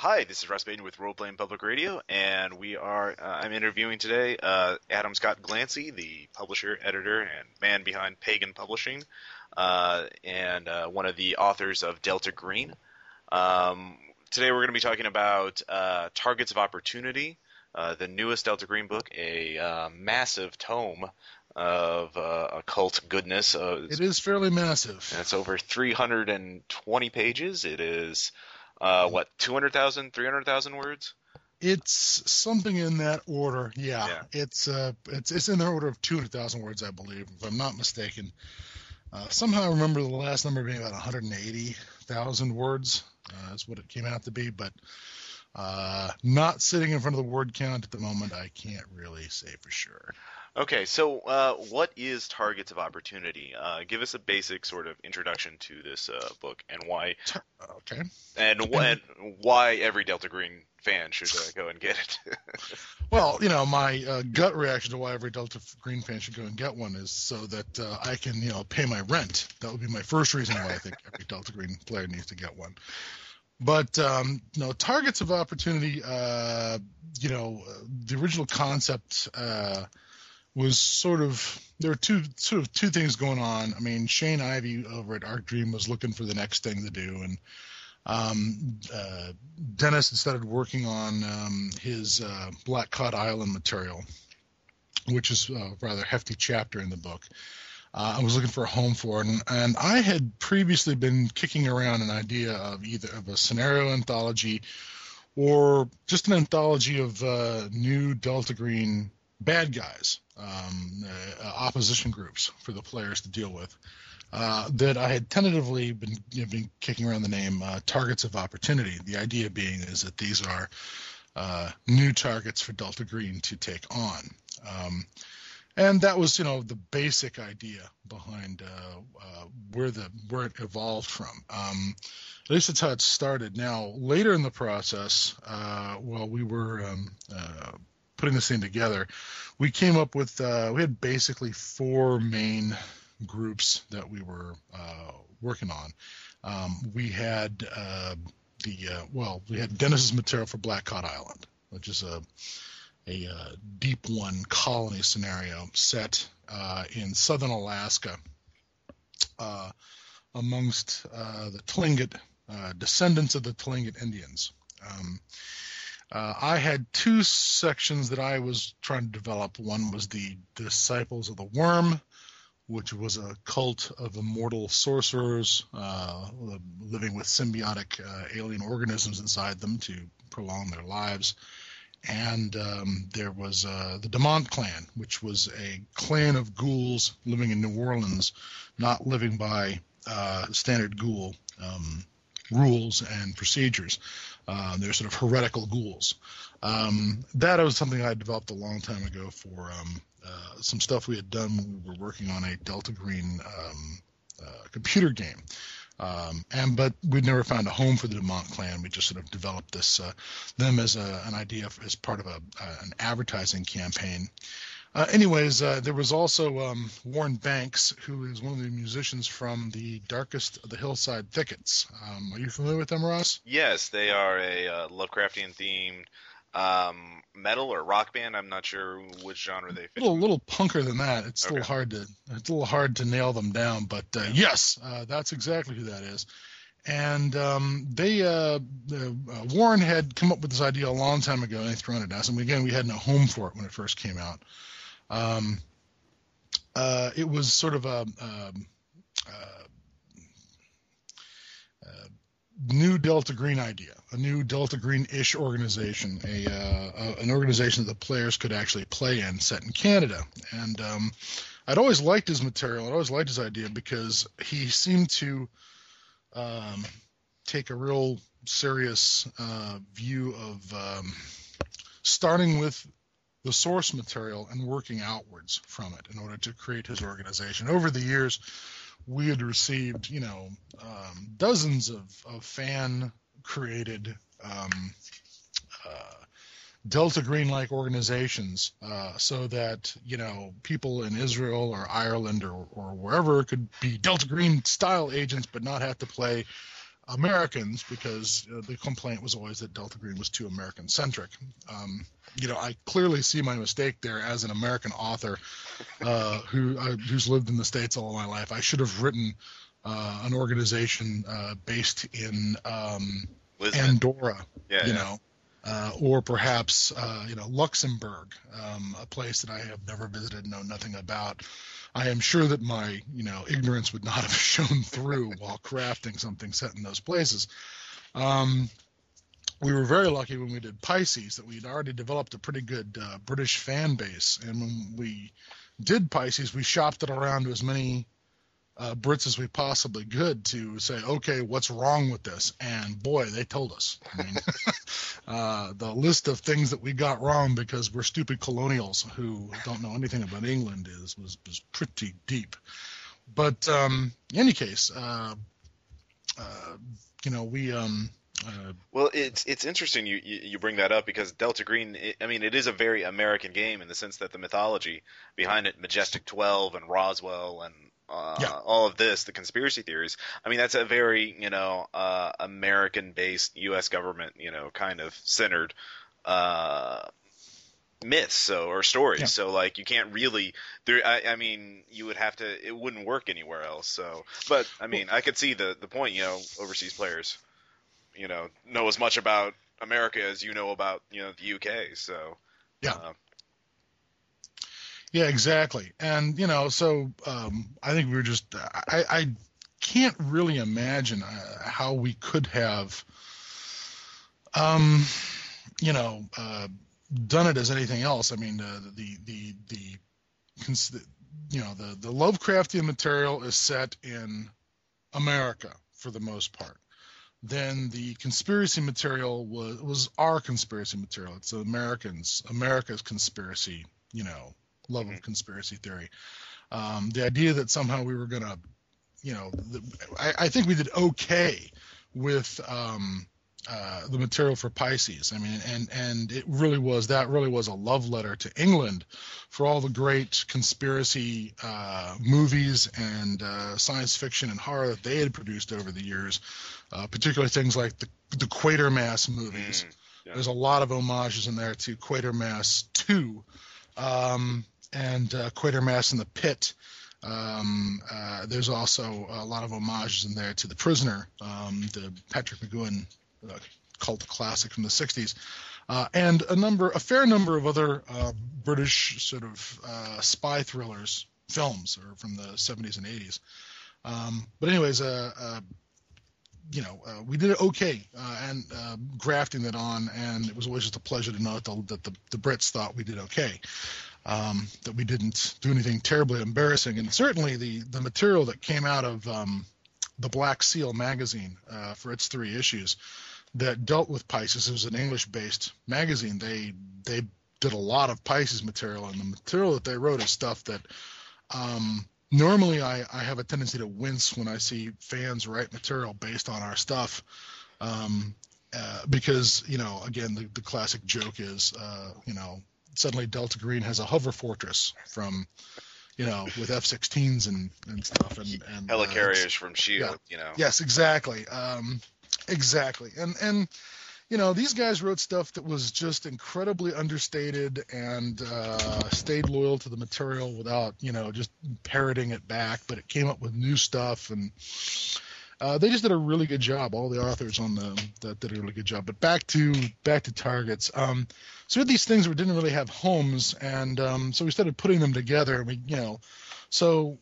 hi, this is Russ Baden with Role Playing Public Radio, and we are. Uh, I'm interviewing today uh, Adam Scott Glancy, the publisher, editor, and man behind Pagan Publishing, uh, and uh, one of the authors of Delta Green. Um, today, we're going to be talking about uh, Targets of Opportunity, uh, the newest Delta Green book, a massive tome of occult goodness. it is fairly massive. It's over 320 pages. It is uh, what 200,000, 300,000 words? It's something in that order. Yeah, yeah. it's uh, it's it's in the order of 200,000 words, I believe, if I'm not mistaken. Uh, somehow I remember the last number being about 180,000 words. Uh, that's what it came out to be, but uh, not sitting in front of the word count at the moment, I can't really say for sure. Okay, so uh, what is Targets of Opportunity? Uh, give us a basic sort of introduction to this uh, book and why. Okay. And, why every Delta Green fan should uh, go and get it. well, you know, my uh, gut reaction to why every Delta Green fan should go and get one is so that uh, I can, you know, pay my rent. That would be my first reason why I think every Delta Green player needs to get one. But um, you know, targets of opportunity. Uh, you know, the original concept uh, was sort of there were two sort of two things going on. I mean, Shane Ivey over at Arc Dream was looking for the next thing to do, and um, uh, Dennis had started working on um, his uh, Black Cod Island material, which is a rather hefty chapter in the book uh, I was looking for a home for it, and, and I had previously been kicking around an idea of either of a scenario anthology or just an anthology of uh, new Delta Green bad guys, um, uh, opposition groups for the players to deal with. Uh, that I had tentatively been you know, been kicking around the name uh, targets of opportunity. The idea being is that these are uh, new targets for Delta Green to take on. Um, and that was you know the basic idea behind uh, uh, where the where it evolved from. Um, at least that's how it started. Now later in the process, while we were um, putting this thing together, we came up with uh, we had basically four main groups that we were uh, working on. Um, we had the well, we had Dennis's material for Black Cod Island, which is a a uh, deep one colony scenario set uh, in southern Alaska uh, amongst uh, the Tlingit uh, descendants of the Tlingit Indians. Um, uh, I had two sections that I was trying to develop. One was the Disciples of the Worm, which was a cult of immortal sorcerers living with symbiotic alien organisms inside them to prolong their lives and um, there was uh, the Demont clan, which was a clan of ghouls living in New Orleans, not living by uh, standard ghoul um, rules and procedures. Uh, they're sort of heretical ghouls. Um, that was something I developed a long time ago for um, uh, some stuff we had done when we were working on a Delta Green um, uh, computer game. Um, and but we'd never found a home for the Demont clan. We just sort of developed this uh, them as a, an idea as part of a, uh, an advertising campaign. Uh, anyways, uh, there was also um, Warren Banks, who is one of the musicians from the Darkest of the Hillside Thickets. Um, are you familiar with them, Ross? Yes, they are a uh, Lovecraftian themed um, metal or rock band. I'm not sure which genre they fit. A little, little punker than that. It's okay. a little hard to it's a little hard to nail them down, but uh, yes, uh, that's exactly who that is. And um, they uh, uh, Warren had come up with this idea a long time ago, and they thrown it at us. And again, we had no home for it when it first came out. Um, uh, it was sort of a um, uh, new Delta Green idea, a new Delta Green-ish organization, a, uh, a, an organization that the players could actually play in, set in Canada. And um, I'd always liked his material. I'd always liked his idea because he seemed to um, take a real serious uh, view of um, starting with the source material and working outwards from it in order to create his organization. Over the years, we had received, you know, um, dozens of, of fan created um, uh, Delta Green like organizations uh, so that, you know, people in Israel or Ireland or, or wherever could be Delta Green style agents but not have to play Americans because uh, the complaint was always that Delta Green was too American centric. Um, you know, I clearly see my mistake there as an American author uh, who uh, who's lived in the states all my life. I should have written uh, an organization uh, based in um, Andorra. Yeah, you yeah. know. Uh, or perhaps you know Luxembourg, um, a place that I have never visited, know nothing about. I am sure that my, you know, ignorance would not have shown through while crafting something set in those places. Um, we were very lucky when we did Pisces that we'd already developed a pretty good uh, British fan base, and when we did Pisces, we shopped it around to as many uh, Brits as we possibly could to say, okay, what's wrong with this? And boy, they told us. I mean, uh, the list of things that we got wrong because we're stupid colonials who don't know anything about England is was was pretty deep. But um, in any case, uh, uh, you know, we. Um, uh, Well, it's it's interesting you, you bring that up because Delta Green. It, I mean, it is a very American game in the sense that the mythology behind it, Majestic Twelve and Roswell and uh, Yeah. all of this, the conspiracy theories. I mean, that's a very you know uh, American-based U.S. government you know kind of centered uh, myths so or stories. Yeah. So like you can't really there. I, I mean, you would have to. It wouldn't work anywhere else. So, but I mean, I could see the the point. You know, overseas players, you know, know as much about America as you know about you know the UK. So Yeah. uh, Yeah, exactly. And you know, so um, I think we were just I, I can't really imagine uh, how we could have, um, you know, uh, done it as anything else. I mean, uh, the the the, cons- you know, the the Lovecraftian material is set in America for the most part. Then the conspiracy material was was our conspiracy material. It's Americans, America's conspiracy, you know, love of conspiracy theory. Um, the idea that somehow we were going to, you know, the, I, I think we did okay with um, uh, the material for Pisces. I mean, and and it really was that really was a love letter to England for all the great conspiracy uh, movies and uh, science fiction and horror that they had produced over the years, uh, particularly things like the the Quatermass movies. mm, yeah. There's a lot of homages in there to Quatermass 2 um, and uh, Quatermass in the Pit. Um, uh, there's also a lot of homages in there to The Prisoner, um, the Patrick McGoohan cult classic from the 60s, uh, and a number, a fair number of other uh, British sort of uh, spy thrillers films from the 70s and 80s. Um, but anyways, uh, uh, you know, uh, we did it okay, and grafting that on, and it was always just a pleasure to know that the, that the, the Brits thought we did okay, um, that we didn't do anything terribly embarrassing, and certainly the the material that came out of um, the Black Seal magazine for its three issues that dealt with Pisces. It was an English-based magazine. They they did a lot of Pisces material, and the material that they wrote is stuff that um, normally I, I have a tendency to wince when I see fans write material based on our stuff. Um, uh, because, you know, again, the, the classic joke is, uh, you know, suddenly Delta Green has a hover fortress from, you know, with F-16s and, and stuff. And, and uh, it's- from Shield. yeah. You know. Yes, exactly. Um, exactly. And and you know these guys wrote stuff that was just incredibly understated and uh, stayed loyal to the material without you know just parroting it back, but it came up with new stuff and. Uh, they just did a really good job. All the authors on the that did a really good job. But back to back to targets. Um, so we had these things that didn't really have homes, and um, so we started putting them together. And we, you know, so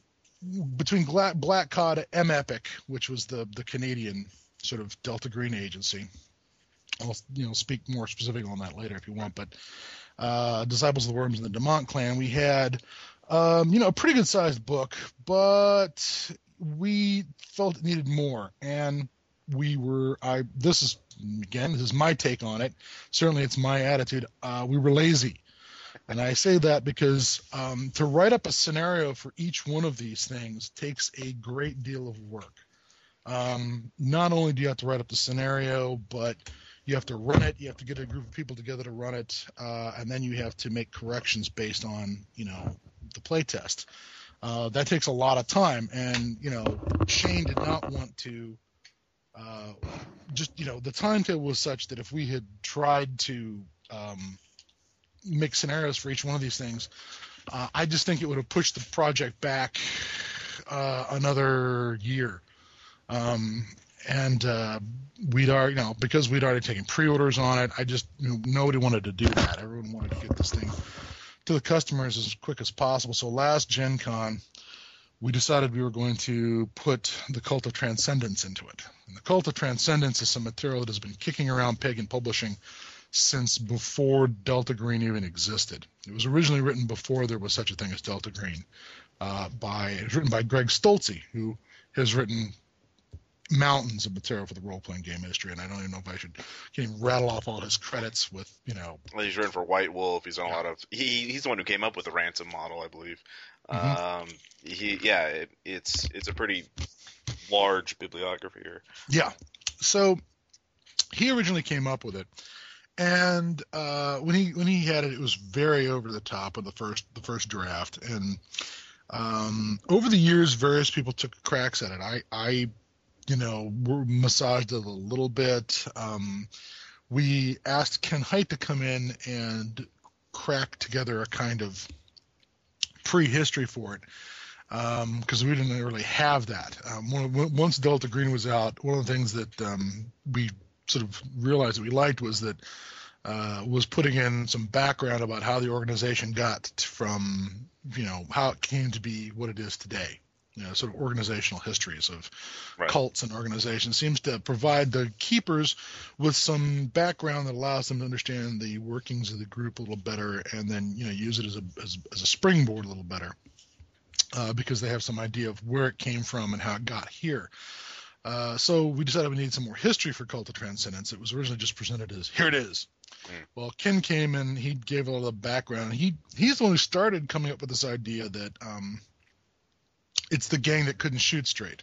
between Black, Black Cod, M-EPIC, which was the the Canadian sort of Delta Green agency. I'll you know speak more specific on that later if you want, but uh, Disciples of the Worms and the Demont Clan, we had um, you know a pretty good sized book, but we felt it needed more, and we were I this is again this is my take on it. Certainly, it's my attitude. Uh, we were lazy. And I say that because um, to write up a scenario for each one of these things takes a great deal of work. Um, not only do you have to write up the scenario, but you have to run it. You have to get a group of people together to run it, uh, and then you have to make corrections based on you know the play test. Uh, that takes a lot of time, and you know Shane did not want to uh, just you know the timetable was such that if we had tried to um, make scenarios for each one of these things, uh, I just think it would have pushed the project back uh, another year. Um, and uh, we'd already, you know, because we'd already taken pre-orders on it, I just you know, nobody wanted to do that. Everyone wanted to get this thing to the customers as quick as possible. So last Gen Con, we decided we were going to put the Cult of Transcendence into it. And the Cult of Transcendence is some material that has been kicking around Pagan Publishing since before Delta Green even existed. It was originally written before there was such a thing as Delta Green. Uh, by it was written by Greg Stolze, who has written mountains of material for the role playing game industry, and I don't even know if I should can even rattle off all his credits with you know. Well, he's written for White Wolf. He's done a lot of. He he's the one who came up with the ransom model, I believe. Mm-hmm. Um, he yeah, it, it's it's a pretty large bibliography here. Yeah, so he originally came up with it, and uh, when he when he had it, it was very over the top of the first the first draft, and um, over the years, various people took cracks at it. I I you know, massaged it a little bit. Um, we asked Ken Hite to come in and crack together a kind of prehistory for it because um, we didn't really have that. Um, when, once Delta Green was out, one of the things that um, we sort of realized that we liked was that uh, was putting in some background about how the organization got from you know how it came to be what it is today you know, sort of organizational histories of right. cults and organizations seems to provide the keepers with some background that allows them to understand the workings of the group a little better and then you know use it as a as, as a springboard a little better uh, because they have some idea of where it came from and how it got here. Uh, so we decided we needed some more history for Cult of Transcendence. It was originally just presented as here it is. Mm. Well, Ken came and he gave a little background. He he's the one who started coming up with this idea that um, it's the gang that couldn't shoot straight.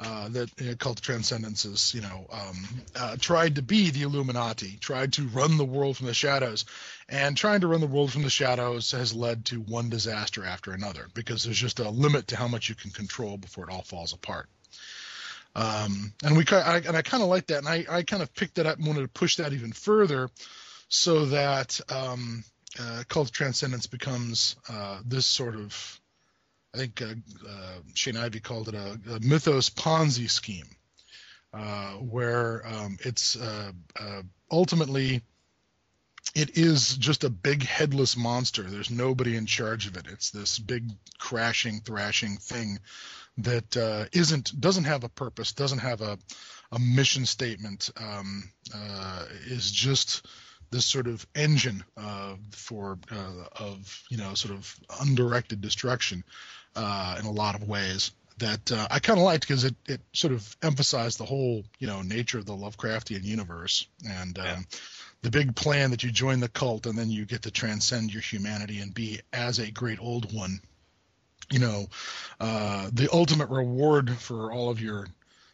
Uh, that you know, Cult Transcendence is, you know, um, uh, tried to be the Illuminati, tried to run the world from the shadows, and trying to run the world from the shadows has led to one disaster after another because there's just a limit to how much you can control before it all falls apart. Um, and we I, and I kind of like that, and I, I kind of picked that up and wanted to push that even further, so that um, uh, Cult Transcendence becomes uh, this sort of I think uh, uh, Shane Ivey called it a, a mythos Ponzi scheme, uh, where um, it's uh, uh, ultimately it is just a big headless monster. There's nobody in charge of it. It's this big crashing, thrashing thing that uh, not doesn't have a purpose, doesn't have a a mission statement. Um, is just this sort of engine uh, for uh, of you know sort of undirected destruction uh, in a lot of ways that uh, I kind of liked because it, it sort of emphasized the whole you know nature of the Lovecraftian universe and um, yeah. the big plan that you join the cult and then you get to transcend your humanity and be as a great old one. You know, uh, the ultimate reward for all of your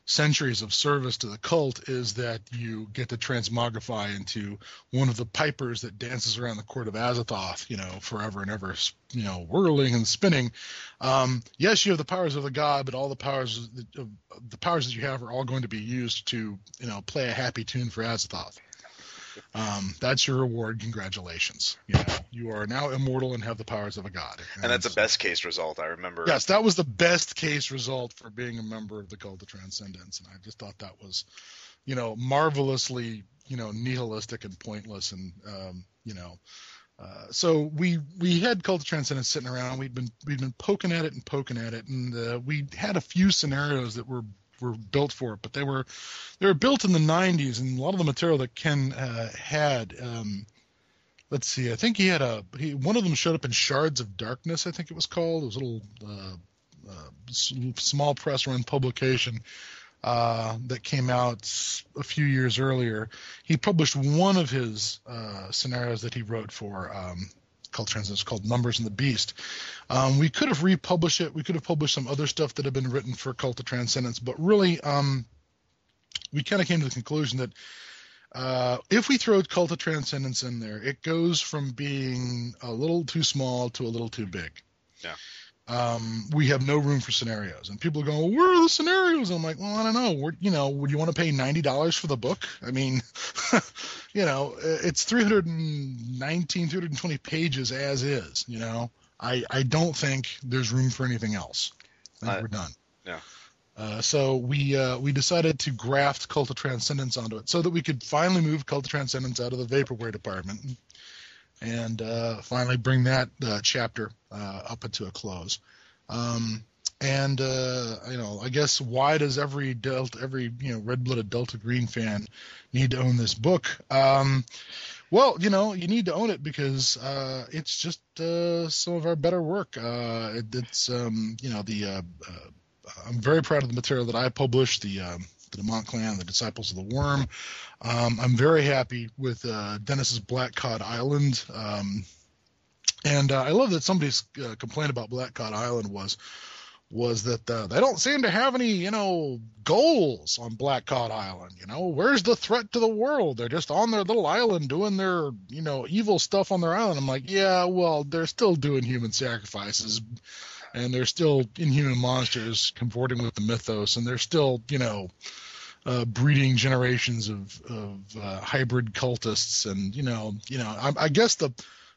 centuries of service to the cult is that you get to transmogrify into one of the pipers that dances around the court of Azathoth, you know, forever and ever, you know, whirling and spinning. Um, yes, you have the powers of the god, but all the powers, the powers that you have are all going to be used to, you know, play a happy tune for Azathoth. Um, that's your reward. Congratulations. You know, you are now immortal and have the powers of a god. And, and that's a best case result. I remember. Yes, that was the best case result for being a member of the cult of transcendence, and I just thought that was, you know, marvelously, you know, nihilistic and pointless, and um, you know. Uh, so we we had cult of transcendence sitting around. We'd been we'd been poking at it and poking at it, and uh, we had a few scenarios that were were built for it, but they were they were built in the 90s, and a lot of the material that Ken uh, had. Um, let's see, I think he had a he one of them showed up in Shards of Darkness, I think it was called. It was a little uh, uh, small press run publication. Uh, that came out a few years earlier. He published one of his uh, scenarios that he wrote for um, called Transcendence called Numbers and the Beast. Um, we could have republished it. We could have published some other stuff that had been written for Cult of Transcendence, but really, um, we kind of came to the conclusion that uh, if we throw Cult of Transcendence in there, it goes from being a little too small to a little too big. Yeah. Um, we have no room for scenarios. And people go, well, where are the scenarios? I'm like, well, I don't know. We're, you know, would you want to pay ninety dollars for the book? I mean, you know, it's 319, 320 pages as is. You know, I I don't think there's room for anything else. I- we're done. yeah. Uh, so we uh, we decided to graft Cult of Transcendence onto it so that we could finally move Cult of Transcendence out of the Vaporware department and uh, finally bring that uh, chapter uh, up into a close. Um, and uh, you know, I guess why does every Delta, every you know red-blooded Delta Green fan need to own this book? Um, well, you know, you need to own it because uh, it's just uh, some of our better work. Uh, it, it's um, you know the uh, I'm very proud of the material that I published, the um, the Demont Clan, the Disciples of the Worm. Um, I'm very happy with uh, Dennis's Black Cod Island. Um, and uh, I love that somebody's uh, complaint about Black Cod Island was was that uh, they don't seem to have any, you know, goals on Black Cod Island. You know, where's the threat to the world? They're just on their little island doing their, you know, evil stuff on their island. I'm like, yeah, well, they're still doing human sacrifices, and they're still inhuman monsters comporting with the mythos, and they're still, you know, uh, breeding generations of, of uh, hybrid cultists, and you know, you know, I, I guess the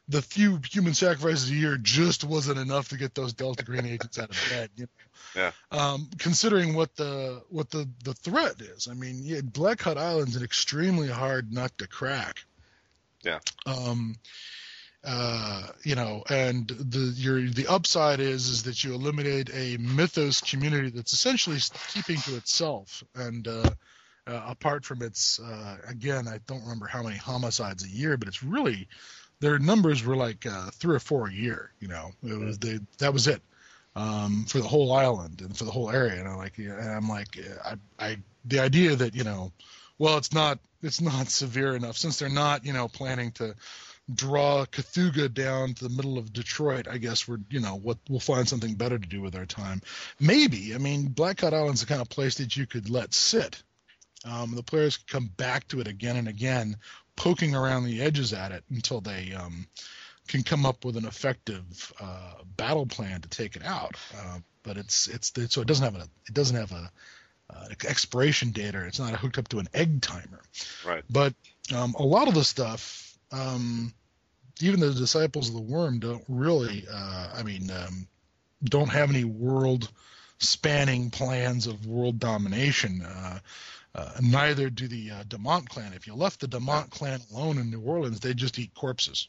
the few human sacrifices a year just wasn't enough to get those Delta Green agents out of bed. You know? Yeah. Um, considering what the what the the threat is, I mean, yeah, Black Cod Island's an extremely hard nut to crack. Yeah. Um, uh, you know, and the your the upside is is that you eliminate a mythos community that's essentially keeping to itself and uh, uh, apart from its uh, again, I don't remember how many homicides a year, but it's really their numbers were like uh, three or four a year. You know, it was they that was it um, for the whole island and for the whole area. And I'm like, and I'm like, I, I the idea that you know, well, it's not it's not severe enough since they're not you know planning to draw Cthulhu down to the middle of Detroit, I guess we're, you know, what we'll find something better to do with our time. Maybe. I mean, Black Cod Island's the kind of place that you could let sit. Um, the players could come back to it again and again, poking around the edges at it until they um, can come up with an effective uh, battle plan to take it out. Uh, but it's it's so it doesn't have a it doesn't have a uh, expiration date or it's not hooked up to an egg timer. Right. But um, a lot of the stuff, um, even the disciples of the worm don't really, uh, I mean, um, don't have any world spanning plans of world domination. Uh, uh, neither do the uh, Demont clan. If you left the Demont clan alone in New Orleans, they'd just eat corpses.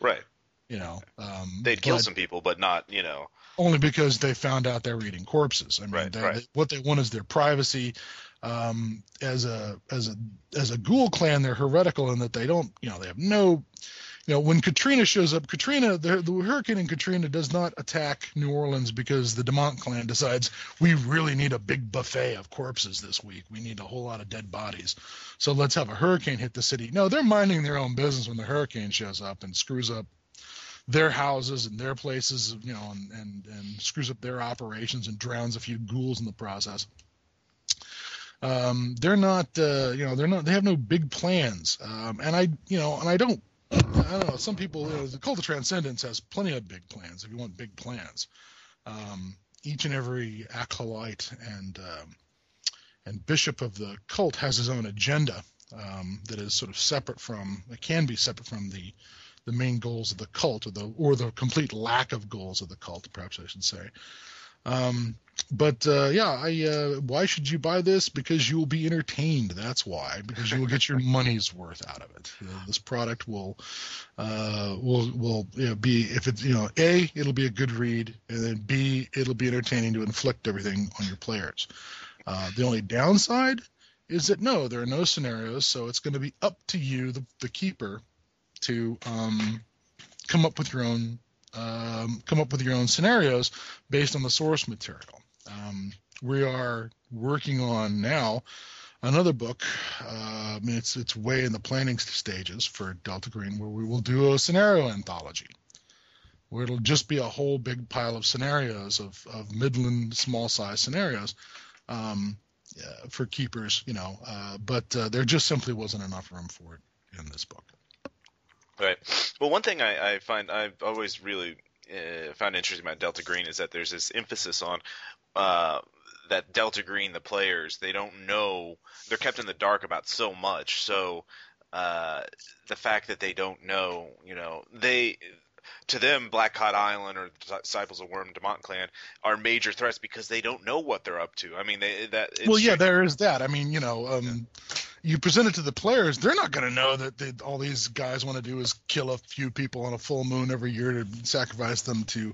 Right. You know, um, They'd kill some people, but not, you know. only because they found out they were eating corpses. I mean, Right, they, right. they- what they want is their privacy. Um, as a as a as a ghoul clan, they're heretical in that they don't, you know, they have no, you know, when Katrina shows up, Katrina, the, the hurricane in Katrina does not attack New Orleans because the Demont clan decides we really need a big buffet of corpses this week. We need a whole lot of dead bodies. So let's have a hurricane hit the city. No, they're minding their own business when the hurricane shows up and screws up their houses and their places, you know, and, and, and screws up their operations and drowns a few ghouls in the process. Um, they're not, uh, you know, they're not, they have no big plans. Um, and I, you know, and I don't, I don't know, some people, you know, the cult of transcendence has plenty of big plans if you want big plans. Um, each and every acolyte and, um, and bishop of the cult has his own agenda um, that is sort of separate from, it can be separate from the, the main goals of the cult or the or the complete lack of goals of the cult perhaps i should say um, but uh, yeah i uh, why should you buy this? Because you will be entertained. That's why. Because you will get your money's worth out of it. You know, this product will uh, will will you know, be if it's you know a it'll be a good read and then b it'll be entertaining to inflict everything on your players. Uh, the only downside is that no there are no scenarios so it's going to be up to you the, the keeper to um, come up with your own um, come up with your own scenarios based on the source material. Um, we are working on now another book. Uh, it's it's way in the planning stages for Delta Green, where we will do a scenario anthology, where it'll just be a whole big pile of scenarios of of Midland small size scenarios. Um, uh, for keepers, you know, uh, but uh, there just simply wasn't enough room for it in this book. Right. Well, one thing I, I find I've always really uh, found interesting about Delta Green is that there's this emphasis on uh, that Delta Green, the players, they don't know. They're kept in the dark about so much. So uh, the fact that they don't know, you know, they to them, Black Cod Island or the Disciples of Worm Demont clan are major threats because they don't know what they're up to. I mean, they that. well, yeah, there is that. I mean, you know, um, you present it to the players, they're not going to know that they, all these guys want to do is kill a few people on a full moon every year to sacrifice them to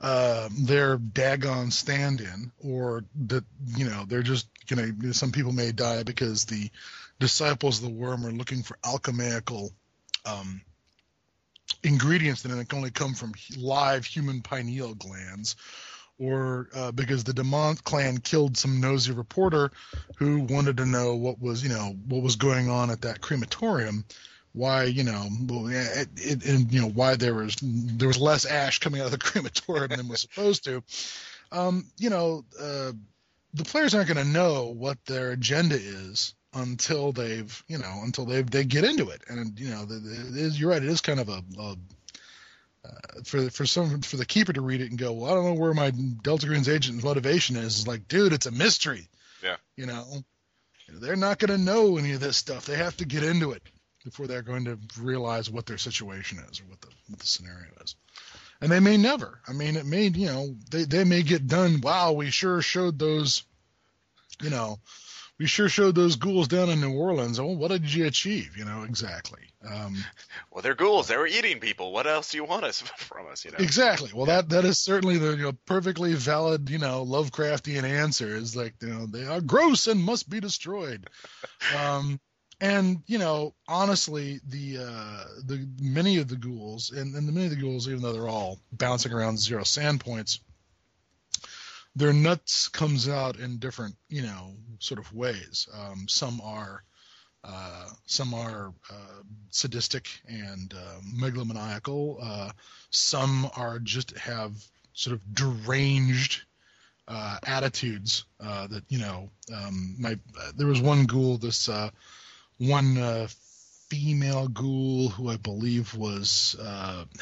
uh, their dagon stand-in, or that you know they're just gonna. Some people may die because the disciples of the worm are looking for alchemical um, ingredients that can only come from live human pineal glands, or uh, because the Demont clan killed some nosy reporter who wanted to know what was you know what was going on at that crematorium why you know it, it, and you know why there was there was less ash coming out of the crematorium than was supposed to. Um, you know uh, the players aren't going to know what their agenda is until they've you know until they they get into it and you know the, the, is, you're right it is kind of a, a uh, for for some for the keeper to read it and go well I don't know where my Delta Green's agent's motivation is is like dude it's a mystery yeah you know they're not going to know any of this stuff they have to get into it before they're going to realize what their situation is or what the what the scenario is. And they may never. I mean, it may you know they they may get done. Wow, we sure showed those, you know, we sure showed those ghouls down in New Orleans. Oh, what did you achieve? You know, exactly. Um, well, they're ghouls. They were eating people. What else do you want us from us? You know. Exactly. Well, that that is certainly the you know, perfectly valid, you know, Lovecraftian answer. Is like, you know, they are gross and must be destroyed. Um, and you know honestly the uh the many of the ghouls and, and the many of the ghouls even though they're all bouncing around zero SAN points their nuts comes out in different you know sort of ways. Um, some are uh, some are uh, sadistic and uh, megalomaniacal. Uh, some are just have sort of deranged uh, attitudes uh, that you know um, my there was one ghoul this one female ghoul who I believe was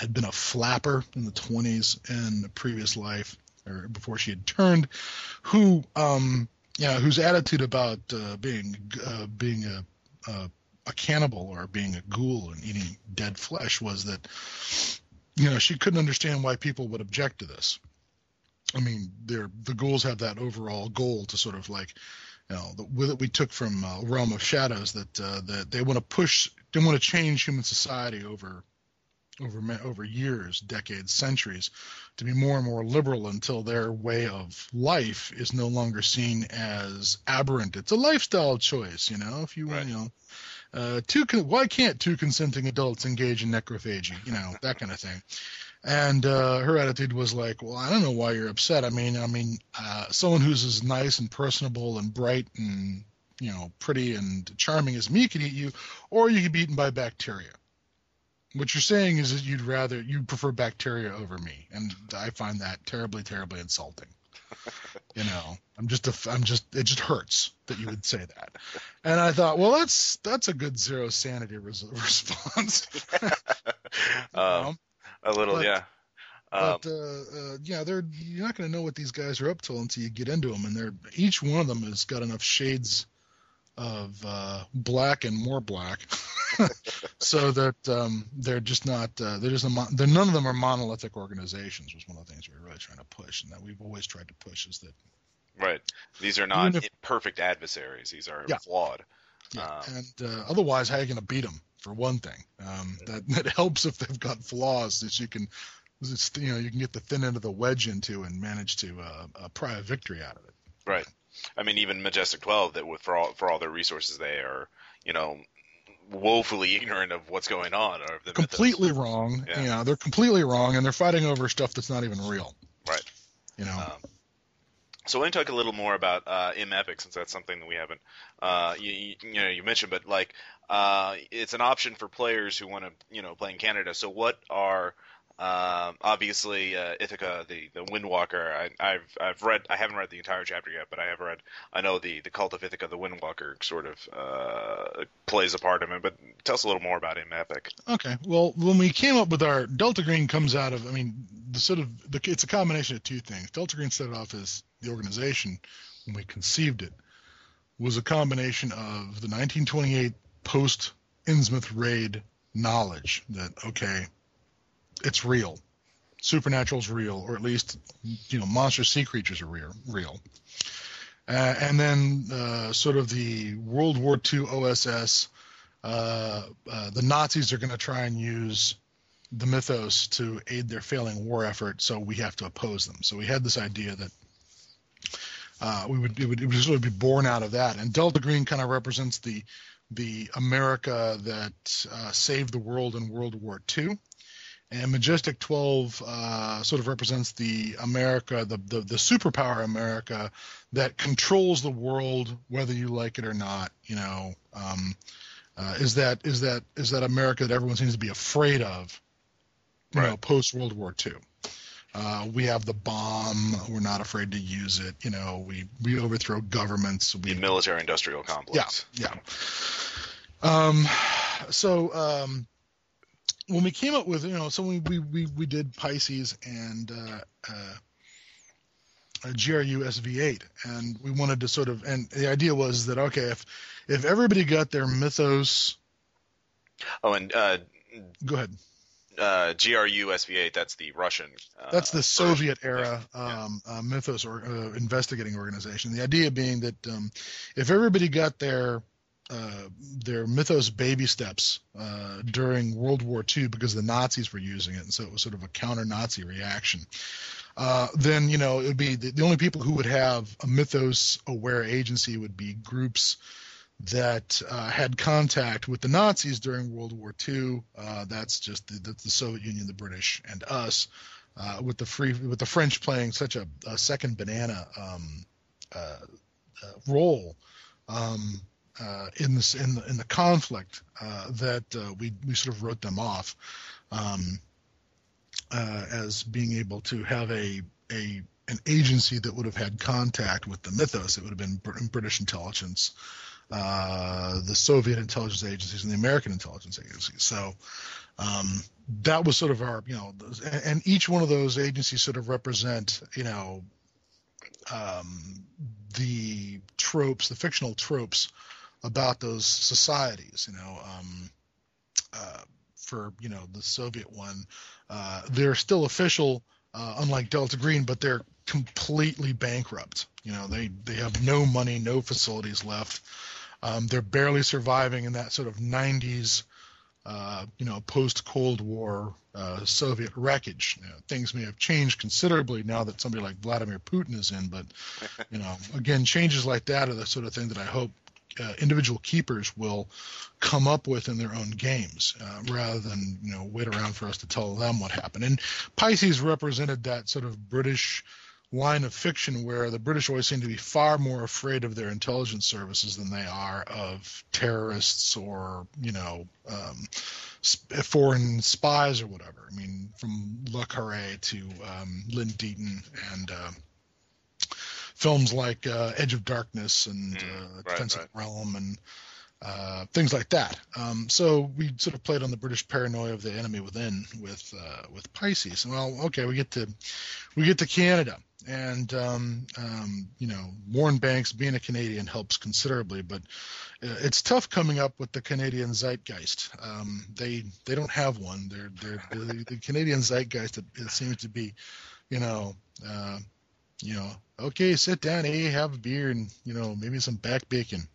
had been a flapper in the 20s in a previous life or before she had turned, who um, yeah, whose attitude about uh, being uh, being a, a, a cannibal or being a ghoul and eating dead flesh was that you know she couldn't understand why people would object to this. I mean, the ghouls have that overall goal to sort of like you know, the, that we took from uh, Realm of Shadows that uh, that they want to push, they want to change human society over over over years, decades, centuries, to be more and more liberal until their way of life is no longer seen as aberrant. It's a lifestyle choice, you know. If you right. you know, uh, two why can't two consenting adults engage in necrophagy? You know that kind of thing. And uh, her attitude was like, "Well, I don't know why you're upset. I mean, I mean, uh, someone who's as nice and personable and bright and you know pretty and charming as me could eat you, or you could be eaten by bacteria. What you're saying is that you'd rather you prefer bacteria over me, and I find that terribly, terribly insulting. you know, I'm just a, I'm just it just hurts that you would say that. And I thought, well, that's that's a good zero sanity res- response. um, a little, but, yeah. Um, but uh, uh, yeah, they're you're not going to know what these guys are up to until you get into them, and they're each one of them has got enough shades of uh, black and more black, so that um, they're just not uh, they're just a they're none of them are monolithic organizations. Was one of the things we were really trying to push, and that we've always tried to push is that. Right. These are not if, perfect adversaries. These are yeah. flawed. Yeah. Um, and uh, otherwise, how are you going to beat them? for one thing. Um, that that helps if they've got flaws that you can, you know, you can get the thin end of the wedge into and manage to uh, uh, pry a victory out of it. Right. I mean, even Majestic Twelve, that with for all for all their resources, they are, you know, woefully ignorant of what's going on or completely mythos. wrong. Yeah. Know, they're completely wrong, and they're fighting over stuff that's not even real. Right. You know. Um, so let me talk a little more about uh, M-EPIC since that's something that we haven't, uh, you, you, know, you mentioned, but like uh, it's an option for players who want to, you know, play in Canada. So what are um, obviously, uh, Ithaca, the the Windwalker. I, I've I've read. I haven't read the entire chapter yet, but I have read. I know the the cult of Ithaca, the Windwalker, sort of uh, plays a part in it. But tell us a little more about him, Epic. Okay. Well, when we came up with our Delta Green comes out of. I mean, the sort of the, it's a combination of two things. Delta Green started off as the organization when we conceived it was a combination of the 1928 post Innsmouth raid knowledge that okay, it's real, supernatural's real, or at least you know monster sea creatures are real, real. Uh, and then uh, sort of the World War II OSS, uh, uh, the Nazis are going to try and use the mythos to aid their failing war effort, so we have to oppose them. So we had this idea that uh, we would it, would it would sort of be born out of that. And Delta Green kind of represents the the America that uh, saved the world in World War II. And Majestic 12 uh, sort of represents the America, the, the, the superpower America that controls the world, whether you like it or not. You know, um, uh, is that is that is that America that everyone seems to be afraid of? You right. know, post World War II. Uh, we have the bomb. We're not afraid to use it. You know, we we overthrow governments. We, the military-industrial complex. Yeah, yeah. Um, so um, when we came up with, you know, so we we we, we did Pisces and uh, uh, GRU SV8, and we wanted to sort of, and the idea was that okay, if if everybody got their mythos. Oh, and uh, go ahead uh, GRU SV8. That's the Russian. Uh, that's the Soviet era um, uh, mythos or uh, investigating organization. The idea being that um, if everybody got their uh, their mythos baby steps uh, during World War II because the Nazis were using it, and so it was sort of a counter-Nazi reaction. then you know it would be the, the only people who would have a mythos aware agency would be groups that uh, had contact with the Nazis during World War II. Uh, that's just the, the, Soviet Union, the British, and us. Uh, with the free, with the French playing such a, a second banana um, uh, uh, role um, uh, in this in the in the conflict that we we sort of wrote them off um, as being able to have a a an agency that would have had contact with the mythos. It would have been British intelligence uh, the Soviet intelligence agencies and the American intelligence agencies. So um, that was sort of our, you know, and each one of those agencies sort of represent, you know, um, the tropes, the fictional tropes about those societies. You know, um, uh, for you know the Soviet one, uh, they're still official, uh, unlike Delta Green, but they're completely bankrupt. You know, they they have no money, no facilities left. Um, they're barely surviving in that sort of 90s, uh, you know, post Cold War uh, Soviet wreckage. You know, things may have changed considerably now that somebody like Vladimir Putin is in, but you know, again, changes like that are the sort of thing that I hope uh, individual keepers will come up with in their own games uh, rather than you know wait around for us to tell them what happened. And Pisces represented that sort of British line of fiction where the British always seem to be far more afraid of their intelligence services than they are of terrorists or you know um, foreign spies or whatever. I mean, from Le Carre to um, Len Deighton and uh, films like uh, Edge of Darkness and mm, uh, Defensive right. Realm and uh, things like that. Um, so we sort of played on the British paranoia of the enemy within with uh, with Pisces. And well, okay, we get to we get to Canada, and um, um, you know Warren Banks being a Canadian helps considerably, but uh, it's tough coming up with the Canadian zeitgeist. Um, they they don't have one. They're, they're, they're the Canadian zeitgeist. It, it, seems to be, you know. Uh, you know, okay, sit down, hey, have a beer, and you know, maybe some back bacon.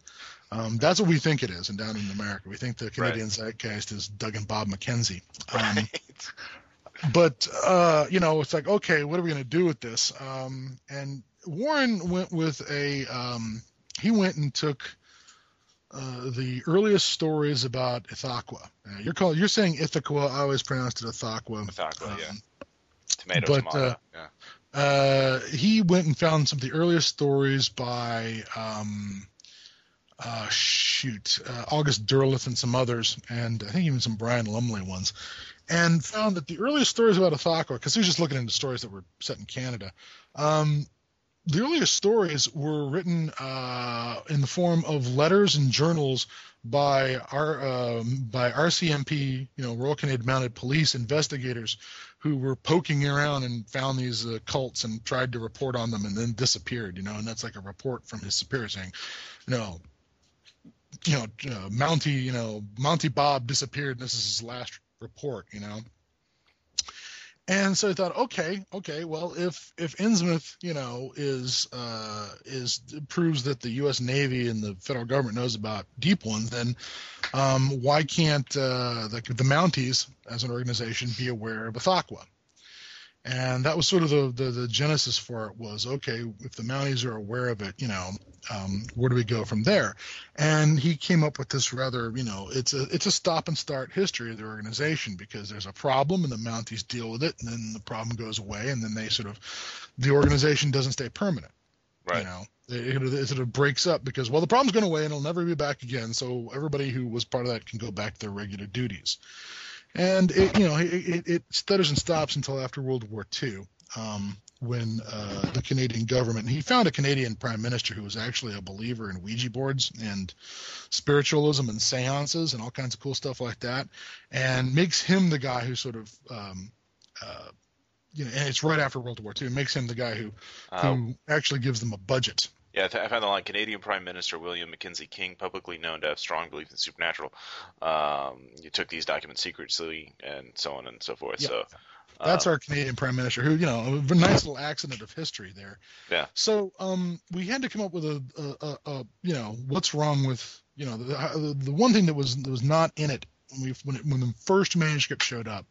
Um, that's what we think it is, and down in America, we think the Canadian right. zeitgeist is Doug and Bob McKenzie. Um, right. But uh, you know, it's like, okay, what are we going to do with this? Um, and Warren went with a. Um, he went and took uh, the earliest stories about Ithaqua. Uh, you're calling, you're saying Ithaca. I always pronounced it Ithaqua. Ithaqua, um, yeah. Tomato, but, tomato. Uh, yeah. Uh, he went and found some of the earliest stories by um, uh, shoot, uh, August Derleth and some others, and I think even some Brian Lumley ones, and found that the earliest stories about Ithaqua, because he was just looking into stories that were set in Canada, um, the earliest stories were written uh, in the form of letters and journals by our um, by RCMP, you know, Royal Canadian Mounted Police investigators who were poking around and found these uh, cults and tried to report on them and then disappeared. You know, and that's like a report from his superior saying, you know, you know, uh, Mountie, you know, Monty Bob disappeared. And this is his last report. You know. And so I thought, okay, okay, well, if if Innsmouth, you know, is uh, is proves that the U.S. Navy and the federal government knows about deep ones, then um, why can't uh, the, the Mounties as an organization be aware of Ithaqua? and that was sort of the, the, the genesis for it was okay if the mounties are aware of it you know um, where do we go from there and he came up with this rather you know it's a it's a stop and start history of the organization because there's a problem and the mounties deal with it and then the problem goes away and then they sort of the organization doesn't stay permanent right. you know it, it, of breaks up because well the problem's going away and it'll never be back again so everybody who was part of that can go back to their regular duties. And it, you know it, it, stutters and stops until after World War II, um, when uh, the Canadian government he found a Canadian prime minister who was actually a believer in Ouija boards and spiritualism and seances and all kinds of cool stuff like that, and makes him the guy who sort of um, uh, know, and it's right after World War II. It makes him the guy who who um, actually gives them a budget yeah, I found the line. Canadian Prime Minister William Mackenzie King, publicly known to have strong belief in supernatural, um, you took these documents secretly and so on and so forth. So that's um, our Canadian Prime Minister, who you know, a nice little accident of history there. Yeah. So um, we had to come up with a, a, a, a you know, what's wrong with you know the, the, the one thing that was that was not in it when we when, it, when the first manuscript showed up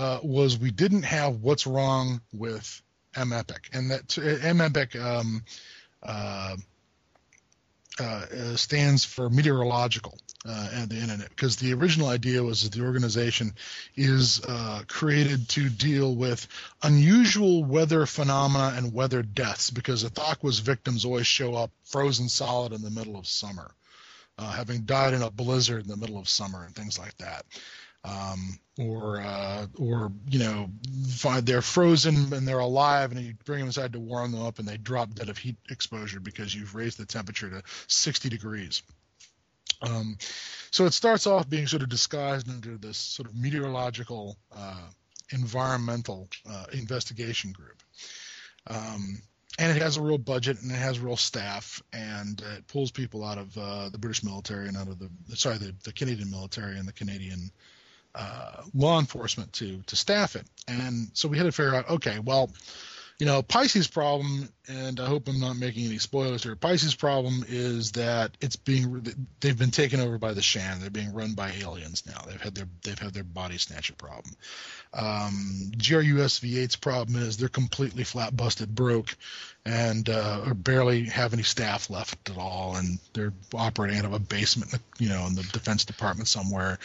uh, was we didn't have what's wrong with M-EPIC. And that M-EPIC. Um, uh, uh, stands for meteorological uh, and the internet because the original idea was that the organization is uh, created to deal with unusual weather phenomena and weather deaths because Ithaqua victims always show up frozen solid in the middle of summer, having died in a blizzard in the middle of summer and things like that um, or uh, or you know find they're frozen and they're alive and you bring them inside to warm them up and they drop dead of heat exposure because you've raised the temperature to 60 degrees. Um, so it starts off being sort of disguised under this sort of meteorological uh, environmental uh, investigation group. Um, and it has a real budget and it has real staff and it pulls people out of uh, the British military and out of the sorry the, the Canadian military and the Canadian uh, law enforcement to to staff it. And so we had to figure out, okay, well, you know, Pisces' problem, and I hope I'm not making any spoilers here. Pisces' problem is that it's being they've been taken over by the Shan. They're being run by aliens now. They've had their they've had their body snatcher problem. Um, GRU SV-8's problem is they're completely flat busted broke, and uh, barely have any staff left at all, and they're operating out of a basement, you know, in the Defense Department somewhere.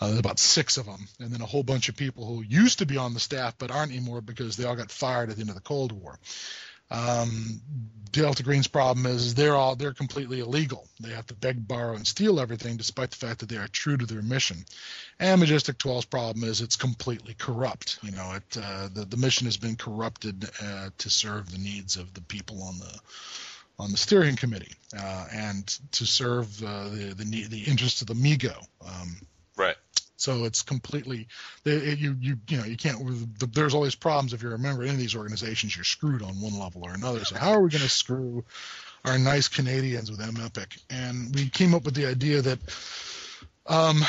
Uh, there's about six of them, and then a whole bunch of people who used to be on the staff but aren't anymore because they all got fired at the end of the Cold War. Um, Delta Green's problem is they're all they're completely illegal. They have to beg, borrow, and steal everything, despite the fact that they are true to their mission. And Majestic 12's problem is it's completely corrupt. You know, it uh, the the mission has been corrupted uh, to serve the needs of the people on the on the steering committee uh, and to serve uh, the the the interests of the Mi-Go. Um. So it's completely you you you know you can't. There's always problems if you're a member of any of these organizations. You're screwed on one level or another. So how are we going to screw our nice Canadians with M-EPIC? And we came up with the idea that um,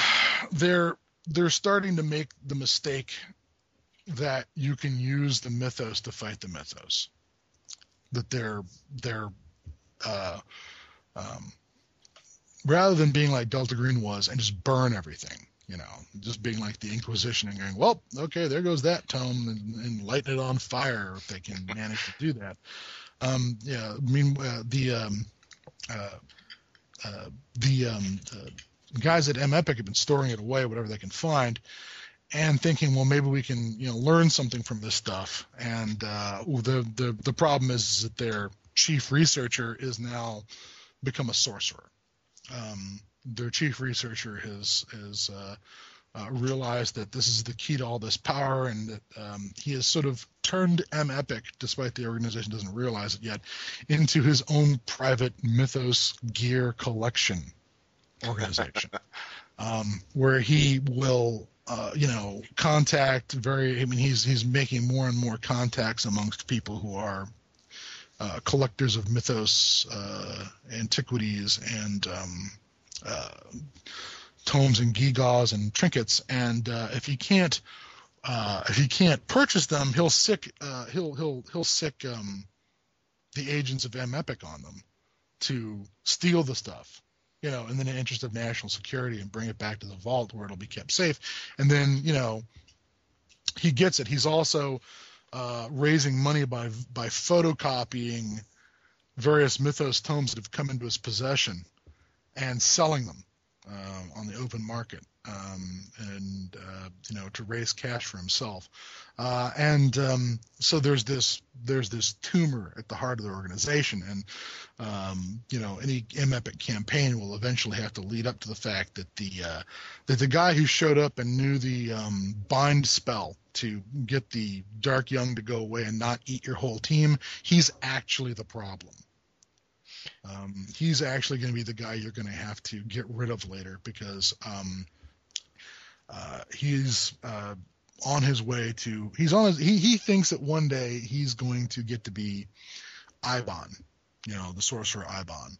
they're they're starting to make the mistake that you can use the mythos to fight the mythos. That they're they're uh, um, rather than being like Delta Green was and just burn everything you know, just being like the Inquisition and going, well, okay, there goes that tome, and, and lighting it on fire if they can manage to do that. Um, yeah, I mean, uh, the um, uh, uh, the, um, the guys at M-EPIC have been storing it away, whatever they can find, and thinking, well, maybe we can, you know, learn something from this stuff. And uh, the the the problem is that their chief researcher is now become a sorcerer. Um, their chief researcher has has uh, uh, realized that this is the key to all this power, and that um, he has sort of turned M-EPIC, despite the organization doesn't realize it yet, into his own private mythos gear collection. organization, um, where he will, uh, you know, contact very. I mean, he's he's making more and more contacts amongst people who are uh, collectors of mythos, uh, antiquities, and um, uh, tomes and gewgaws and trinkets. And uh, if he can't, uh, if he can't purchase them, he'll sick, uh, he'll he'll he'll sick um, the agents of M-EPIC on them to steal the stuff. You know, in the interest of national security, and bring it back to the vault where it'll be kept safe. And then, you know, he gets it. He's also uh, raising money by by photocopying various mythos tomes that have come into his possession and selling them uh, on the open market, um, and uh, you know to raise cash for himself. Uh, and um, so there's this there's this tumor at the heart of the organization, and um, you know any M-EPIC campaign will eventually have to lead up to the fact that the uh, that the guy who showed up and knew the um, bind spell to get the dark young to go away and not eat your whole team, he's actually the problem. Um, he's actually going to be the guy you're going to have to get rid of later because um, uh, he's uh, on his way to. He's on. His, he he thinks that one day he's going to get to be Eibon, you know, the sorcerer Eibon.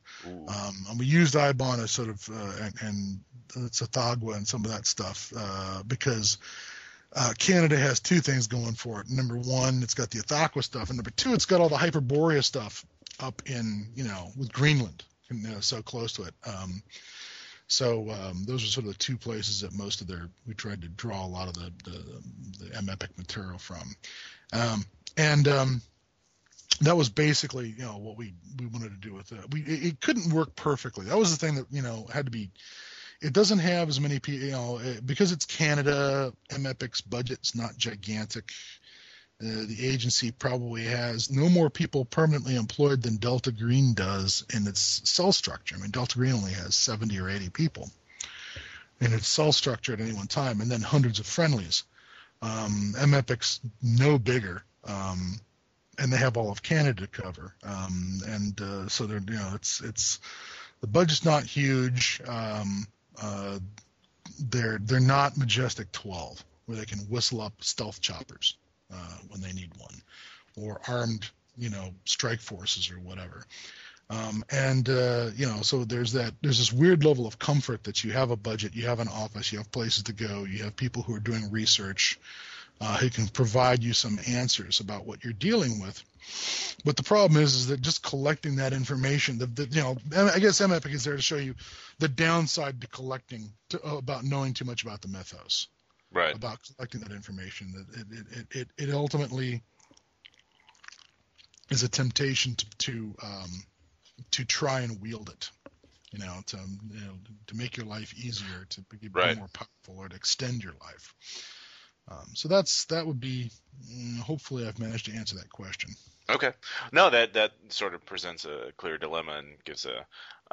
Um, and we used Eibon as sort of uh, and, and Tsathoggua and some of that stuff uh, because. Uh, Canada has two things going for it. Number one, it's got the Ithaqua stuff, and number two, it's got all the Hyperborea stuff up in you know with Greenland, you know, so close to it. Um, so um, those are sort of the two places that most of their we tried to draw a lot of the the, the M-EPIC material from, um, and um, that was basically you know what we we wanted to do with it. We it, it couldn't work perfectly. That was the thing that you know had to be. It doesn't have as many you know, because it's Canada. M-EPIC's budget's not gigantic. The agency probably has no more people permanently employed than Delta Green does in its cell structure. I mean, Delta Green only has 70 or 80 people in its cell structure at any one time, and then hundreds of friendlies. Um, M-EPIC's no bigger, um, and they have all of Canada to cover. Um, and uh, so they're, you know, it's it's the budget's not huge. Um, uh, they're they're not Majestic 12 where they can whistle up stealth choppers uh, when they need one, or armed, you know, strike forces or whatever. Um, and uh, you know, so there's that. There's this weird level of comfort that you have a budget, you have an office, you have places to go, you have people who are doing research, uh, who can provide you some answers about what you're dealing with. But the problem is, is that just collecting that information, the, the you know, I guess M-EPIC is there to show you the downside to collecting to, uh, about knowing too much about the mythos right. about collecting that information. That it, it, it, it ultimately is a temptation to to um, to try and wield it. You know, to you know, to make your life easier, to be right. more powerful, or to extend your life. Um, so that's that would be. Mm, hopefully, I've managed to answer that question. Okay. No, that that sort of presents a clear dilemma and gives a.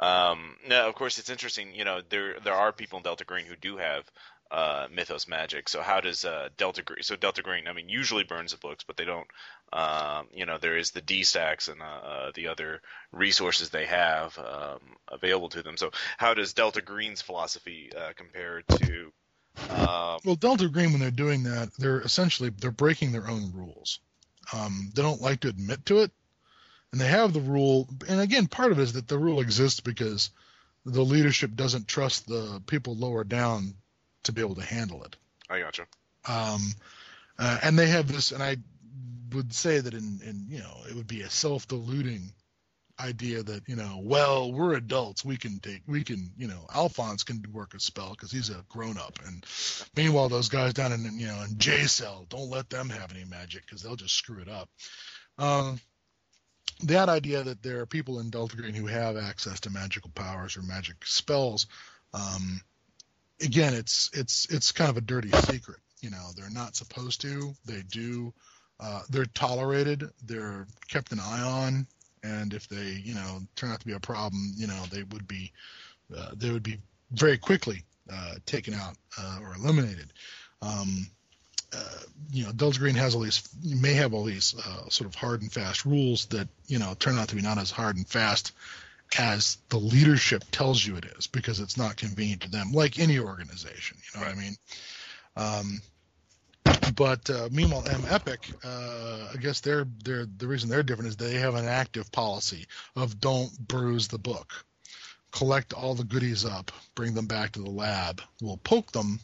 Um, now, of course, it's interesting. You know, there there are people in Delta Green who do have uh, Mythos Magic. So how does uh, Delta Green? So Delta Green, I mean, usually burns the books, but they don't. Um, you know, there is the D stacks and uh, uh, the other resources they have um, available to them. So how does Delta Green's philosophy uh, compare to? Um... Well, Delta Green, when they're doing that, they're essentially they're breaking their own rules. Um, they don't like to admit to it, and they have the rule. And again, part of it is that the rule exists because the leadership doesn't trust the people lower down to be able to handle it. I gotcha. Um, uh, and they have this, and I would say that in, in you know it would be a self-deluding idea that you know well we're adults we can take we can you know Alphonse can work a spell because he's a grown up and meanwhile those guys down in you know in J cell don't let them have any magic because they'll just screw it up. Um, that idea that there are people in Delta Green who have access to magical powers or magic spells um, again, it's it's it's kind of a dirty secret. You know, they're not supposed to. They do. Uh, they're tolerated. They're kept an eye on, and if they, you know, turn out to be a problem, you know, they would be uh, they would be very quickly uh, taken out uh, or eliminated. Um, uh, you know, Delta Green has all these, may have all these uh, sort of hard and fast rules that you know turn out to be not as hard and fast as the leadership tells you it is because it's not convenient to them, like any organization. You know what I mean? Um, but uh, meanwhile, M-EPIC, uh, I guess they're, they're the reason they're different is they have an active policy of don't bruise the book. Collect all the goodies up, bring them back to the lab. We'll poke them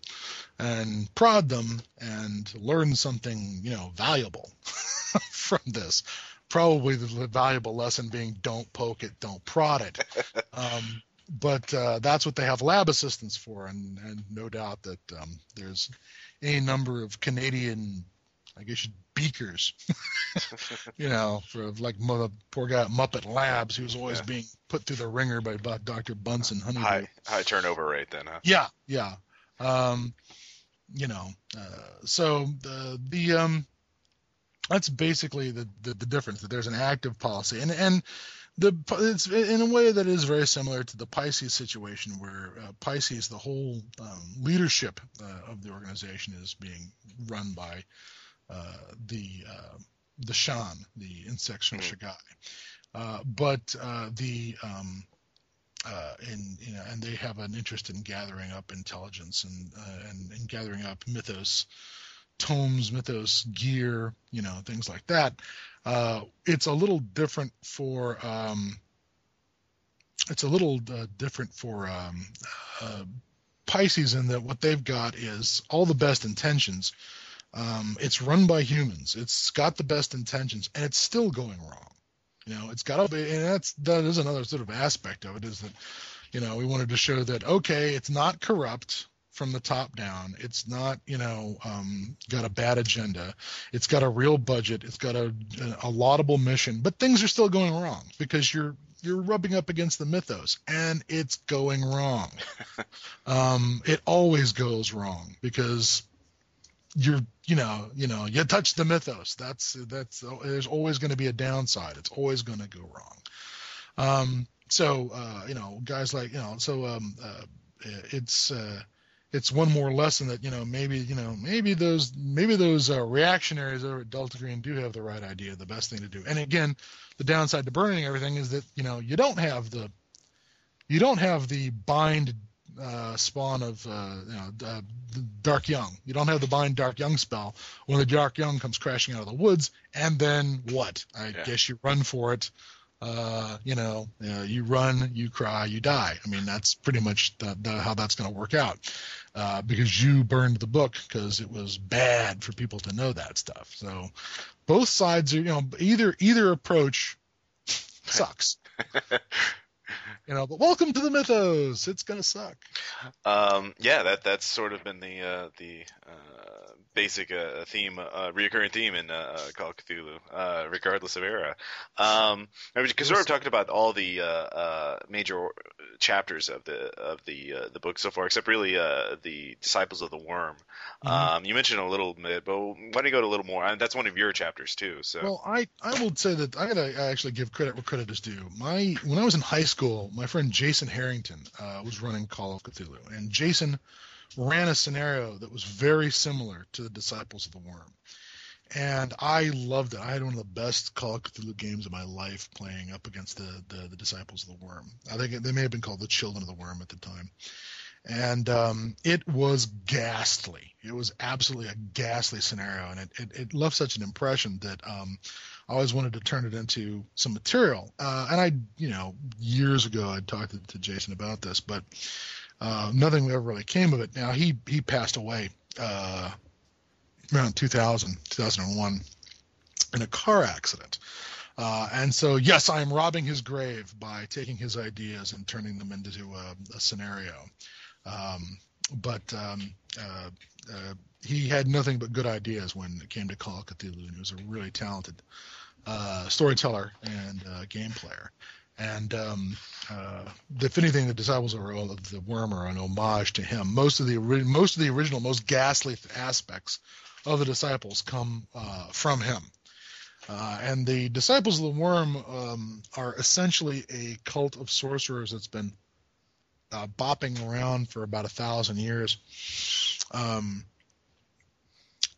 and prod them and learn something, you know, valuable from this. Probably the valuable lesson being don't poke it, don't prod it. Um, but uh, that's what they have lab assistants for, and, and no doubt that um, there's a number of Canadian, I guess, beakers, you know, for like the poor guy at Muppet Labs who was always yeah. being put through the ringer by, by Dr. Bunsen Honeydew. High, high turnover rate then, huh? Yeah, yeah. Um, you know, uh, so the the um, that's basically the, the the difference that there's an active policy and and the it's in a way that is very similar to the Pisces situation, where uh, Pisces, the whole um, leadership uh, of the organization is being run by uh, the uh, the Shan, the insexual mm-hmm. Shaggai, uh, but uh, the um, in you know, and they have an interest in gathering up intelligence and and, and gathering up mythos tomes, mythos, gear, you know, things like that. Uh, it's a little different for um, it's a little uh, different for um, uh, Pisces in that what they've got is all the best intentions. Um, it's run by humans. It's got the best intentions, and it's still going wrong. You know, it's got to be, and that's that is another sort of aspect of it is that, you know, we wanted to show that okay, it's not corrupt from the top down. It's not, you know, um, got a bad agenda. It's got a real budget. It's got a, a laudable mission, but things are still going wrong because you're you're rubbing up against the mythos, and it's going wrong. um, it always goes wrong because you're, you know, you know, you touch the mythos. That's that's there's always going to be a downside. It's always going to go wrong. Um, so uh, you know, guys like you know, so um, uh, it's uh, it's one more lesson that you know maybe you know maybe those maybe those uh, reactionaries over at Delta Green do have the right idea, the best thing to do. And again, the downside to burning everything is that you know you don't have the you don't have the bind uh, spawn of uh, you know uh, Dark Young. You don't have the bind Dark Young spell when the Dark Young comes crashing out of the woods, and then what? I yeah. guess you run for it uh, you know, uh, you run, you cry, you die. I mean, that's pretty much the, the, how that's going to work out uh, because you burned the book because it was bad for people to know that stuff. So both sides are, you know, either either approach sucks. you know, but welcome to the mythos. It's gonna suck. Um, yeah, that that's sort of been the uh, the uh, basic uh, theme, uh, reoccurring theme in uh, Call of Cthulhu, uh, regardless of era. Um, because of talked about all the uh, uh, major chapters of the of the uh, the book so far, except really uh, the Disciples of the Worm. Mm-hmm. Um, you mentioned a little bit, but why don't you go to a little more? I that's one of your chapters too. So well, I I will say that I gotta actually give credit where credit is due. My when I was in high school, my friend Jason Harrington uh, was running Call of Cthulhu, and Jason ran a scenario that was very similar to the Disciples of the Worm. And I loved it. I had one of the best Call of Cthulhu games of my life playing up against the, the, the Disciples of the Worm. I think they may have been called the Children of the Worm at the time. And um, it was ghastly. It was absolutely a ghastly scenario. And it, it, it left such an impression that um, I always wanted to turn it into some material. Uh, and I, you know, years ago, I talked to, to Jason about this, but uh, nothing ever really came of it. Now he he passed away uh, around 2000, 2001 in a car accident. Uh, and so, yes, I am robbing his grave by taking his ideas and turning them into a, a scenario. Um, but um, uh, uh, he had nothing but good ideas when it came to Call of Cthulhu, and he was a really talented uh, storyteller and game player. And um, uh, if anything, the disciples of the worm are an homage to him. Most of the most of the original, most ghastly aspects of the disciples come uh, from him. Uh, and the disciples of the worm um, are essentially a cult of sorcerers that's been uh, bopping around for about a thousand years. Um,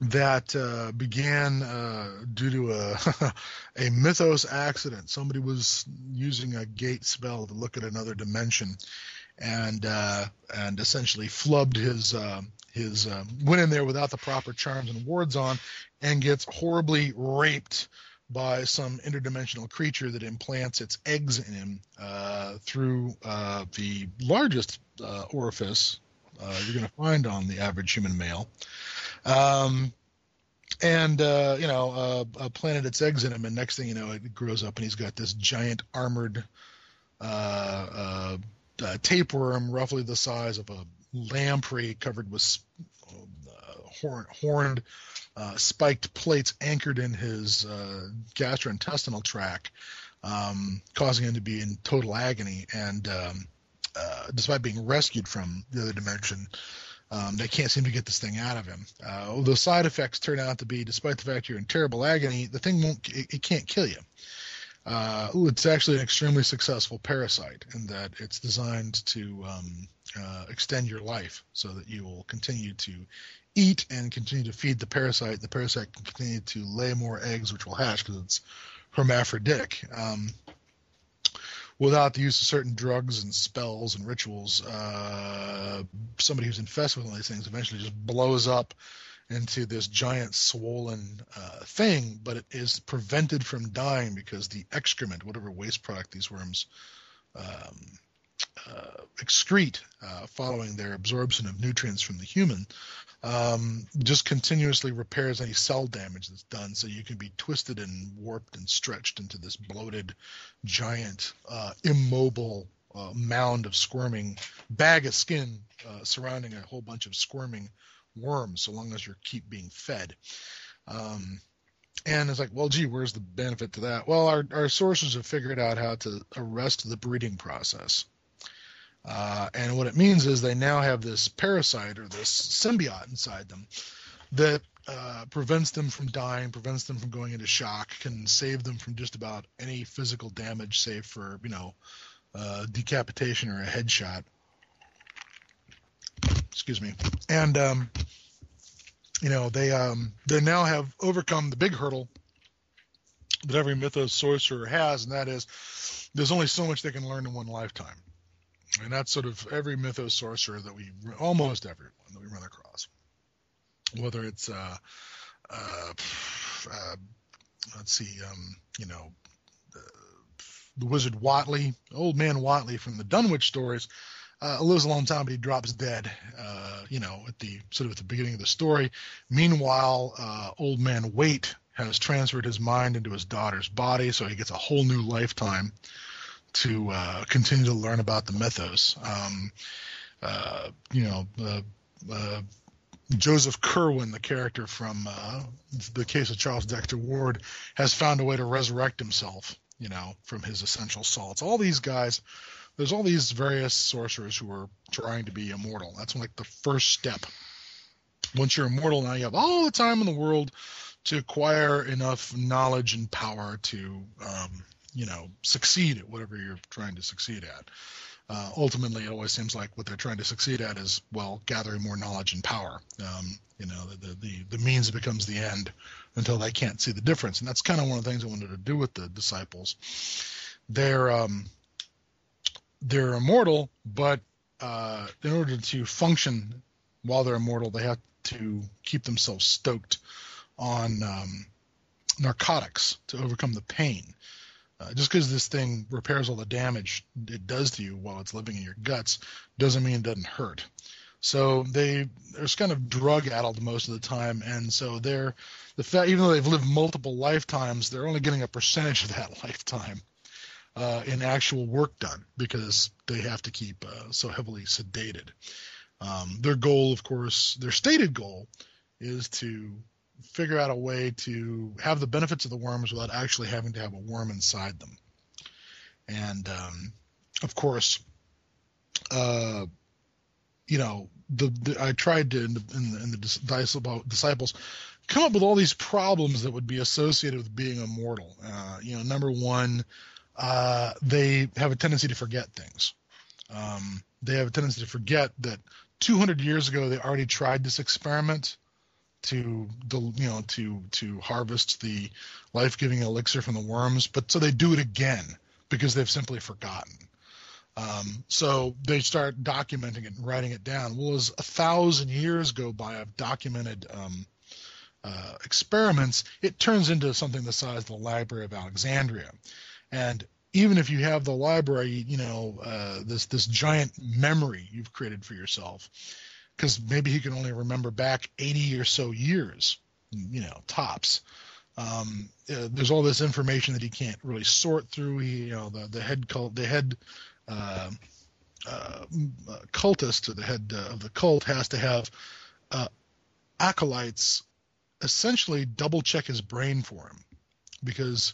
that uh, began uh, due to a a mythos accident. Somebody was using a gate spell to look at another dimension, and uh, and essentially flubbed his uh, his uh, went in there without the proper charms and wards on, and gets horribly raped by some interdimensional creature that implants its eggs in him uh, through the largest orifice you're going to find on the average human male. Um, and uh, you know, uh, uh, planted its eggs in him, and next thing you know, it grows up, and he's got this giant armored uh, uh, uh tapeworm, roughly the size of a lamprey, covered with horn, horned, spiked plates anchored in his gastrointestinal tract, um, causing him to be in total agony. And um, despite being rescued from the other dimension, um, they can't seem to get this thing out of him. Uh, the side effects turn out to be, despite the fact you're in terrible agony, the thing won't, it, it can't kill you. Uh, it's actually an extremely successful parasite in that it's designed to um, uh, extend your life so that you will continue to eat and continue to feed the parasite. The parasite can continue to lay more eggs, which will hatch because it's hermaphroditic. Um, without the use of certain drugs and spells and rituals, uh, somebody who's infested with one of these things eventually just blows up into this giant swollen uh, thing, but it is prevented from dying because the excrement, whatever waste product these worms um, uh, excrete uh, following their absorption of nutrients from the human, um, just continuously repairs any cell damage that's done. So you can be twisted and warped and stretched into this bloated, giant, uh, immobile uh, mound of squirming bag of skin uh, surrounding a whole bunch of squirming worms, so long as you keep being fed. Um, and it's like, well, gee, where's the benefit to that? Well, our, our sources have figured out how to arrest the breeding process. Uh, and what it means is they now have this parasite or this symbiote inside them that uh, prevents them from dying, prevents them from going into shock, can save them from just about any physical damage, save for you know uh, decapitation or a headshot. Excuse me. And um, you know they um, they now have overcome the big hurdle that every mythos sorcerer has, and that is there's only so much they can learn in one lifetime and that's sort of every mythos sorcerer that we almost everyone that we run across whether it's uh, uh, uh let's see um, you know the wizard Whateley, old man Whateley from the Dunwich stories, uh, lives a long time, but he drops dead. Uh, you know, at the sort of at the beginning of the story. Meanwhile, uh, old man Waite has transferred his mind into his daughter's body, so he gets a whole new lifetime to uh, continue to learn about the mythos. Um, uh, you know, uh, Joseph Curwen, the character from uh, the case of Charles Dexter Ward, has found a way to resurrect himself. You know, from his essential salts. All these guys, there's all these various sorcerers who are trying to be immortal. That's like the first step. Once you're immortal, now you have all the time in the world to acquire enough knowledge and power to um, you know succeed at whatever you're trying to succeed at. Uh, ultimately, it always seems like what they're trying to succeed at is well gathering more knowledge and power. Um, you know, the, the the means becomes the end until they can't see the difference, and that's kind of one of the things I wanted to do with the disciples. They're um, they're immortal, but uh, in order to function while they're immortal, they have to keep themselves stoked on um, narcotics to overcome the pain. Uh, just because this thing repairs all the damage it does to you while it's living in your guts doesn't mean it doesn't hurt. So they they're kind of drug addled most of the time, and so they're the fact even though they've lived multiple lifetimes, they're only getting a percentage of that lifetime uh, in actual work done because they have to keep uh, so heavily sedated. Um, their goal, of course, their stated goal is to figure out a way to have the benefits of the worms without actually having to have a worm inside them. And um, of course, uh, you know, the, the, I tried to in the, in the, in the disciples come up with all these problems that would be associated with being immortal. Uh, you know, number one, uh, they have a tendency to forget things. Um, they have a tendency to forget that 200 years ago they already tried this experiment to you know to to harvest the life-giving elixir from the worms, but so they do it again because they've simply forgotten. Um, so they start documenting it and writing it down. Well, as a thousand years go by of documented um, uh, experiments, it turns into something the size of the Library of Alexandria. And even if you have the library, you know, uh, this this giant memory you've created for yourself, because maybe he can only remember back 80 or so years, you know, tops. Um, uh, there's all this information that he can't really sort through. He, you know, the the head cult, the head uh, uh, cultist or the head uh, of the cult has to have uh, acolytes essentially double check his brain for him because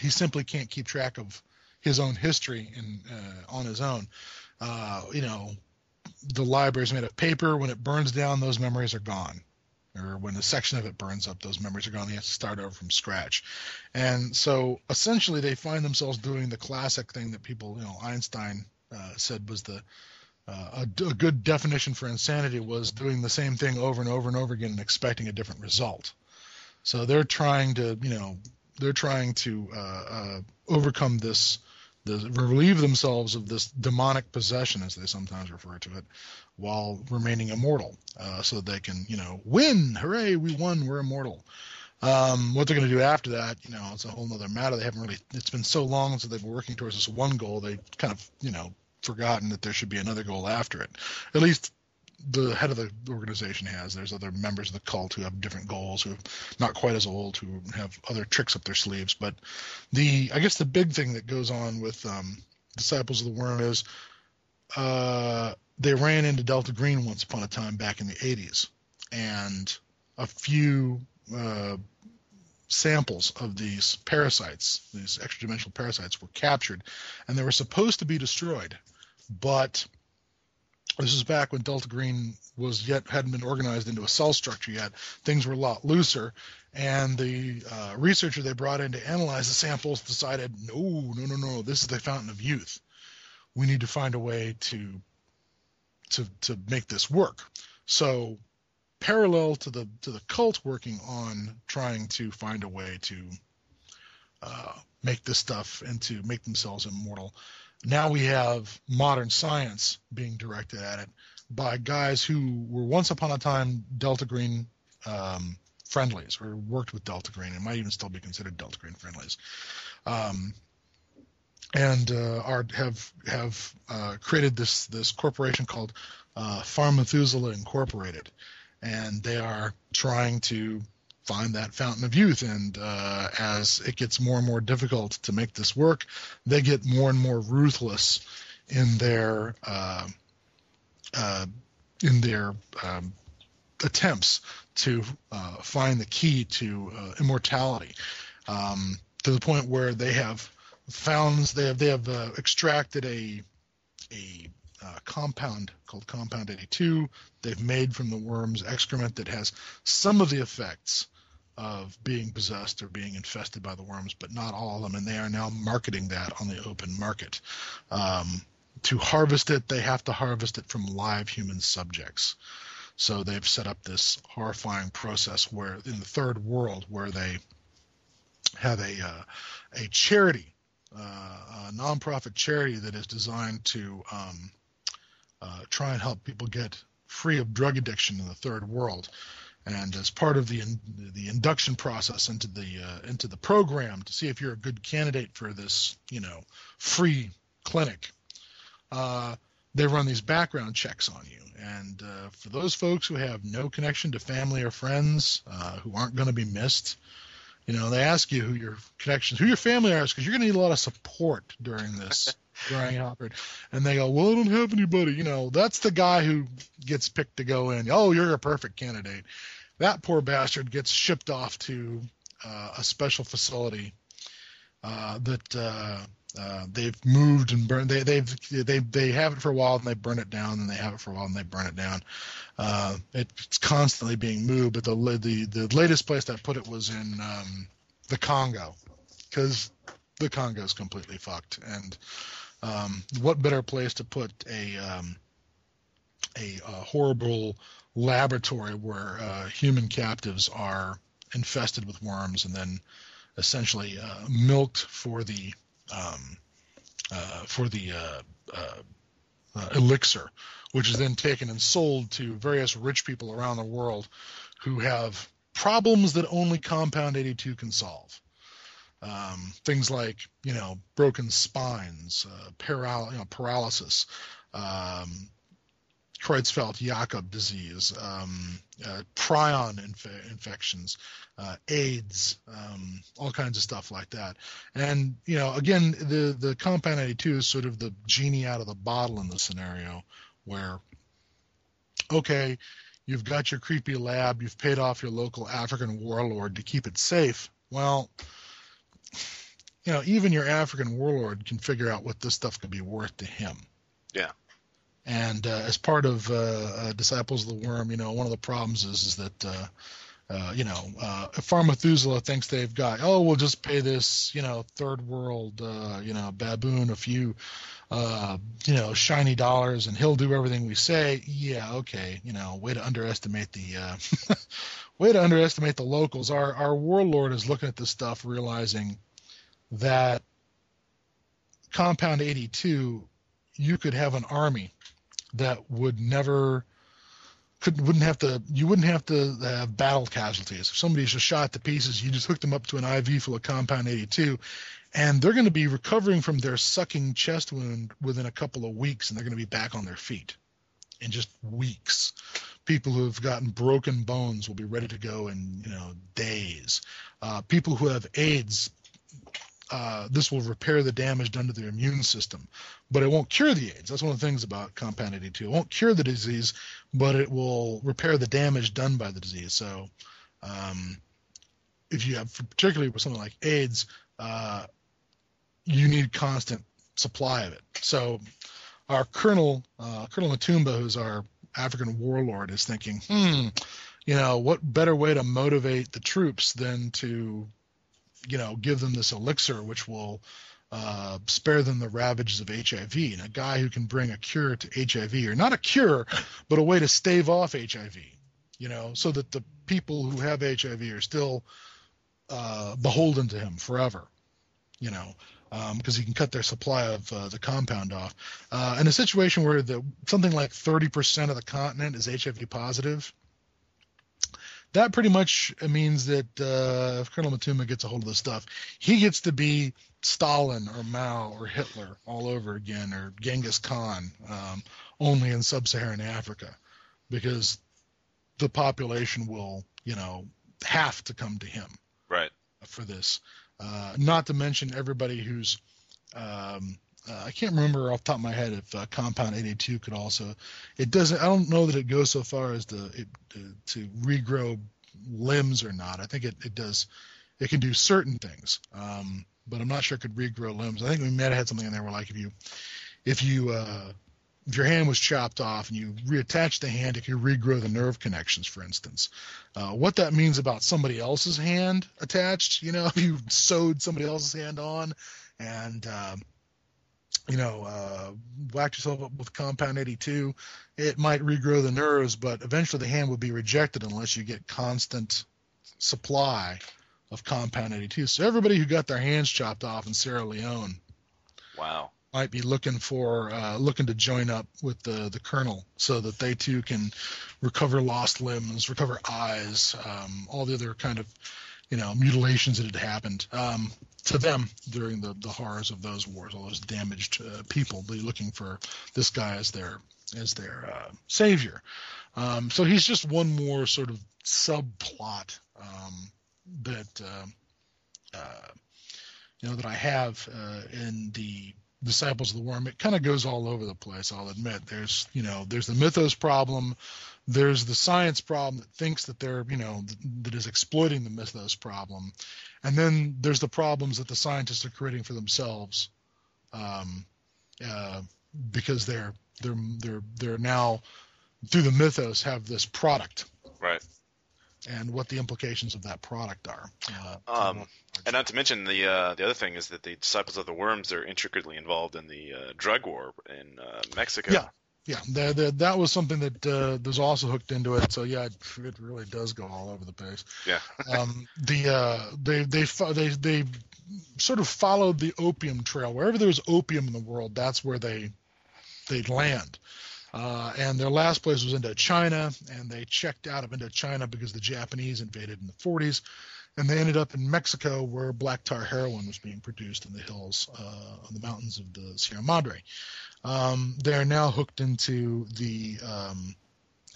he simply can't keep track of his own history and uh, on his own. Uh, you know, the library is made of paper. When it burns down, those memories are gone. Or when a section of it burns up, those memories are gone. He has to start over from scratch. And so essentially, they find themselves doing the classic thing that people, you know, Einstein uh, said was the uh, a, a, good definition for insanity was doing the same thing over and over and over again and expecting a different result. So they're trying to, you know, they're trying to uh, uh, overcome this, this, relieve themselves of this demonic possession, as they sometimes refer to it, while remaining immortal, uh, so they can, you know, win. Hooray, we won. We're immortal. Um, what they're going to do after that, you know, it's a whole other matter. They haven't really. It's been so long since they've been working towards this one goal. They kind of, you know, forgotten that there should be another goal after it. At least the head of the organization has. There's other members of the cult who have different goals, who are not quite as old, who have other tricks up their sleeves. But the I guess the big thing that goes on with um, Disciples of the Worm is uh, they ran into Delta Green once upon a time back in the 80s, and a few uh, samples of these parasites, these extra-dimensional parasites, were captured, and they were supposed to be destroyed, but this is back when Delta Green was yet hadn't been organized into a cell structure yet. Things were a lot looser, and the uh, researcher they brought in to analyze the samples decided, no, no, no, no, this is the fountain of youth. We need to find a way to to to make this work. So, parallel to the to the cult working on trying to find a way to uh, make this stuff and to make themselves immortal now we have modern science being directed at it by guys who were once upon a time Delta Green um, friendlies or worked with Delta Green and might even still be considered Delta Green friendlies. Um, and uh, are have have uh, created this this corporation called uh, Pharmathuselah Incorporated, and they are trying to find that fountain of youth. And uh, as it gets more and more difficult to make this work, they get more and more ruthless in their uh, uh, in their um, attempts to uh, find the key to uh, immortality, um, to the point where they have found they have they have uh, extracted a a uh, compound called compound 82 they've made from the worm's excrement that has some of the effects of being possessed or being infested by the worms, but not all of them. And they are now marketing that on the open market. Um, to harvest it, they have to harvest it from live human subjects. So they've set up this horrifying process where in the third world, where they have a uh, a charity, uh, a nonprofit charity that is designed to um, uh, try and help people get free of drug addiction in the third world and as part of the the induction process into the uh, into the program to see if you're a good candidate for this you know free clinic uh, they run these background checks on you and uh, for those folks who have no connection to family or friends uh, who aren't going to be missed you know they ask you who your connections who your family are because you're going to need a lot of support during this during Hopper. And they go, Well, I don't have anybody. You know, that's the guy who gets picked to go in. Oh, you're a perfect candidate that poor bastard gets shipped off to uh, a special facility uh, that uh, uh, they've moved and burned. They they've they they have it for a while and they burn it down, and they have it for a while and they burn it down. Uh, it's constantly being moved, but the the the latest place that put it was in um, the Congo, because the Congo is completely fucked. And um, what better place to put a um, a, a horrible laboratory where uh, human captives are infested with worms and then essentially uh, milked for the um, uh, for the uh, uh, uh, elixir, which is then taken and sold to various rich people around the world who have problems that only Compound 82 can solve. Um, things like you know broken spines, paral- you know, paralysis, um, Creutzfeldt-Jakob disease, um, uh, prion inf- infections, uh, AIDS, um, all kinds of stuff like that. And you know, again, the the compound 82 is sort of the genie out of the bottle in the scenario, where okay, you've got your creepy lab, you've paid off your local African warlord to keep it safe. Well, you know, even your African warlord can figure out what this stuff could be worth to him. Yeah. And uh, as part of uh, uh, Disciples of the Worm, you know, one of the problems is, is that, uh, uh, you know, uh, Pharmathuselah thinks they've got, oh, we'll just pay this, you know, third world, you know, baboon a few, you know, shiny dollars and he'll do everything we say. Yeah, okay, you know, way to underestimate the, way to underestimate the locals. Our our warlord is looking at this stuff, realizing that Compound 82, you could have an army that would never couldn't, wouldn't have to you wouldn't have to have battle casualties. If somebody's just shot to pieces, you just hook them up to an IV full of compound 82, and they're going to be recovering from their sucking chest wound within a couple of weeks, and they're going to be back on their feet in just weeks. People who have gotten broken bones will be ready to go in you know days. Uh, people who have AIDS uh, this will repair the damage done to their immune system, but it won't cure the AIDS. That's one of the things about compound 82. It won't cure the disease, but it will repair the damage done by the disease. So, um, if you have, particularly with something like AIDS, uh, you need constant supply of it. So, our Colonel uh, Colonel Matumba, who's our African warlord, is thinking, hmm, you know, what better way to motivate the troops than to you know, give them this elixir which will uh, spare them the ravages of HIV. And a guy who can bring a cure to HIV, or not a cure, but a way to stave off HIV, you know, so that the people who have HIV are still uh, beholden to him forever, you know, because um, he can cut their supply of uh, the compound off. Uh, in a situation where the something like 30% of the continent is HIV positive, that pretty much means that uh, if Colonel Matuma gets a hold of this stuff, he gets to be Stalin or Mao or Hitler all over again, or Genghis Khan, um, only in sub-Saharan Africa, because the population will, you know, have to come to him, right, for this. Uh, not to mention everybody who's um, uh, I can't remember off the top of my head if uh, Compound 82 could also. It doesn't. I don't know that it goes so far as to it, to, to regrow limbs or not. I think it, it does. It can do certain things, um, but I'm not sure it could regrow limbs. I think we might have had something in there where like if you if you uh, if your hand was chopped off and you reattach the hand, it could regrow the nerve connections, for instance. Uh, what that means about somebody else's hand attached, you know, if you sewed somebody else's hand on and um, you know, uh, whack yourself up with compound 82, it might regrow the nerves, but eventually the hand would be rejected unless you get constant supply of compound 82. So everybody who got their hands chopped off in Sierra Leone, wow, might be looking for uh, looking to join up with the the colonel so that they too can recover lost limbs, recover eyes, um, all the other kind of you know mutilations that had happened. Um, to them during the, the horrors of those wars, all those damaged uh, people. They're looking for this guy as their as their uh, savior. Um, so he's just one more sort of subplot um, that uh, uh you know that I have uh, in the Disciples of the Worm. It kind of goes all over the place. I'll admit. There's you know there's the mythos problem. There's the science problem that thinks that they're you know that is exploiting the mythos problem and then there's the problems that the scientists are creating for themselves, um, uh, because they're they're they're they're now through the mythos have this product, right? And what the implications of that product are. Uh, um, and not to mention the uh, the other thing is that the disciples of the worms are intricately involved in the uh, drug war in uh, Mexico. Yeah, yeah, that, was something that uh, was also hooked into it. So yeah, it, it really does go all over the place. Yeah. um, the uh, they they they they sort of followed the opium trail. Wherever there was opium in the world, that's where they they land. Uh, and their last place was Indochina, and they checked out of Indochina because the Japanese invaded in the 40s, and they ended up in Mexico where black tar heroin was being produced in the hills uh, on the mountains of the Sierra Madre. Um, they are now hooked into the um,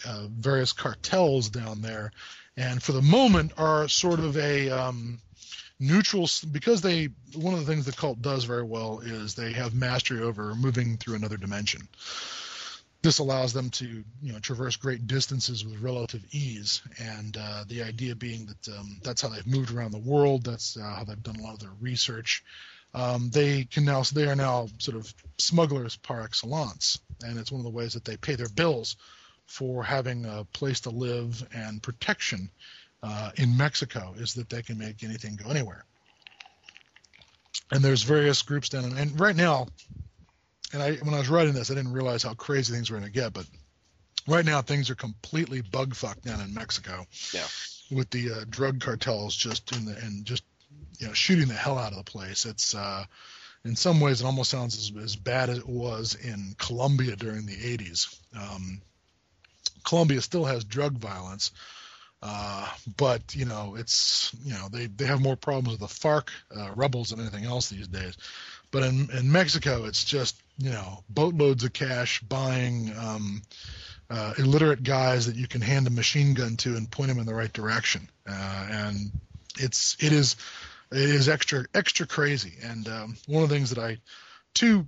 uh, various cartels down there, and for the moment are sort of a um, neutral because they one of the things the cult does very well is they have mastery over moving through another dimension this allows them to you know traverse great distances with relative ease. And uh, the idea being that um, that's how they've moved around the world. That's uh, how they've done a lot of their research. Um, they can now they are now sort of smugglers par excellence. And it's one of the ways that they pay their bills for having a place to live and protection uh, in Mexico is that they can make anything go anywhere. And there's various groups down, and, and right now, and I when I was writing this, I didn't realize how crazy things were going to get, but right now things are completely bug fucked down in Mexico. Yeah. With the uh, drug cartels just in the and just you know shooting the hell out of the place. It's uh, in some ways it almost sounds as, as bad as it was in Colombia during the 80s. Um, Colombia still has drug violence, uh, but you know, it's you know they, they have more problems with the FARC uh, rebels than anything else these days. But in, in Mexico, it's just you know boatloads of cash buying um, uh, illiterate guys that you can hand a machine gun to and point them in the right direction. Uh, and it's it is it is extra extra crazy. And um, one of the things that I two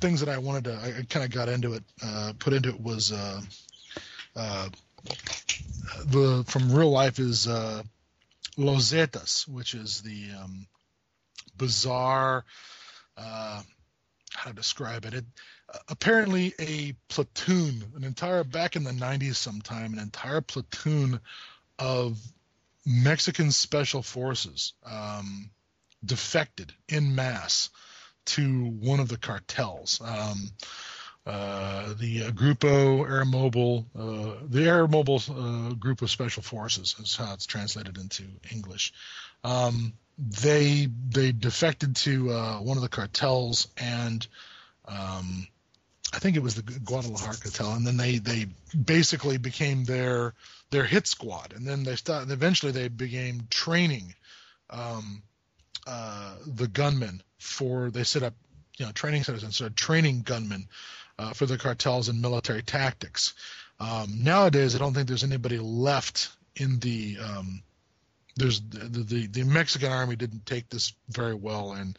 things that I wanted to I, kind of got into it uh, put into it was uh, uh, the from real life is uh, Los Zetas, which is the um, bizarre. How to describe it? it uh, apparently, a platoon, an entire back in the '90s, sometime, an entire platoon of Mexican special forces um, defected in mass to one of the cartels. Um, uh, the uh, Grupo Aeromobile, uh, the Aeromobile uh, Group of Special Forces is how it's translated into English. Um, they they defected to uh, one of the cartels, and um, I think it was the Guadalajara cartel, and then they they basically became their their hit squad, and then they started. Eventually, they became training um, uh, the gunmen for. They set up you know training centers and started training gunmen uh, for the cartels and military tactics. Um, nowadays, I don't think there's anybody left in the. Um, there's the, the, the Mexican army didn't take this very well, and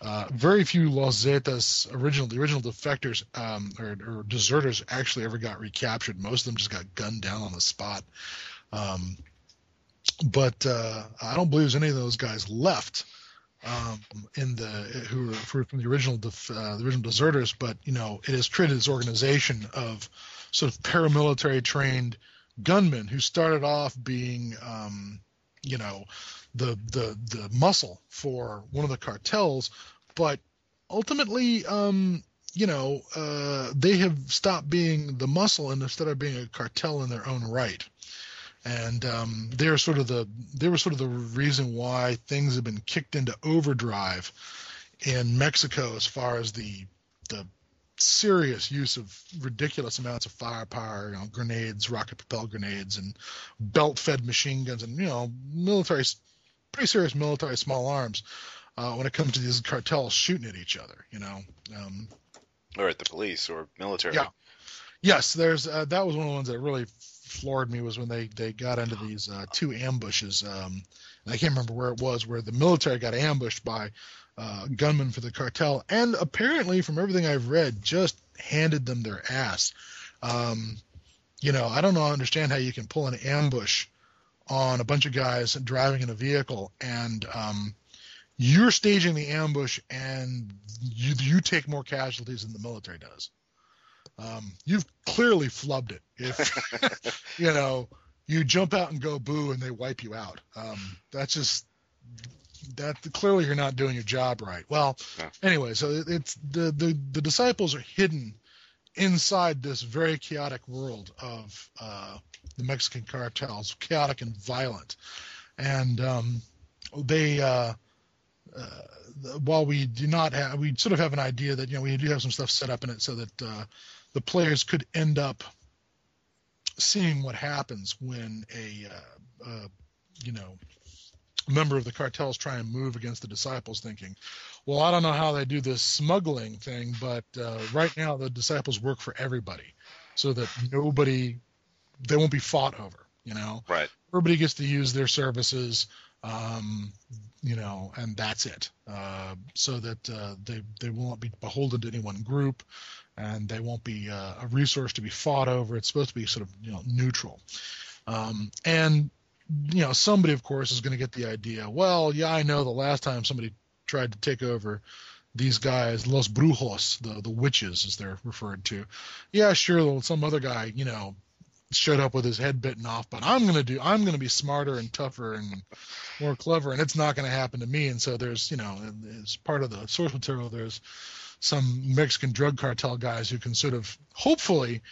uh, very few Los Zetas original the original defectors um, or, or, deserters actually ever got recaptured. Most of them just got gunned down on the spot. Um, but uh, I don't believe there's any of those guys left um, in the who were from the original def, uh, the original deserters, but you know it has created this organization of sort of paramilitary trained gunmen who started off being um, you know the the the muscle for one of the cartels, but ultimately um, you know uh, they have stopped being the muscle and instead of being a cartel in their own right. And um, they're sort of the they were sort of the reason why things have been kicked into overdrive in Mexico as far as the the serious use of ridiculous amounts of firepower, you know, grenades, rocket propelled grenades, and belt fed machine guns, and you know, military, pretty serious military small arms. Uh, when it comes to these cartels shooting at each other, you know, um, or at the police or military. Yeah. Yes, there's uh, that was one of the ones that really floored me was when they they got into these uh, two ambushes. Um, I can't remember where it was, where the military got ambushed by uh, gunmen for the cartel, and apparently, from everything I've read, just handed them their ass. Um, you know, I don't know, understand how you can pull an ambush on a bunch of guys driving in a vehicle, and um, you're staging the ambush, and you you take more casualties than the military does um, you've clearly flubbed it. If you know you jump out and go boo and they wipe you out, um, that's just that clearly you're not doing your job right. Well, yeah. anyway, so it's the, the the disciples are hidden inside this very chaotic world of uh, the Mexican cartels, chaotic and violent. And um, they, uh, uh, while we do not have, we sort of have an idea that you know we do have some stuff set up in it so that uh, the players could end up seeing what happens when a, uh, uh, you know, member of the cartels try and move against the disciples, thinking, well, I don't know how they do this smuggling thing, but uh, right now the disciples work for everybody, so that nobody, they won't be fought over. You know, Right. everybody gets to use their services, um, you know, and that's it. Uh, so that uh, they they won't be beholden to any one group, and they won't be uh, a resource to be fought over. It's supposed to be sort of you know neutral. Um, and you know, somebody of course is going to get the idea. Well, yeah, I know the last time somebody tried to take over these guys, Los Brujos, the the witches as they're referred to. Yeah, sure, some other guy, you know, showed up with his head bitten off, but I'm gonna do I'm gonna be smarter and tougher and more clever, and it's not gonna happen to me. And so there's you know, as part of the source material, there's some Mexican drug cartel guys who can sort of hopefully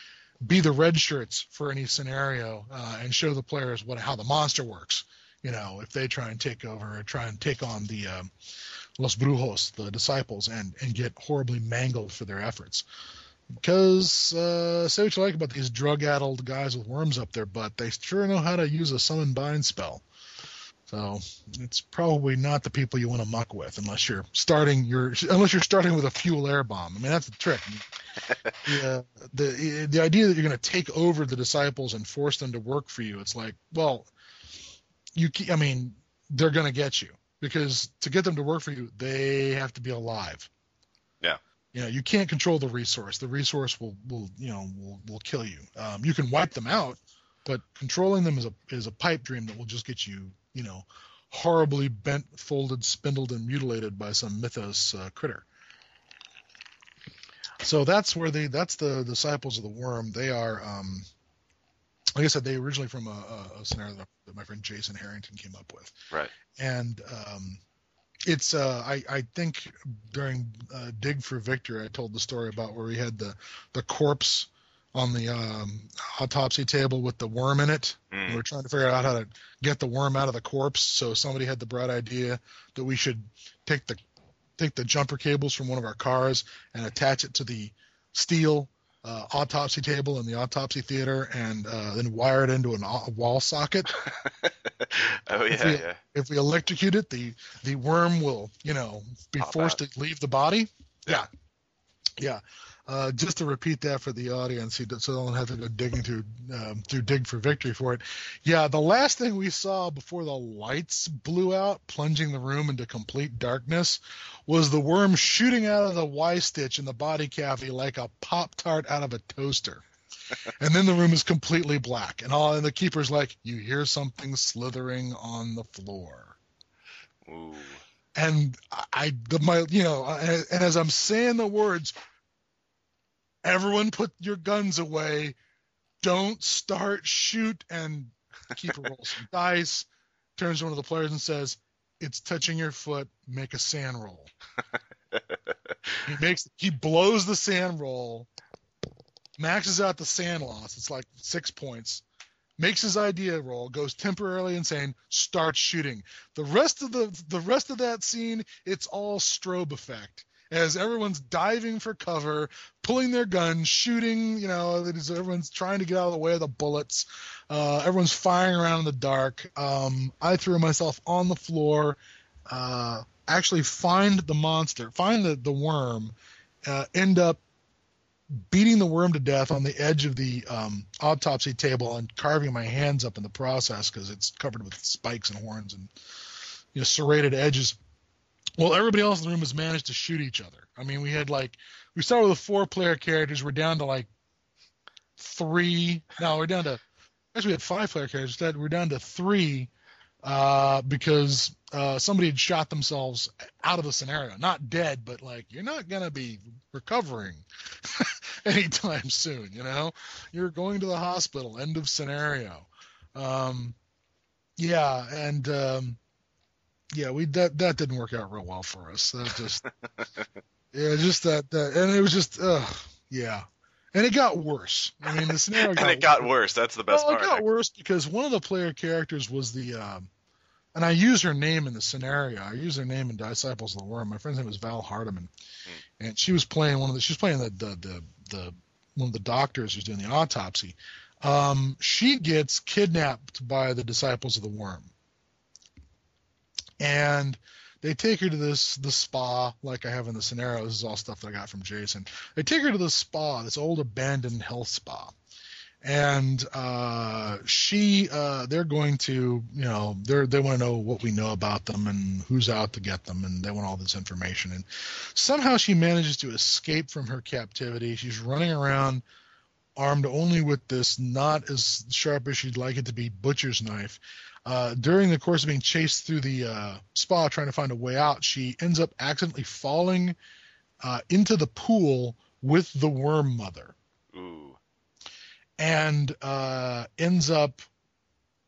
be the red shirts for any scenario uh, and show the players what how the monster works. You know, if they try and take over or try and take on the um, Los Brujos, the disciples, and and get horribly mangled for their efforts. Because uh, say what you like about these drug-addled guys with worms up their butt, they sure know how to use a summon bind spell. So it's probably not the people you want to muck with, unless you're starting your unless you're starting with a fuel air bomb. I mean that's the trick. The, the the idea that you're going to take over the disciples and force them to work for you, it's like, well, you I mean they're going to get you because to get them to work for you, they have to be alive. Yeah. You know, you can't control the resource. The resource will, will you know, will, will kill you. Um, you can wipe them out, but controlling them is a is a pipe dream that will just get you, you know, horribly bent, folded, spindled, and mutilated by some mythos uh, critter. So that's where they that's the disciples of the worm. They are, um, like I said, they originally from a, a, a scenario that, that my friend Jason Harrington came up with Right. and um, it's uh, I, I think during uh, Dig for Victory I told the story about where we had the the corpse on the um, autopsy table with the worm in it. Mm. We were trying to figure out how to get the worm out of the corpse. So somebody had the bright idea that we should take the take the jumper cables from one of our cars and attach it to the steel uh, autopsy table in the autopsy theater and uh, then wire it into an, a wall socket oh If yeah, we- yeah. if we electrocute it, the the worm will, you know, be Pop forced to leave the body. Yeah. Yeah, yeah. Uh, just to repeat that for the audience, so they don't have to go digging through um, through dig for victory for it. Yeah, the last thing we saw before the lights blew out, plunging the room into complete darkness, was the worm shooting out of the Y stitch in the body cavity like a pop tart out of a toaster. and then the room is completely black, and all and the keeper's like, "You hear something slithering on the floor." Ooh. and I, the, my, you know, and, and as I'm saying the words, everyone put your guns away, don't start, shoot, and keeper rolls some dice, turns to one of the players and says, "It's touching your foot. Make a SAN roll." he makes, he blows the SAN roll, maxes out the SAN loss. It's like six points. Makes his idea roll, goes temporarily insane, starts shooting. The rest of the the rest of that scene, it's all strobe effect as everyone's diving for cover, pulling their guns, shooting. You know, everyone's trying to get out of the way of the bullets. Uh, everyone's firing around in the dark. Um, I threw myself on the floor. Uh, actually, find the monster, find the the worm. Uh, end up beating the worm to death on the edge of the um, autopsy table and carving my hands up in the process because it's covered with spikes and horns and you know serrated edges. Well, everybody else in the room has managed to shoot each other. I mean, we had like we started with four player characters. We're down to like three. No, we're down to actually we had five player characters. Instead, we're down to three uh, because uh, somebody had shot themselves out of the scenario. Not dead, but like you're not gonna be recovering anytime soon. You know, you're going to the hospital. End of scenario. Um, yeah, and um, yeah, we that that didn't work out real well for us. That just yeah, just that that, and it was just uh, yeah. and it got worse. I mean, the scenario got and it got worse. That's the best well, part. it got worse because one of the player characters was the, um, and I use her name in the scenario. I use her name in Disciples of the Worm. My friend's name was Val Hardiman, Hmm. and she was playing one of the. She was playing the the the, the one of the doctors who's doing the autopsy. Um, she gets kidnapped by the Disciples of the Worm, and they take her to this the spa like I have in the scenario. This is all stuff that I got from Jason. They take her to the spa, this old abandoned health spa, and uh, she uh, they're going to you know they're they want to know what we know about them and who's out to get them and they want all this information and somehow she manages to escape from her captivity. She's running around armed only with this not as sharp as she'd like it to be butcher's knife. Uh, during the course of being chased through the uh, spa trying to find a way out, she ends up accidentally falling uh, into the pool with the worm mother Ooh. and uh, ends up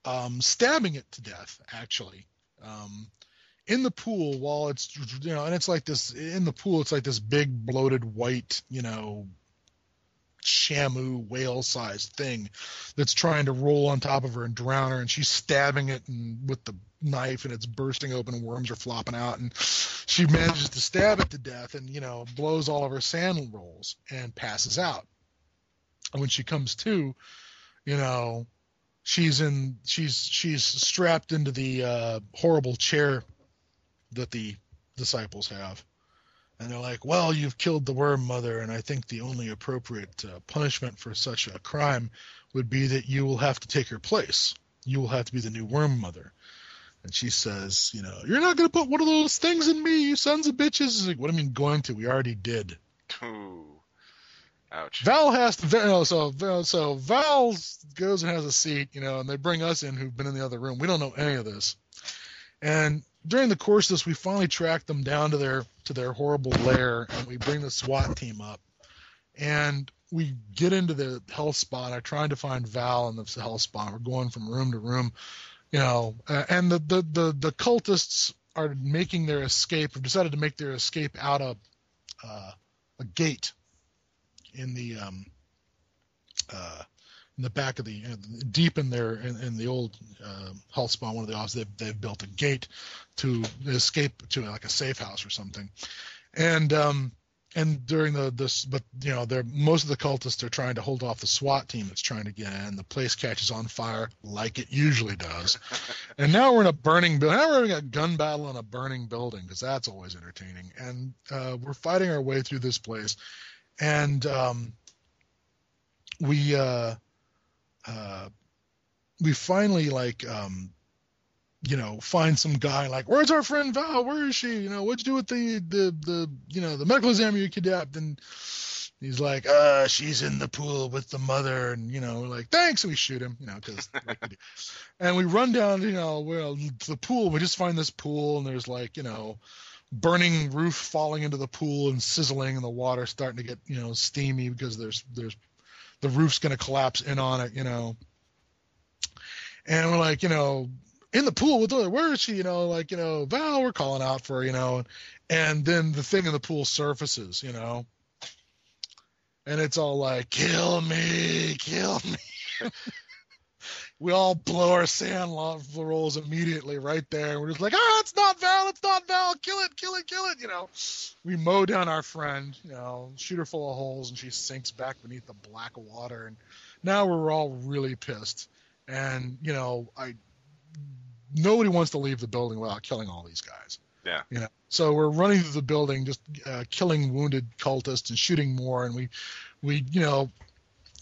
um, stabbing it to death, actually. Um, in the pool while it's, you know, and it's like this, in the pool, it's like this big bloated white, you know, shamu whale sized thing that's trying to roll on top of her and drown her and she's stabbing it and with the knife and it's bursting open and worms are flopping out and she manages to stab it to death and you know blows all of her SAN rolls and passes out. And when she comes to you know she's in she's she's strapped into the uh, horrible chair that the disciples have and they're like, "Well, you've killed the worm mother, and I think the only appropriate uh, punishment for such a crime would be that you will have to take her place. You will have to be the new worm mother." And she says, "You know, you're not going to put one of those things in me, you sons of bitches." Like, "What do you mean going to? We already did." Ooh. Ouch. Val has to, you know, so so Val goes and has a seat, you know, and they bring us in who've been in the other room. We don't know any of this, and during the course of this, we finally track them down to their to their horrible lair, and we bring the SWAT team up, and we get into the health spot. I'm trying to find Val in the health spot. We're going from room to room, you know, uh, and the, the the the cultists are making their escape. Have decided to make their escape out of uh, a gate in the um, uh, in the back of the deep in there in, in the old uh, health spa, one of the offices, they've, they've built a gate to escape to like a safe house or something, and um, and during the this, but you know, they're most of the cultists are trying to hold off the SWAT team that's trying to get in. The place catches on fire like it usually does, and now we're in a burning building. Now we're having a gun battle in a burning building because that's always entertaining, and uh, we're fighting our way through this place, and um, we. Uh, uh, we finally like um, you know find some guy like where's our friend Val? Where is she? You know what'd you do with the the the you know the medical examiner you kidnapped? And he's like uh she's in the pool with the mother. And you know like thanks. We shoot him you know because like and we run down you know well the pool. We just find this pool and there's like you know burning roof falling into the pool and sizzling and the water starting to get you know steamy because there's there's the roof's going to collapse in on it, you know. And we're like, you know, in the pool with her, where is she? You know, like, you know, Val, we're calling out for her, you know. And then the thing in the pool surfaces, you know. And it's all like, kill me, kill me. we all blow our SAN rolls immediately right there. We're just like, ah, it's not Val, it's not Val, kill it, kill it, kill it. You know, we mow down our friend, you know, shoot her full of holes, and she sinks back beneath the black water. And now we're all really pissed. And you know, I nobody wants to leave the building without killing all these guys. Yeah. You know, so we're running through the building, just uh, killing wounded cultists and shooting more, and we, we, you know,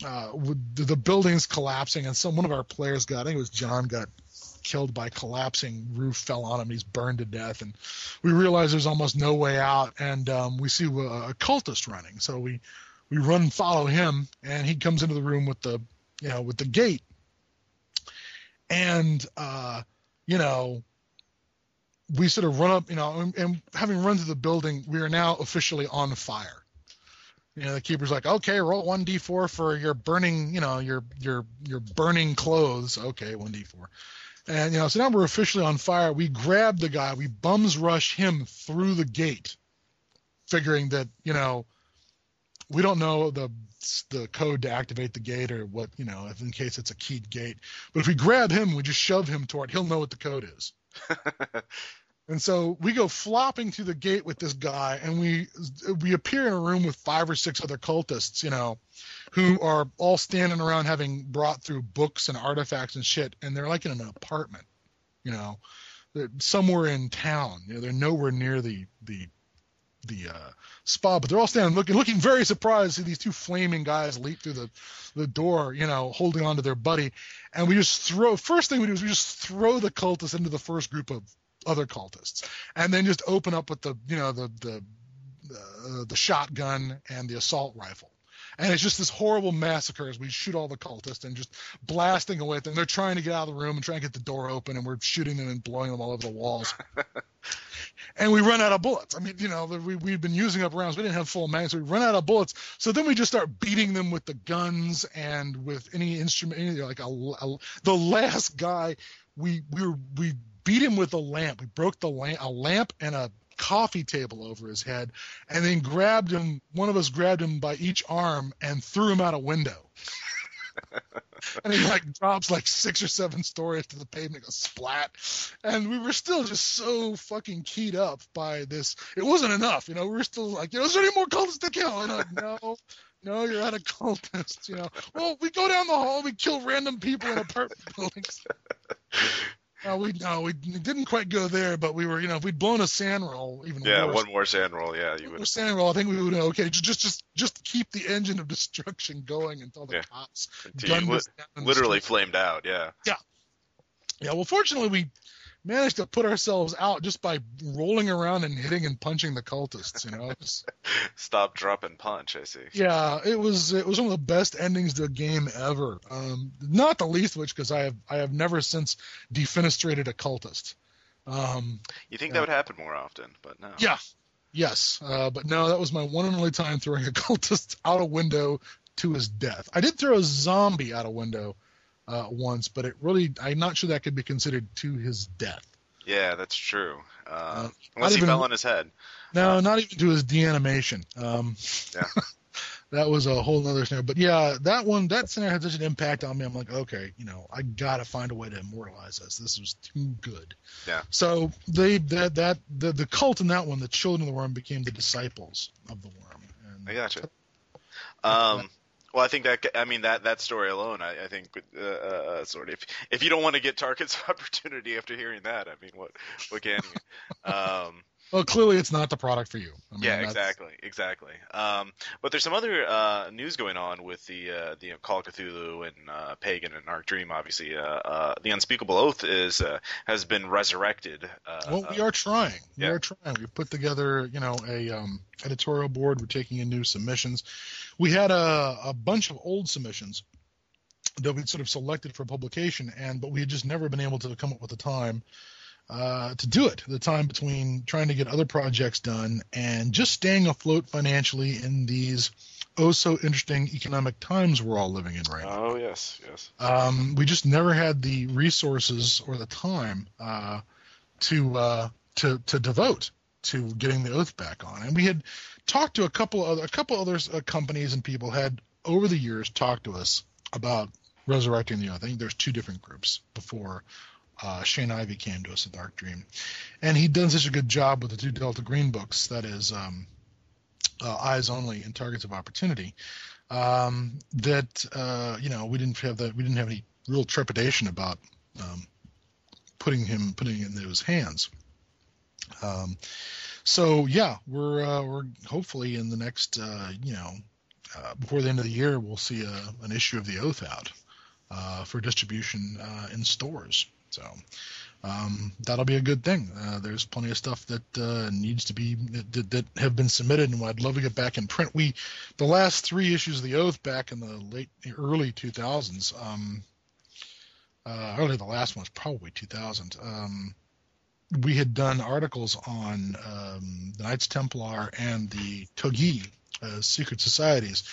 uh, the building's collapsing, and some one of our players got, I think it was John, got killed by collapsing roof, fell on him, he's burned to death, and we realize there's almost no way out, and um, we see a, a cultist running, so we we run and follow him, and he comes into the room with the you know with the gate, and uh, you know we sort of run up, you know, and, and having run through the building, we are now officially on fire you know the keeper's like okay roll 1d4 for your burning you know your your your burning clothes okay 1d4 and you know so now we're officially on fire we grab the guy we bums rush him through the gate figuring that you know we don't know the the code to activate the gate or what you know in case it's a keyed gate. But if we grab him, we just shove him toward. He'll know what the code is. And so we go flopping through the gate with this guy, and we we appear in a room with five or six other cultists, you know, who are all standing around having brought through books and artifacts and shit, and they're like in an apartment, you know, they're somewhere in town. You know, they're nowhere near the the the uh, spa, but they're all standing looking looking very surprised to see these two flaming guys leap through the the door, you know, holding on to their buddy, and we just throw. First thing we do is we just throw the cultists into the first group of other cultists, and then just open up with the you know the the uh, the shotgun and the assault rifle. And it's just this horrible massacre as we shoot all the cultists and just blasting away at them. They're trying to get out of the room and trying to get the door open, and we're shooting them and blowing them all over the walls. and we run out of bullets. I mean, you know, we, we've been using up rounds. We didn't have full mags, so we run out of bullets. So then we just start beating them with the guns and with any instrument, any, like a, a, the last guy, we we were, we beat him with a lamp. We broke the lamp, a lamp and a coffee table over his head, and then grabbed him. One of us grabbed him by each arm and threw him out a window. and he like drops like six or seven stories to the pavement, goes splat. And we were still just so fucking keyed up by this. It wasn't enough, you know. We were still like, you know, is there any more cultists to kill? And like, no. No, you're out of cultists, you know. Well, we go down the hall, we kill random people in apartment buildings. No, we no, we didn't quite go there, but we were, you know, if we'd blown a SAN roll, even yeah, worse, one more SAN roll, yeah, you one would. more SAN roll, I think we would okay, just just just keep the engine of destruction going until the Yeah. cops Until gunned li- us down in the literally flamed out, yeah. yeah. Yeah, well, fortunately, we managed to put ourselves out just by rolling around and hitting and punching the cultists. You know, Stop, drop, and punch. I see. yeah, it was it was one of the best endings to a game ever. Um, not the least of which because I have I have never since defenestrated a cultist. Um, You think Yeah. that would happen more often, but no. Yeah. Yes, uh, but no, that was my one and only time throwing a cultist out a window to his death. I did throw a zombie out a window uh, once, but it really, I'm not sure that could be considered to his death. Yeah, that's true. Uh, Uh, unless not he fell on his head. No, not even to his deanimation. Um, Yeah. that was a whole other scenario. But yeah, that one, that scenario had such an impact on me. I'm like, okay, you know, I gotta find a way to immortalize this. This was too good. Yeah. So they that that the the cult in that one, the children of the worm became the disciples of the worm. And I gotcha. Um, well, I think that I mean that that story alone. I, I think uh, uh, sort of if if you don't want to get Target's opportunity after hearing that, I mean, what what can you? Um, Well, clearly it's not the product for you. I mean, yeah, that's- exactly, exactly. Um, but there's some other uh, news going on with the uh, the Call of Cthulhu and uh, Pagan and Arc Dream. Obviously, uh, uh, the Unspeakable Oath is uh, has been resurrected. Uh, Well, we are trying. We yeah. are trying. We've put together, you know, a um, editorial board. We're taking in new submissions. We had a, a bunch of old submissions that we'd sort of selected for publication, and but we had just never been able to come up with the time uh, to do it. The time between trying to get other projects done and just staying afloat financially in these oh so interesting economic times we're all living in right now Oh yes, yes. um, we just never had the resources or the time uh, to uh, to to devote to getting the oath back on. And we had talked to a couple other a couple other uh, companies and people had over the years talked to us about resurrecting the oath. I think there's two different groups before. Uh, Shane Ivey came to us at Arc Dream, and he'd done such a good job with the two Delta Green books. That is, um, uh, Eyes Only and Targets of Opportunity um, that uh, you know we didn't have the we didn't have any real trepidation about um, putting him putting it in those hands. Um, so yeah, we're uh, we're hopefully in the next uh, you know uh, before the end of the year we'll see a, an issue of the Oath out for distribution in stores. So um, that'll be a good thing. Uh, there's plenty of stuff that uh, needs to be that, that have been submitted, and I'd love to get back in print. We the last three issues of the Oath back in the late early 2000s. Um, uh, early the last one was probably 2000. Um, we had done articles on um, the Knights Templar and the Thuggee uh, secret societies,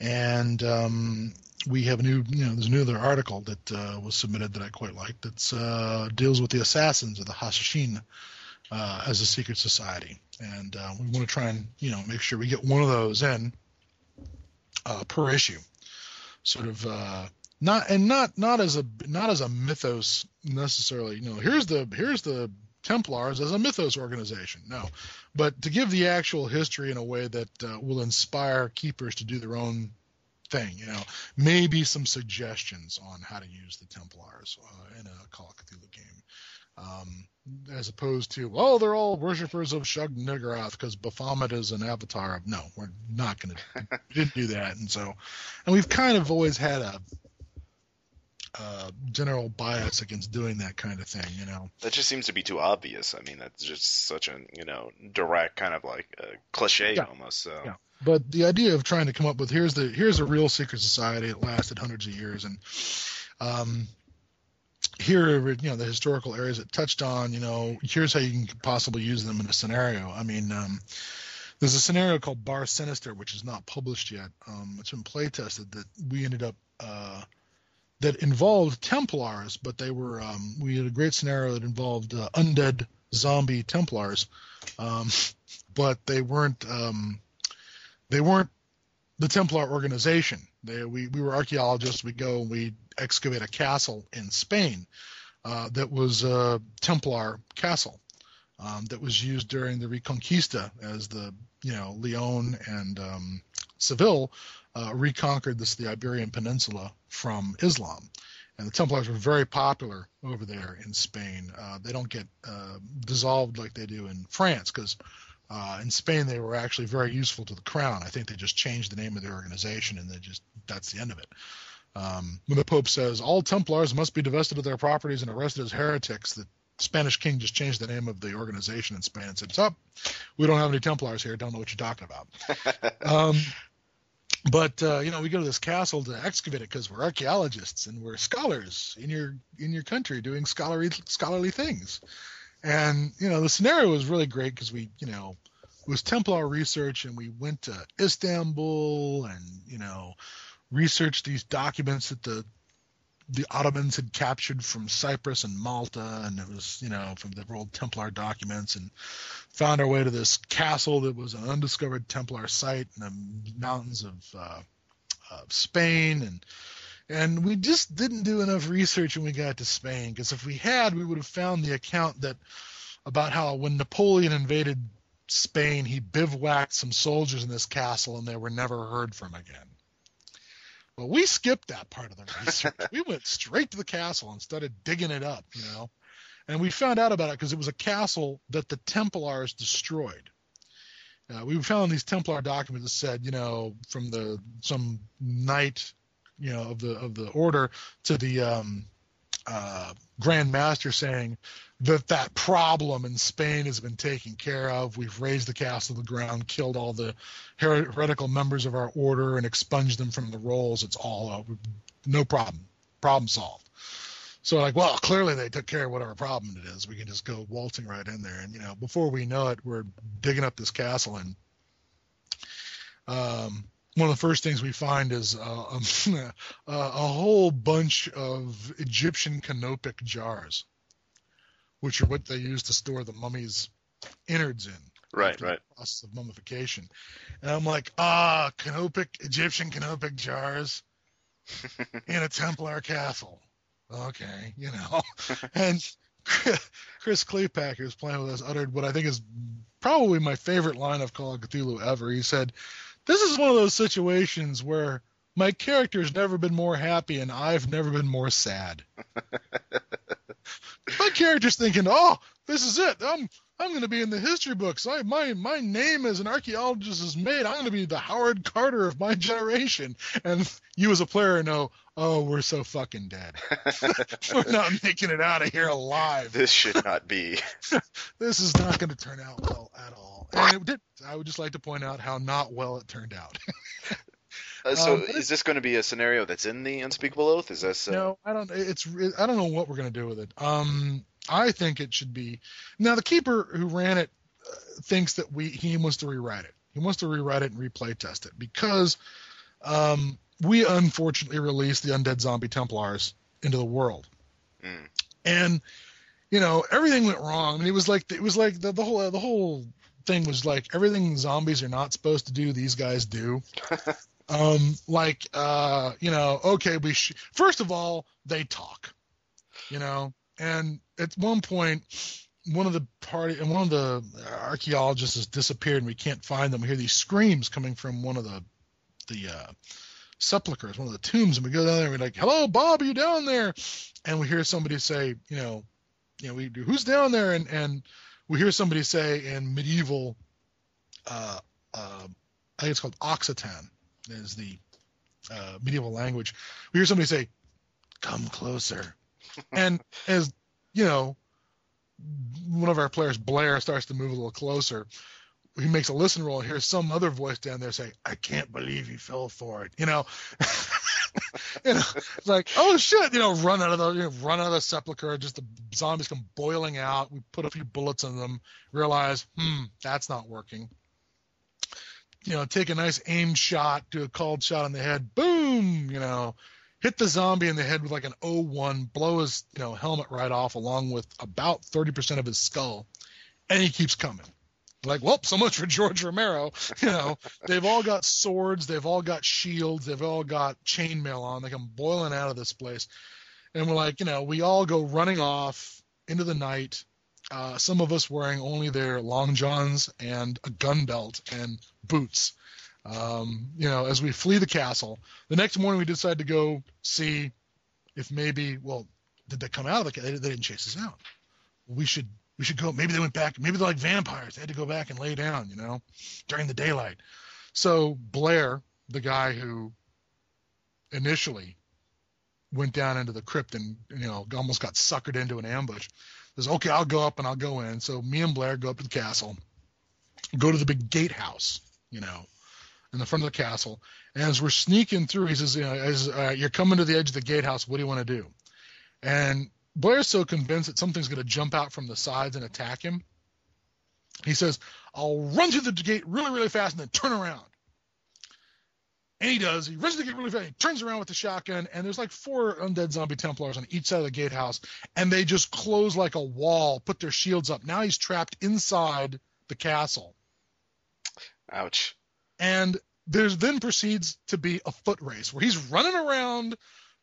and um, we have a new, you know, there's a new other article that uh, was submitted that I quite like that uh, deals with the assassins of the Hashishin uh, as a secret society, and uh, we want to try and, you know, make sure we get one of those in uh, per issue, sort of uh, not and not not as a not as a mythos necessarily. You know, here's the here's the Templars as a mythos organization. No, but to give the actual history in a way that uh, will inspire keepers to do their own thing. You know, maybe some suggestions on how to use the Templars uh, in a Call of Cthulhu game. Um, as opposed to, oh, they're all worshippers of Shub-Niggurath because Baphomet is an avatar of. No, we're not going to. didn't do that, and so, and we've kind of always had a, a general bias against doing that kind of thing. You know, that just seems to be too obvious. I mean, that's just such a you know direct kind of like a cliche yeah. almost. So. Yeah. But the idea of trying to come up with here's the here's a real secret society. It lasted hundreds of years, and um, here you know the historical areas it touched on. You know, here's how you can possibly use them in a scenario. I mean, um, there's a scenario called Bar Sinister, which is not published yet. Um, it's been play tested that we ended up uh, that involved Templars, but they were um, we had a great scenario that involved uh, undead zombie Templars, um, but they weren't um, they weren't the Templar organization. They, we, we were archaeologists. We go and we excavate a castle in Spain uh, that was a Templar castle um, that was used during the Reconquista as the you know Leon and um, Seville uh, reconquered this the Iberian Peninsula from Islam. And the Templars were very popular over there in Spain. Uh, they don't get uh, dissolved like they do in France because uh, in Spain, they were actually very useful to the crown. I think they just changed the name of the organization, and they just that's the end of it. Um, when the Pope says all Templars must be divested of their properties and arrested as heretics, the Spanish king just changed the name of the organization in Spain and said, "Stop, we don't have any Templars here. Don't know what you're talking about." um, but uh, you know, we go to this castle to excavate it because we're archaeologists and we're scholars in your in your country doing scholarly scholarly things. And you know, the scenario was really great because we, you know, it was Templar research, and we went to Istanbul and you know, researched these documents that the the Ottomans had captured from Cyprus and Malta, and it was, you know, from the old Templar documents, and found our way to this castle that was an undiscovered Templar site in the mountains of, uh, of Spain, and and we just didn't do enough research when we got to Spain because if we had, we would have found the account that about how when Napoleon invaded Spain, he bivouacked some soldiers in this castle and they were never heard from again. Well, we skipped that part of the research. we went straight to the castle and started digging it up, you know. And we found out about it because it was a castle that the Templars destroyed. Uh, we found these Templar documents that said, you know, from the some knight you know of the of the order to the um, uh, Grand Master saying that that problem in Spain has been taken care of. We've razed the castle to the ground, killed all the heretical members of our order, and expunged them from the rolls. It's all uh, no problem. Problem solved. So like, well, clearly they took care of whatever problem it is. We can just go waltzing right in there, and you know, before we know it, we're digging up this castle and um, one of the first things we find is uh, um, a whole bunch of Egyptian canopic jars, which are what they use to store the mummy's innards in. Right, right. process of mummification. And I'm like, ah, canopic, Egyptian canopic jars in a Templar castle. Okay, you know. and Chris Klepacker, who's playing with us, uttered what I think is probably my favorite line of Call of Cthulhu ever. He said, this is one of those situations where my character's never been more happy and I've never been more sad. my character's thinking, "Oh, this is it. I'm I'm going to be in the history books. I my my name as an archaeologist is made. I'm going to be the Howard Carter of my generation." And you as a player know, "Oh, we're so fucking dead. we're not making it out of here alive. This should not be. this is not going to turn out well at all." And it did. I would just like to point out how not well it turned out. uh, so, um, is this going to be a scenario that's in the Unspeakable Oath? Is this? Uh... No, I don't. It's. I don't know what we're going to do with it. Um, I think it should be. Now, the keeper who ran it uh, thinks that we he wants to rewrite it. He wants to rewrite it and replay test it because um, we unfortunately released the Undead Zombie Templars into the world, mm. and you know everything went wrong. I mean, it was like it was like the, the whole the whole thing was like everything zombies are not supposed to do, these guys do. Um, like, uh, you know, okay, we sh- first of all they talk, you know, and at one point, one of the party and one of the archaeologists has disappeared, and we can't find them. We hear these screams coming from one of the the uh, sepulchres, one of the tombs, and we go down there and we're like, "Hello, Bob, are you down there?" And we hear somebody say, you know, you know, we do, who's down there? And and we hear somebody say in medieval, uh, uh, I think it's called Occitan, is the uh, medieval language. We hear somebody say, "Come closer," and as you know, one of our players, Blair, starts to move a little closer he makes a listen roll and hears some other voice down there say, "I can't believe he fell for it." You know, you know, it's like, oh shit, you know, run out of the you know, run out of the sepulcher. Just the zombies come boiling out. We put a few bullets in them. Realize, hmm, that's not working. You know, take a nice aim shot, do a called shot on the head. Boom, you know, hit the zombie in the head with like an O1, blow his you know helmet right off, along with about 30% of his skull, and he keeps coming like, well, so much for George Romero. You know, they've all got swords, they've all got shields, they've all got chainmail on. They come boiling out of this place, and we're like, you know, we all go running off into the night. Uh, some of us wearing only their long johns and a gun belt and boots. Um, you know, as we flee the castle. The next morning, we decide to go see if maybe, well, did they come out of the? They, they didn't chase us out. We should we should go. Maybe they went back. Maybe they're like vampires. They had to go back and lay down, you know, during the daylight. So Blair, the guy who initially went down into the crypt and you know almost got suckered into an ambush, says, "Okay, I'll go up and I'll go in." So me and Blair go up to the castle, go to the big gatehouse, you know, in the front of the castle. And as we're sneaking through, he says, "You know, as uh, you're coming to the edge of the gatehouse, what do you want to do?" And Blair's so convinced that something's going to jump out from the sides and attack him. He says, I'll run through the gate really, really fast and then turn around. And he does. He runs through the gate really fast. He turns around with the shotgun, and there's like four undead zombie Templars on each side of the gatehouse, and they just close like a wall, put their shields up. Now he's trapped inside the castle. Ouch. And there's then proceeds to be a foot race where he's running around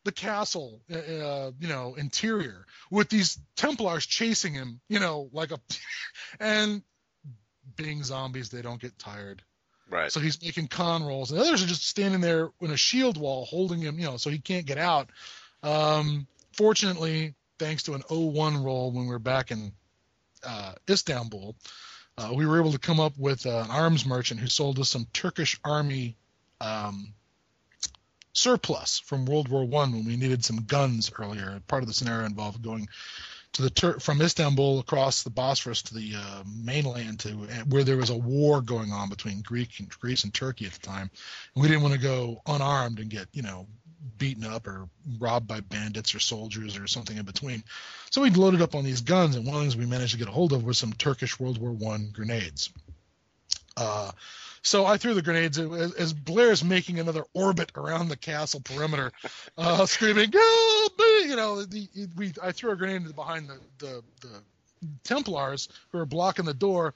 the castle, uh, uh, you know, interior with these Templars chasing him, you know, like a, and being zombies, they don't get tired. Right. So he's making con rolls, and others are just standing there in a shield wall, holding him, you know, so he can't get out. Um, fortunately, thanks to an 0-1 roll when we were back in uh, Istanbul, uh, we were able to come up with uh, an arms merchant who sold us some Turkish army um, surplus from World War One when we needed some guns earlier. Part of the scenario involved going to the Tur- from Istanbul across the Bosphorus to the uh, mainland to where there was a war going on between Greek and Greece and Turkey at the time, and we didn't want to go unarmed and get you know beaten up or robbed by bandits or soldiers or something in between. So we loaded up on these guns, and one of the things we managed to get a hold of was some Turkish World War One grenades. Uh, so I threw the grenades as, Blair's making another orbit around the castle perimeter, uh, screaming, "Help me!" You know, the, we I threw a grenade behind the, the the Templars who are blocking the door,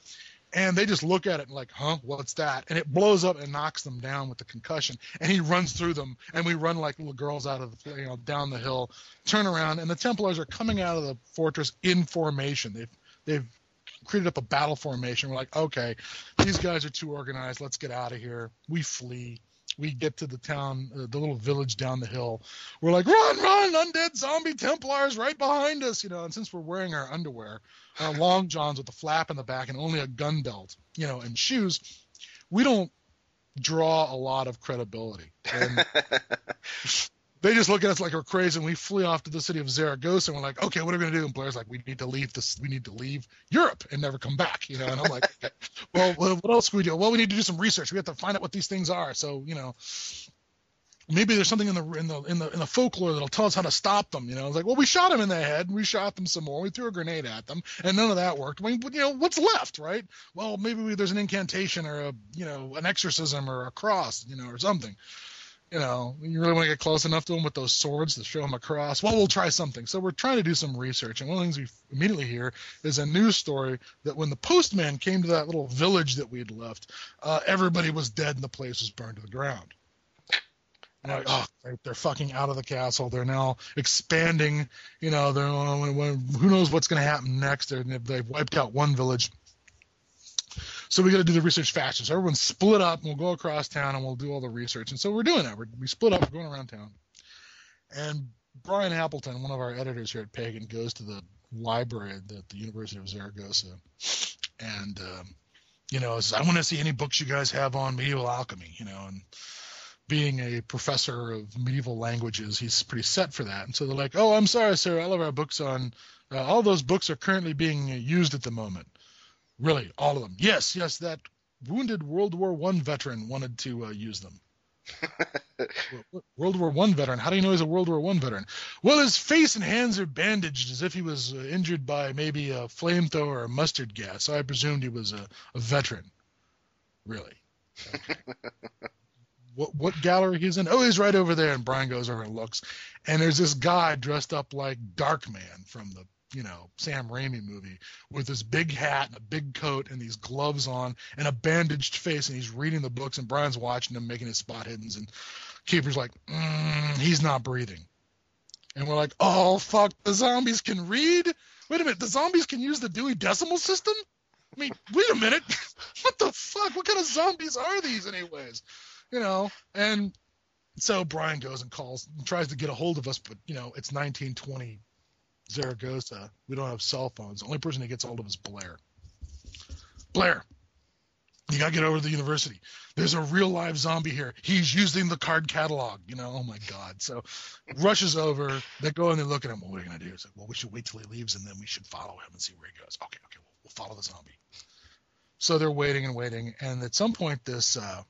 and they just look at it and like, huh, what's that? And it blows up and knocks them down with the concussion. And he runs through them, and we run like little girls out of the, you know, down the hill, turn around, and the Templars are coming out of the fortress in formation. They've they've created up a battle formation. We're like, okay, these guys are too organized. Let's get out of here. We flee. We get to the town, uh, the little village down the hill. We're like, run, run, undead zombie Templars right behind us, you know. And since we're wearing our underwear, our long johns with a flap in the back and only a gun belt, you know, and shoes, we don't draw a lot of credibility. They just look at us like we're crazy, and we flee off to the city of Zaragoza, and we're like, okay, what are we gonna do? And Blair's like, we need to leave this, we need to leave Europe and never come back, you know. And I'm like, okay. well, what else can we do? Well, we need to do some research. We have to find out what these things are. So, you know, maybe there's something in the in the in the in the folklore that'll tell us how to stop them. You know, it's like, well, we shot them in the head, we shot them some more, we threw a grenade at them, and none of that worked. I mean, you know, what's left, right? Well, maybe we, there's an incantation or a you know an exorcism or a cross, you know, or something you know, you really want to get close enough to them with those swords to show them across. Well, we'll try something. So we're trying to do some research, and one of the things we immediately hear is a news story that when the postman came to that little village that we'd left, uh, everybody was dead and the place was burned to the ground. Like, oh, they're fucking out of the castle. They're now expanding. You know, they're who knows what's going to happen next. They're, they've wiped out one village. So we got to do the research faster. So everyone's split up, and we'll go across town, and we'll do all the research. And so we're doing that. We're, we split up, we're going around town. And Brian Appleton, one of our editors here at Pagan, goes to the library at the, the University of Zaragoza, and um, you know, says, I want to see any books you guys have on medieval alchemy. You know, and being a professor of medieval languages, he's pretty set for that. And so they're like, "Oh, I'm sorry, sir. All of our books on uh, all those books are currently being used at the moment." Really, all of them? Yes, yes. That wounded World War One veteran wanted to uh, use them. World War One veteran. How do you know he's a World War One veteran? Well, his face and hands are bandaged as if he was uh, injured by maybe a flamethrower or mustard gas. So I presumed he was a, a veteran. Really? Okay. what what gallery he's in? Oh, he's right over there. And Brian goes over and looks, and there's this guy dressed up like Darkman from the you know Sam Raimi movie with this big hat and a big coat and these gloves on and a bandaged face and he's reading the books and Brian's watching him making his spot hiddens and Keeper's like mm, he's not breathing. And we're like oh fuck the zombies can read? Wait a minute the zombies can use the Dewey Decimal System? I mean wait a minute what the fuck? What kind of zombies are these anyways? You know and so Brian goes and calls and tries to get a hold of us but you know it's 1920 Zaragoza. We don't have cell phones. The only person that gets hold of is Blair. Blair, you gotta get over to the university. There's a real live zombie here. He's using the card catalog. You know, oh my god. So rushes over. They go and they look at him. Well, what are you gonna do? He's like, well, we should wait till he leaves and then we should follow him and see where he goes. Okay, okay, we'll, we'll follow the zombie. So they're waiting and waiting, and at some point, this uh,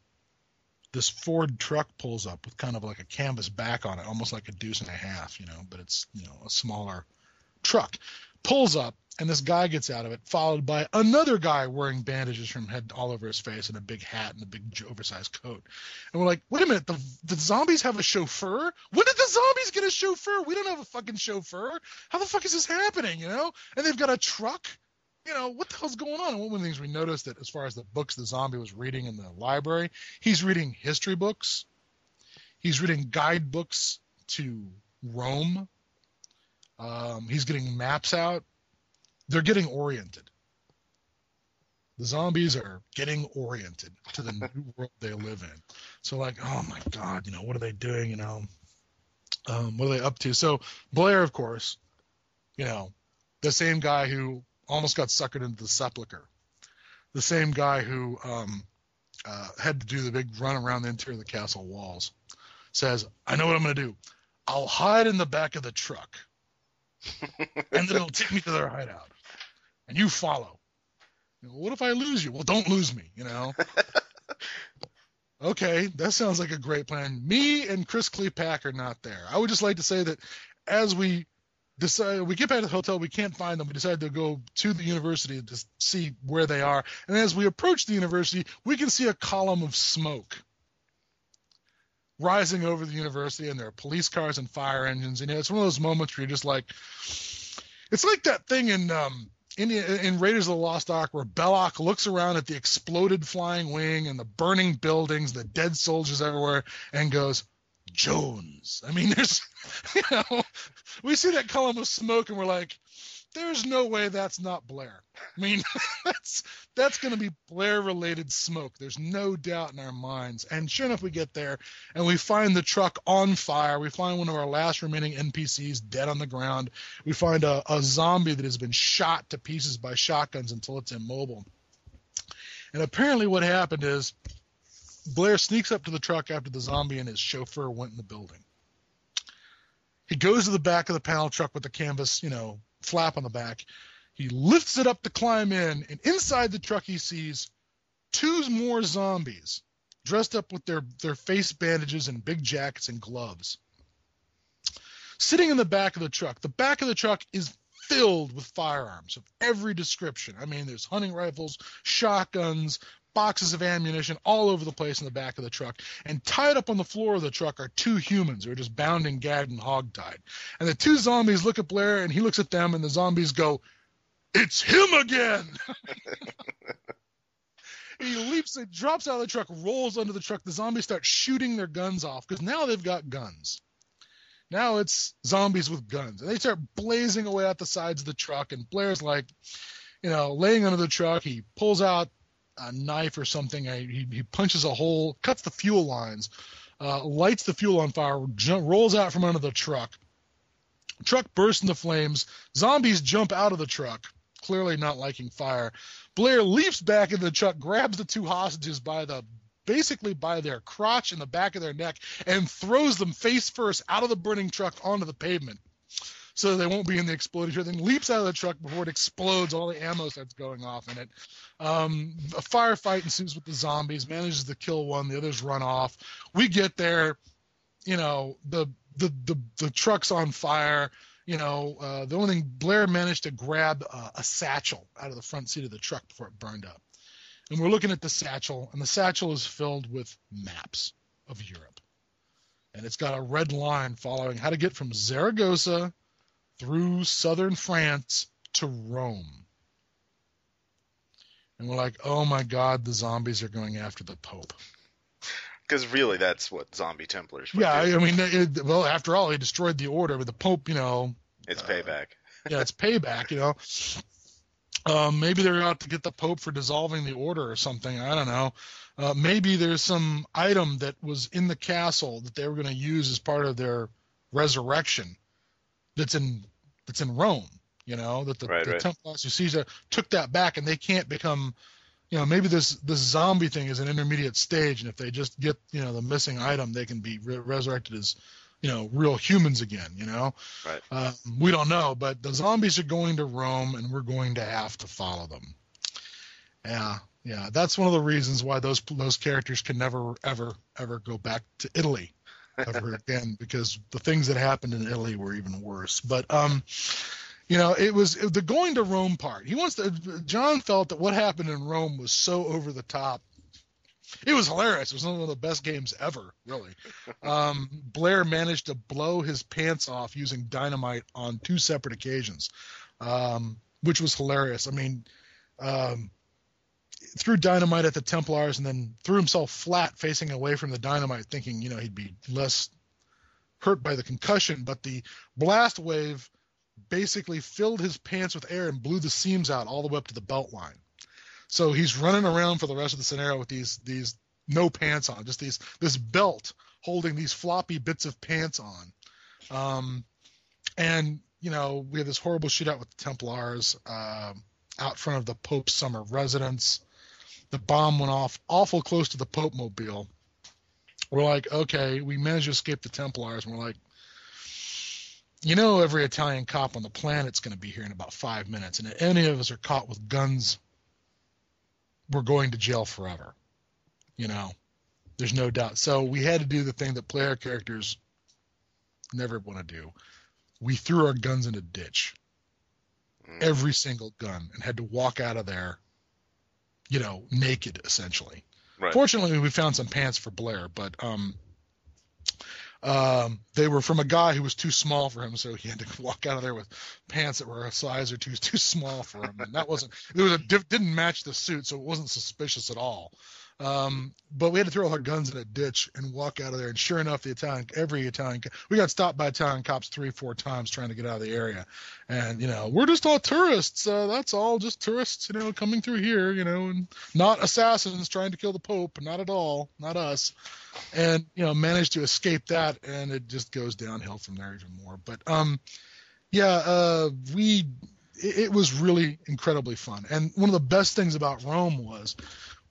this Ford truck pulls up with kind of like a canvas back on it, almost like a deuce and a half, you know, but it's you know a smaller truck pulls up and this guy gets out of it followed by another guy wearing bandages from head all over his face and a big hat and a big oversized coat. And we're like wait a minute the, the zombies have a chauffeur? When did the zombies get a chauffeur? We don't have a fucking chauffeur. How the fuck is this happening you know? And they've got a truck? You know what the hell's going on? And one of the things we noticed that as far as the books the zombie was reading in the library he's reading history books. He's reading guidebooks to rome um, he's getting maps out. They're getting oriented. The zombies are getting oriented to the new world they live in. So, like, oh my God, you know, what are they doing? You know, um, what are they up to? So, Blair, of course, you know, the same guy who almost got suckered into the sepulcher, the same guy who um, uh, had to do the big run around the interior of the castle walls, says, I know what I'm going to do. I'll hide in the back of the truck and then it'll take me to their hideout, and you follow. You know, what if I lose you? Well, don't lose me. You know. okay, that sounds like a great plan. Me and Chris Klepak are not there. I would just like to say that as we decide we get back to the hotel, we can't find them. We decide to go to the university to see where they are. And as we approach the university, we can see a column of smoke rising over the university, and there are police cars and fire engines. And it's one of those moments where you're just like, it's like that thing in um, in, in Raiders of the Lost Ark where Belloq looks around at the exploded flying wing and the burning buildings, the dead soldiers everywhere, and goes, Jones. I mean, there's, you know, we see that column of smoke and we're like, there's no way that's not Blair. I mean, that's that's going to be Blair related smoke. There's no doubt in our minds. And sure enough, we get there and we find the truck on fire. We find one of our last remaining NPCs dead on the ground. We find a, a zombie that has been shot to pieces by shotguns until it's immobile. And apparently, what happened is Blair sneaks up to the truck after the zombie and his chauffeur went in the building. He goes to the back of the panel truck with the canvas, you know, flap on the back. He lifts it up to climb in, and inside the truck he sees two more zombies dressed up with their, their face bandages and big jackets and gloves. Sitting in the back of the truck. The back of the truck is filled with firearms of every description. I mean, there's hunting rifles, shotguns, boxes of ammunition all over the place in the back of the truck. And tied up on the floor of the truck are two humans who are just bound and gagged and hogtied. And the two zombies look at Blair and he looks at them and the zombies go, It's him again! he leaps, he drops out of the truck, rolls under the truck. The zombies start shooting their guns off because now they've got guns. Now it's zombies with guns, and they start blazing away at the sides of the truck. And Blair's like, you know, laying under the truck. He pulls out a knife or something. He, he punches a hole, cuts the fuel lines, uh, lights the fuel on fire, jump, rolls out from under the truck. Truck bursts into flames. Zombies jump out of the truck, clearly not liking fire. Blair leaps back into the truck, grabs the two hostages by the basically by their crotch and the back of their neck, and throws them face first out of the burning truck onto the pavement so they won't be in the exploding truck. Then leaps out of the truck before it explodes. All the ammo starts going off in it. Um, a firefight ensues with the zombies. Manages to kill one. The others run off. We get there. You know the the the, the truck's on fire. You know uh, the only thing Blair managed to grab uh, a satchel out of the front seat of the truck before it burned up. And we're looking at the satchel, and the satchel is filled with maps of Europe. And it's got a red line following how to get from Zaragoza through southern France to Rome. And we're like, oh my God, the zombies are going after the Pope. Because really, that's what zombie Templars. Yeah, do. I mean, it, well, after all, he destroyed the order, but the Pope, you know, it's uh, payback. yeah, it's payback, you know. Um, maybe they're out to get the Pope for dissolving the order or something. I don't know. Uh, maybe there's some item that was in the castle that they were going to use as part of their resurrection that's in that's in Rome. You know that the, Right, the right. Templars who Caesar took that back, and they can't become. You know, maybe this this zombie thing is an intermediate stage, and if they just get you know the missing item, they can be re- resurrected as you know real humans again. You know, Right. uh, we don't know, but the zombies are going to Rome, and we're going to have to follow them. Yeah, yeah, that's one of the reasons why those those characters can never, ever, ever go back to Italy ever again because the things that happened in Italy were even worse. But um, you know, it was the going to Rome part. He wants to. John felt that what happened in Rome was so over the top. It was hilarious. It was one of the best games ever, really. Um, Blair managed to blow his pants off using dynamite on two separate occasions, um, which was hilarious. I mean, um, threw dynamite at the Templars and then threw himself flat facing away from the dynamite, thinking, you know, he'd be less hurt by the concussion. But the blast wave basically filled his pants with air and blew the seams out all the way up to the belt line. So he's running around for the rest of the scenario with these these no pants on, just these this belt holding these floppy bits of pants on. Um, and you know we had this horrible shootout with the Templars um out front of the Pope's summer residence. The bomb went off awful close to the Pope mobile. We're like, okay, we managed to escape the Templars. And we're like, you know, every Italian cop on the planet's going to be here in about five minutes. And if any of us are caught with guns, we're going to jail forever. You know, there's no doubt. So we had to do the thing that player characters never want to do. We threw our guns in a ditch, Mm. every single gun, and had to walk out of there, you know, naked essentially. Right. Fortunately, we found some pants for Blair, but um, um, they were from a guy who was too small for him, so he had to walk out of there with pants that were a size or two too small for him, and that wasn't. It was a didn't match the suit, so it wasn't suspicious at all. Um, but we had to throw our guns in a ditch and walk out of there. And sure enough, the Italian, every Italian, we got stopped by Italian cops three, four times trying to get out of the area. And you know, we're just all tourists. Uh, that's all, just tourists, you know, coming through here, you know, and not assassins trying to kill the Pope. Not at all, not us. And you know, managed to escape that, and it just goes downhill from there even more. But um, yeah, uh, we. It, it was really incredibly fun. And one of the best things about Rome was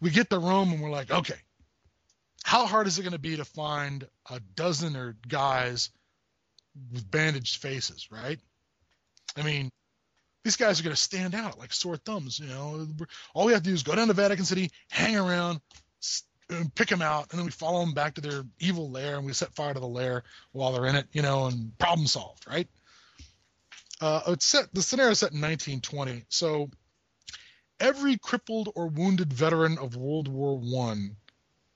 we get to Rome and we're like, okay, how hard is it going to be to find a dozen or guys with bandaged faces, right? I mean, these guys are going to stand out like sore thumbs. You know, all we have to do is go down to Vatican City, hang around, pick them out, and then we follow them back to their evil lair, and we set fire to the lair while they're in it. You know, and problem solved, right? Uh, it's set. The scenario set in 1920, so every crippled or wounded veteran of World War One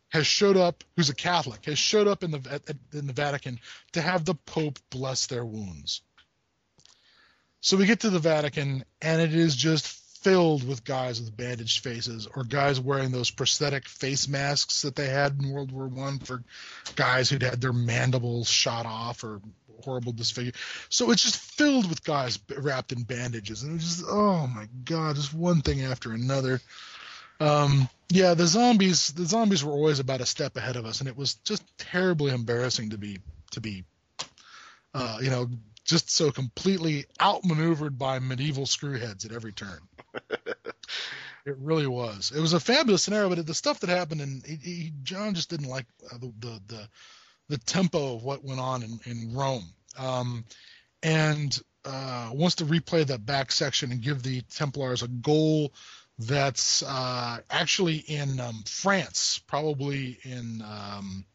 has showed up, who's a Catholic, has showed up in the in the Vatican to have the Pope bless their wounds. So we get to the Vatican, and it is just filled with guys with bandaged faces or guys wearing those prosthetic face masks that they had in World War One for guys who'd had their mandibles shot off or horrible disfigure. So it's just filled with guys wrapped in bandages, and it's just oh my god, just one thing after another. Um, yeah, the zombies the zombies were always about a step ahead of us, and it was just terribly embarrassing to be to be, uh, you know, just so completely outmaneuvered by medieval screwheads at every turn. it really was. It was a fabulous scenario, but the stuff that happened, and he, he, John just didn't like uh, the, the, the the tempo of what went on in, in Rome, um, and uh, wants to replay that back section and give the Templars a goal that's uh, actually in um, France, probably in um,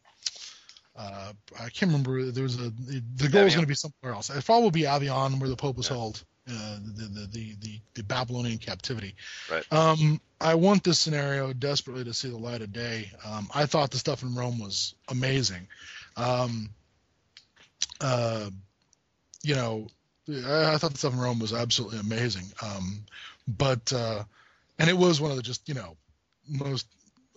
uh, I can't remember. There was a the goal is going to be somewhere else. It probably be Avignon, where the Pope was yeah. held, uh, the, the, the the the Babylonian captivity. Right. Um, I want this scenario desperately to see the light of day. Um, I thought the stuff in Rome was amazing. Um, uh, you know, I, I, thought the stuff in Rome was absolutely amazing. Um, but uh, and it was one of the just you know most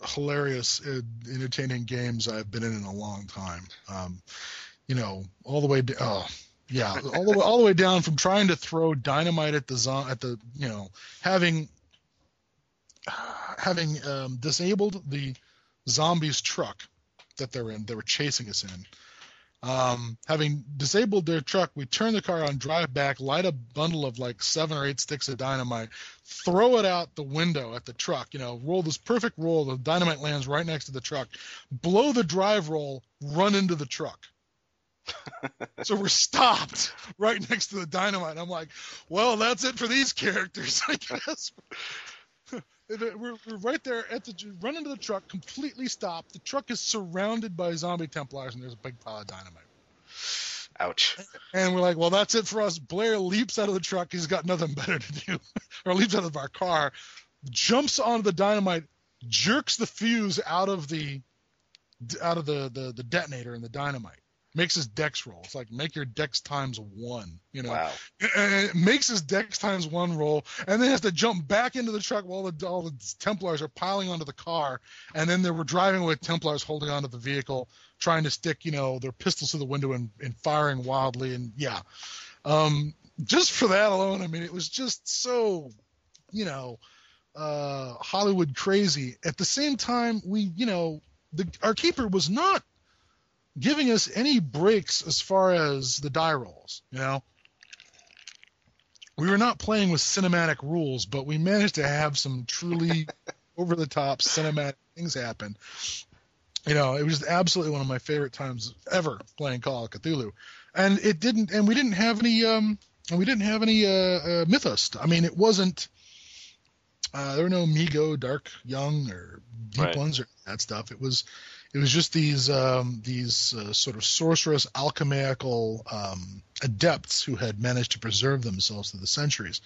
hilarious, uh, entertaining games I've been in in a long time. Um, you know, all the way down. Oh, yeah, all the way, all the way down from trying to throw dynamite at the at the you know having having um, disabled the zombies truck that they're in. They were chasing us in. Um, having disabled their truck, we turn the car on, drive back, light a bundle of like seven or eight sticks of dynamite, throw it out the window at the truck. You know, roll this perfect roll. The dynamite lands right next to the truck. Blow the drive roll, run into the truck. so we're stopped right next to the dynamite. I'm like, well, that's it for these characters, I guess. We're, we're right there at the run into the truck, completely stopped. The truck is surrounded by zombie Templars, and there's a big pile of dynamite. Ouch. And we're like, well, that's it for us. Blair leaps out of the truck. He's got nothing better to do, or leaps out of our car, jumps onto the dynamite, jerks the fuse out of the out of the the, the detonator and the dynamite makes his dex roll. It's like make your dex times one, you know. Wow. And makes his dex times one roll, and then has to jump back into the truck while the, all the Templars are piling onto the car, and then they were driving with Templars holding onto the vehicle, trying to stick, you know, their pistols to the window and, and firing wildly, and yeah. Um, just for that alone, I mean, it was just so, you know, uh, Hollywood crazy. At the same time, we, you know, the our keeper was not giving us any breaks as far as the die rolls. You know, we were not playing with cinematic rules, but we managed to have some truly over the top cinematic things happen. You know, it was absolutely one of my favorite times ever playing Call of Cthulhu, and it didn't, and we didn't have any, um, and we didn't have any uh, uh, mythos. I mean, it wasn't. Uh, there were no Mi-Go, Dark Young, or Deep right. Ones, or that stuff. It was it was just these um, these uh, sort of sorcerous alchemical um, adepts who had managed to preserve themselves through the centuries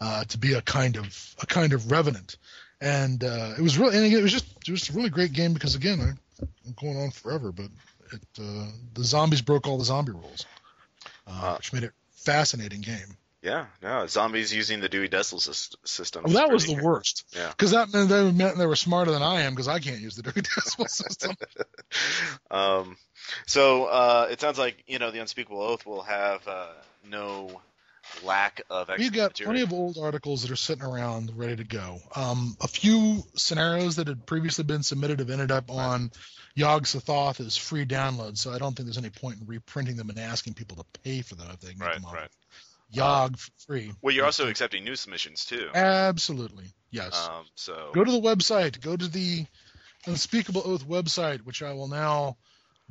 uh, to be a kind of a kind of revenant, and uh, it was really and it was just it was a really great game because again I, am going on forever, but it, uh, the zombies broke all the zombie rules, uh, which made it fascinating game. Yeah, no, zombies using the Dewey Decimal System. Well, that was the worst. Yeah, because that meant they meant they were smarter than I am because I can't use the Dewey Decimal System. um, so uh, it sounds like you know the Unspeakable Oath will have uh, no lack of. We've got material. plenty of old articles that are sitting around ready to go. Um, a few scenarios that had previously been submitted have ended up on Yog Sothoth as free download, so I don't think there's any point in reprinting them and asking people to pay for them if they can right, get them right. Yog for free. Well, you're also accepting new submissions too. Absolutely, yes. Um, so go to the website. Go to the Unspeakable Oath website, which I will now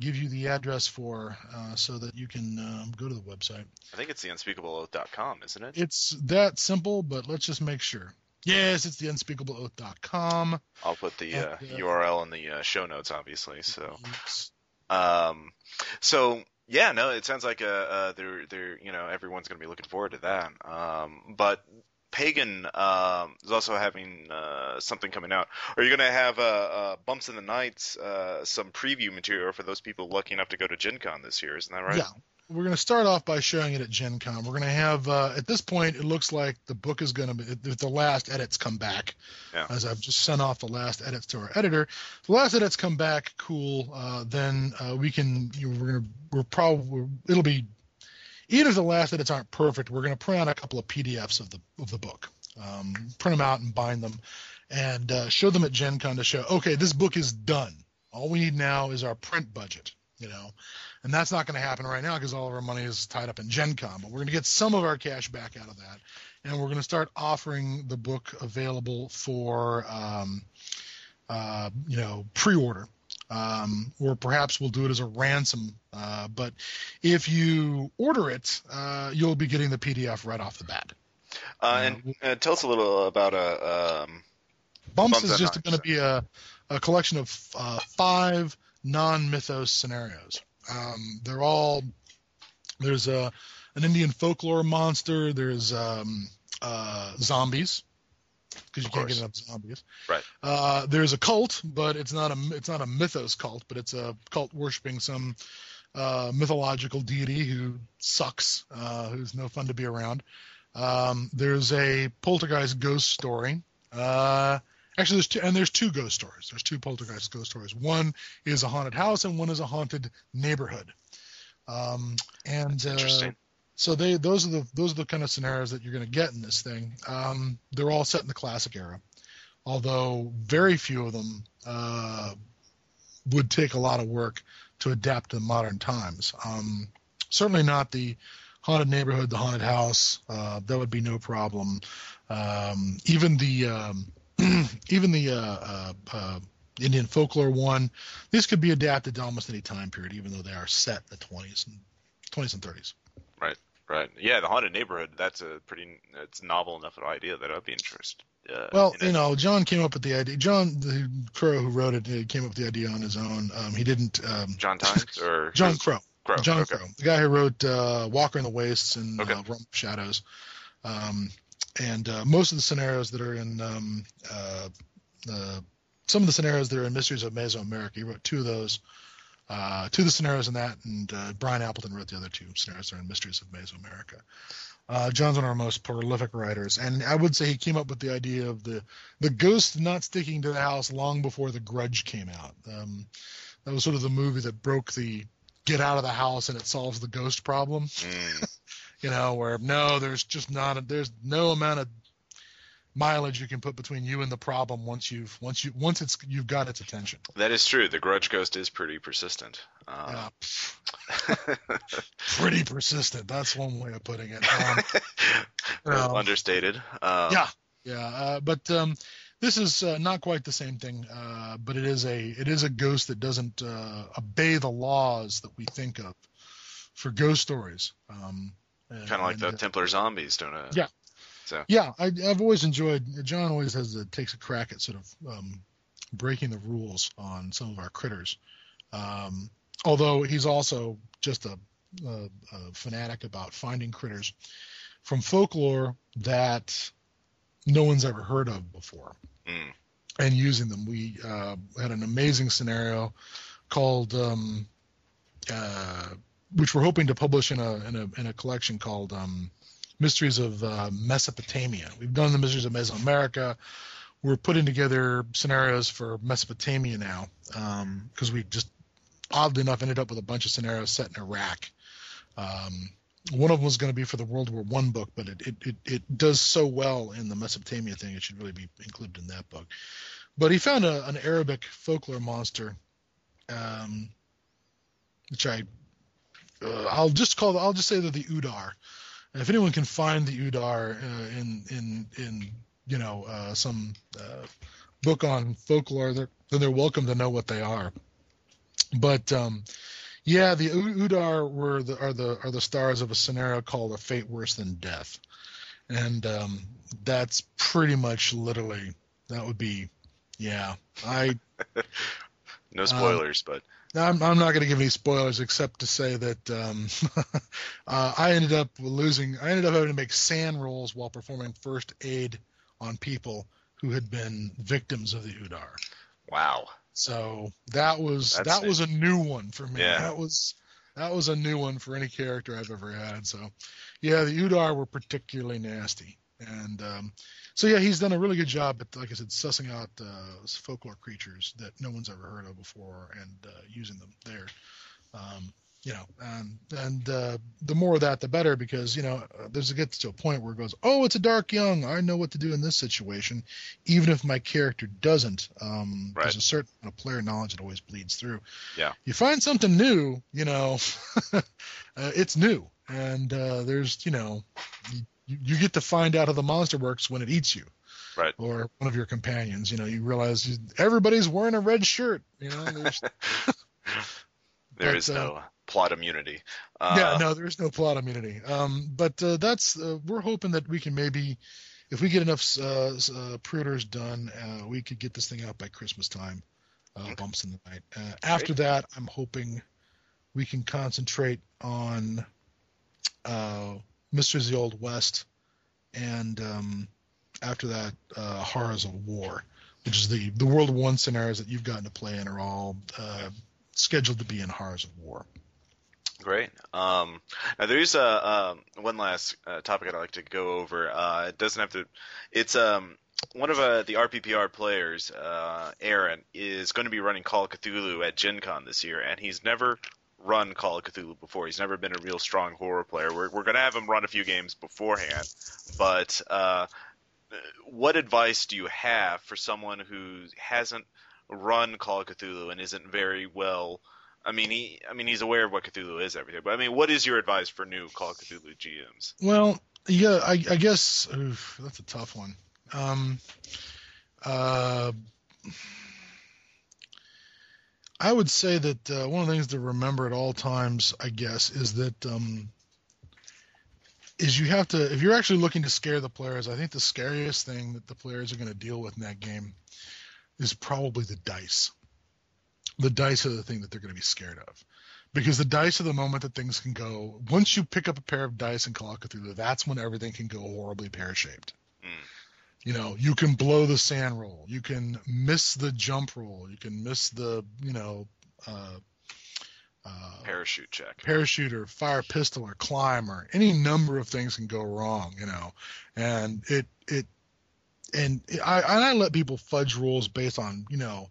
give you the address for, uh, so that you can um, go to the website. I think it's the unspeakableoath.com, isn't it? It's that simple, but let's just make sure. Yes, it's the unspeakableoath.com. I'll put the uh, URL in the uh, show notes, obviously. So, um, so yeah, no, it sounds like uh, uh, they're they're you know everyone's going to be looking forward to that. Um, but Pagan um, is also having uh, something coming out. Are you going to have uh, uh, Bumps in the Nights, uh, some preview material for those people lucky enough to go to Gen Con this year? Isn't that right? Yeah, we're gonna start off by showing it at Gen Con. We're gonna have uh, at this point it looks like the book is gonna be if the last edits come back. Yeah. As I've just sent off the last edits to our editor. If the last edits come back, cool. Uh, then uh, we can you know, we're gonna we're probably it'll be even if the last edits aren't perfect, we're gonna print out a couple of PDFs of the of the book. Um, print them out and bind them, and uh, show them at Gen Con to show okay this book is done. All we need now is our print budget. You know, and that's not going to happen right now because all of our money is tied up in Gen Con. But we're going to get some of our cash back out of that, and we're going to start offering the book available for, um, uh, you know, pre-order. Um, or perhaps we'll do it as a ransom. Uh, but if you order it, uh, you'll be getting the PDF right off the bat. Uh, and uh, tell us a little about uh, um, Bumps, Bumps is just going to be a, a collection of uh, five non-mythos scenarios. Um, they're all there's a an Indian folklore monster. There's um, uh, zombies because you can't get enough zombies. Right. Uh, there's a cult, but it's not a it's not a mythos cult, but it's a cult worshiping some uh, mythological deity who sucks, uh, who's no fun to be around. Um, there's a poltergeist ghost story. Actually, there's two, and there's two ghost stories. There's two poltergeist ghost stories. One is a haunted house, and one is a haunted neighborhood. Um, and uh, interesting. so they those are the those are the kind of scenarios that you're going to get in this thing. Um, they're all set in the classic era, although very few of them uh, would take a lot of work to adapt to modern times. Um, certainly not the haunted neighborhood, the haunted house. Uh, that would be no problem. Um, even the um, even the uh, uh, uh, Indian folklore one. These could be adapted to almost any time period, even though they are set in the 20s and 20s and 30s. Right. Right. Yeah, the haunted neighborhood. That's a pretty. It's novel enough an idea that I'd be interested. Uh, Well, in you know, John came up with the idea. John, the Crowe who wrote it, uh, came up with the idea on his own. Um, he didn't. Um, John Tynes or John Crowe. Crowe. John okay. Crowe, the guy who wrote uh, Walker in the Wastes and Okay. uh, Shadows, um, and uh, most of the scenarios that are in um, uh, uh, some of the scenarios that are in Mysteries of Mesoamerica. He wrote two of those, uh, two of the scenarios in that, and uh, Brian Appleton wrote the other two scenarios that are in Mysteries of Mesoamerica. Uh, John's one of our most prolific writers, and I would say he came up with the idea of the the ghost not sticking to the house long before The Grudge came out. Um, that was sort of the movie that broke the get out of the house and it solves the ghost problem. Mm, You know, where no, there's just not a, there's no amount of mileage you can put between you and the problem once you've once you once it's you've got its attention. that is true. The Grudge Ghost is pretty persistent. Yeah, Uh, pretty persistent. That's one way of putting it. Um, well, understated. Um, Yeah. Yeah, uh, but um, this is uh, not quite the same thing. Uh, but it is a it is a ghost that doesn't uh, obey the laws that we think of for ghost stories. Um, Kind of like and, the uh, Templar zombies, don't it? Yeah. So Yeah, I, I've always enjoyed. John always has a, takes a crack at sort of um, breaking the rules on some of our critters. Um, although he's also just a, a, a fanatic about finding critters from folklore that no one's ever heard of before mm, and using them. We uh, had an amazing scenario called, um, uh, which we're hoping to publish in a in a in a collection called um, Mysteries of uh, Mesopotamia. We've done the Mysteries of Mesoamerica. We're putting together scenarios for Mesopotamia now because we just oddly enough ended up with a bunch of scenarios set in Iraq. Um, one of them was going to be for the World War One book, but it, it, it, it does so well in the Mesopotamia thing, it should really be included in that book. But he found a, an Arabic folklore monster, um, which I uh, I'll just call I'll just say they're the Udar. And if anyone can find the Udar uh, in in in you know uh, some uh, book on folklore, they're, then they're welcome to know what they are. But um, yeah, the Udar were the, are the are the stars of a scenario called a fate worse than death, and um, that's pretty much literally that would be yeah. I no spoilers, but I'm, I'm not going to give any spoilers except to say that um, uh, I ended up losing. I ended up having to make SAN rolls while performing first aid on people who had been victims of the Udar. wow. So that was That's that was a new one for me. Yeah. That was that was a new one for any character I've ever had. So, yeah, the Udar were particularly nasty, and um, so yeah, he's done a really good job at, like I said, sussing out uh, folklore creatures that no one's ever heard of before and uh, using them there. Um, you know, and and uh, the more of that, the better, because you know, uh, there's a gets to a point where it goes, oh, it's a dark young, I know what to do in this situation, even if my character doesn't. Um, Right. There's a certain amount of player knowledge that always bleeds through. Yeah. You find something new, you know, uh, it's new, and uh, there's, you know, you, you get to find out how the monster works when it eats you. Right. Or one of your companions, you know, you realize you, everybody's wearing a red shirt, you know. There's, There But, is uh, no plot immunity. Uh, yeah, no, there is no plot immunity. Um, but uh, that's uh, we're hoping that we can maybe, if we get enough uh, uh, pre-orders done, uh, we could get this thing out by Christmas time. Uh, Okay. bumps in the night. Uh, after that, I'm hoping we can concentrate on uh, Mysteries of the Old West, and um, after that, uh, Horrors of War, which is the the World War One scenarios that you've gotten to play in are all uh, scheduled to be in Horrors of War. Great. Um, now there's a um, one last uh, topic I'd like to go over. Uh, it doesn't have to. It's um one of uh, the RPPR players, uh, Aaron, is going to be running Call of Cthulhu at Gen Con this year, and he's never run Call of Cthulhu before. He's never been a real strong horror player. We're we're going to have him run a few games beforehand, but uh, what advice do you have for someone who hasn't run Call of Cthulhu and isn't very well? I mean, he, I mean, he's aware of what Cthulhu is, everything. But I mean, what is your advice for new Call of Cthulhu GMs? Well, yeah, I, I guess oof, that's a tough one. Um, uh, I would say that uh, one of the things to remember at all times, I guess, is that um, is you have to if you're actually looking to scare the players. I think the scariest thing that the players are going to deal with in that game is probably the dice. The dice are the thing that they're going to be scared of because the dice are the moment that things can go. Once you pick up a pair of dice and Cthulhu, that's when everything can go horribly pear shaped. Mm. You know, you can blow the SAN roll, you can miss the jump roll, you can miss the, you know, uh, uh, Parachute check. parachute or fire pistol or climb or any number of things can go wrong, you know, and it it and I and I let people fudge rules based on you know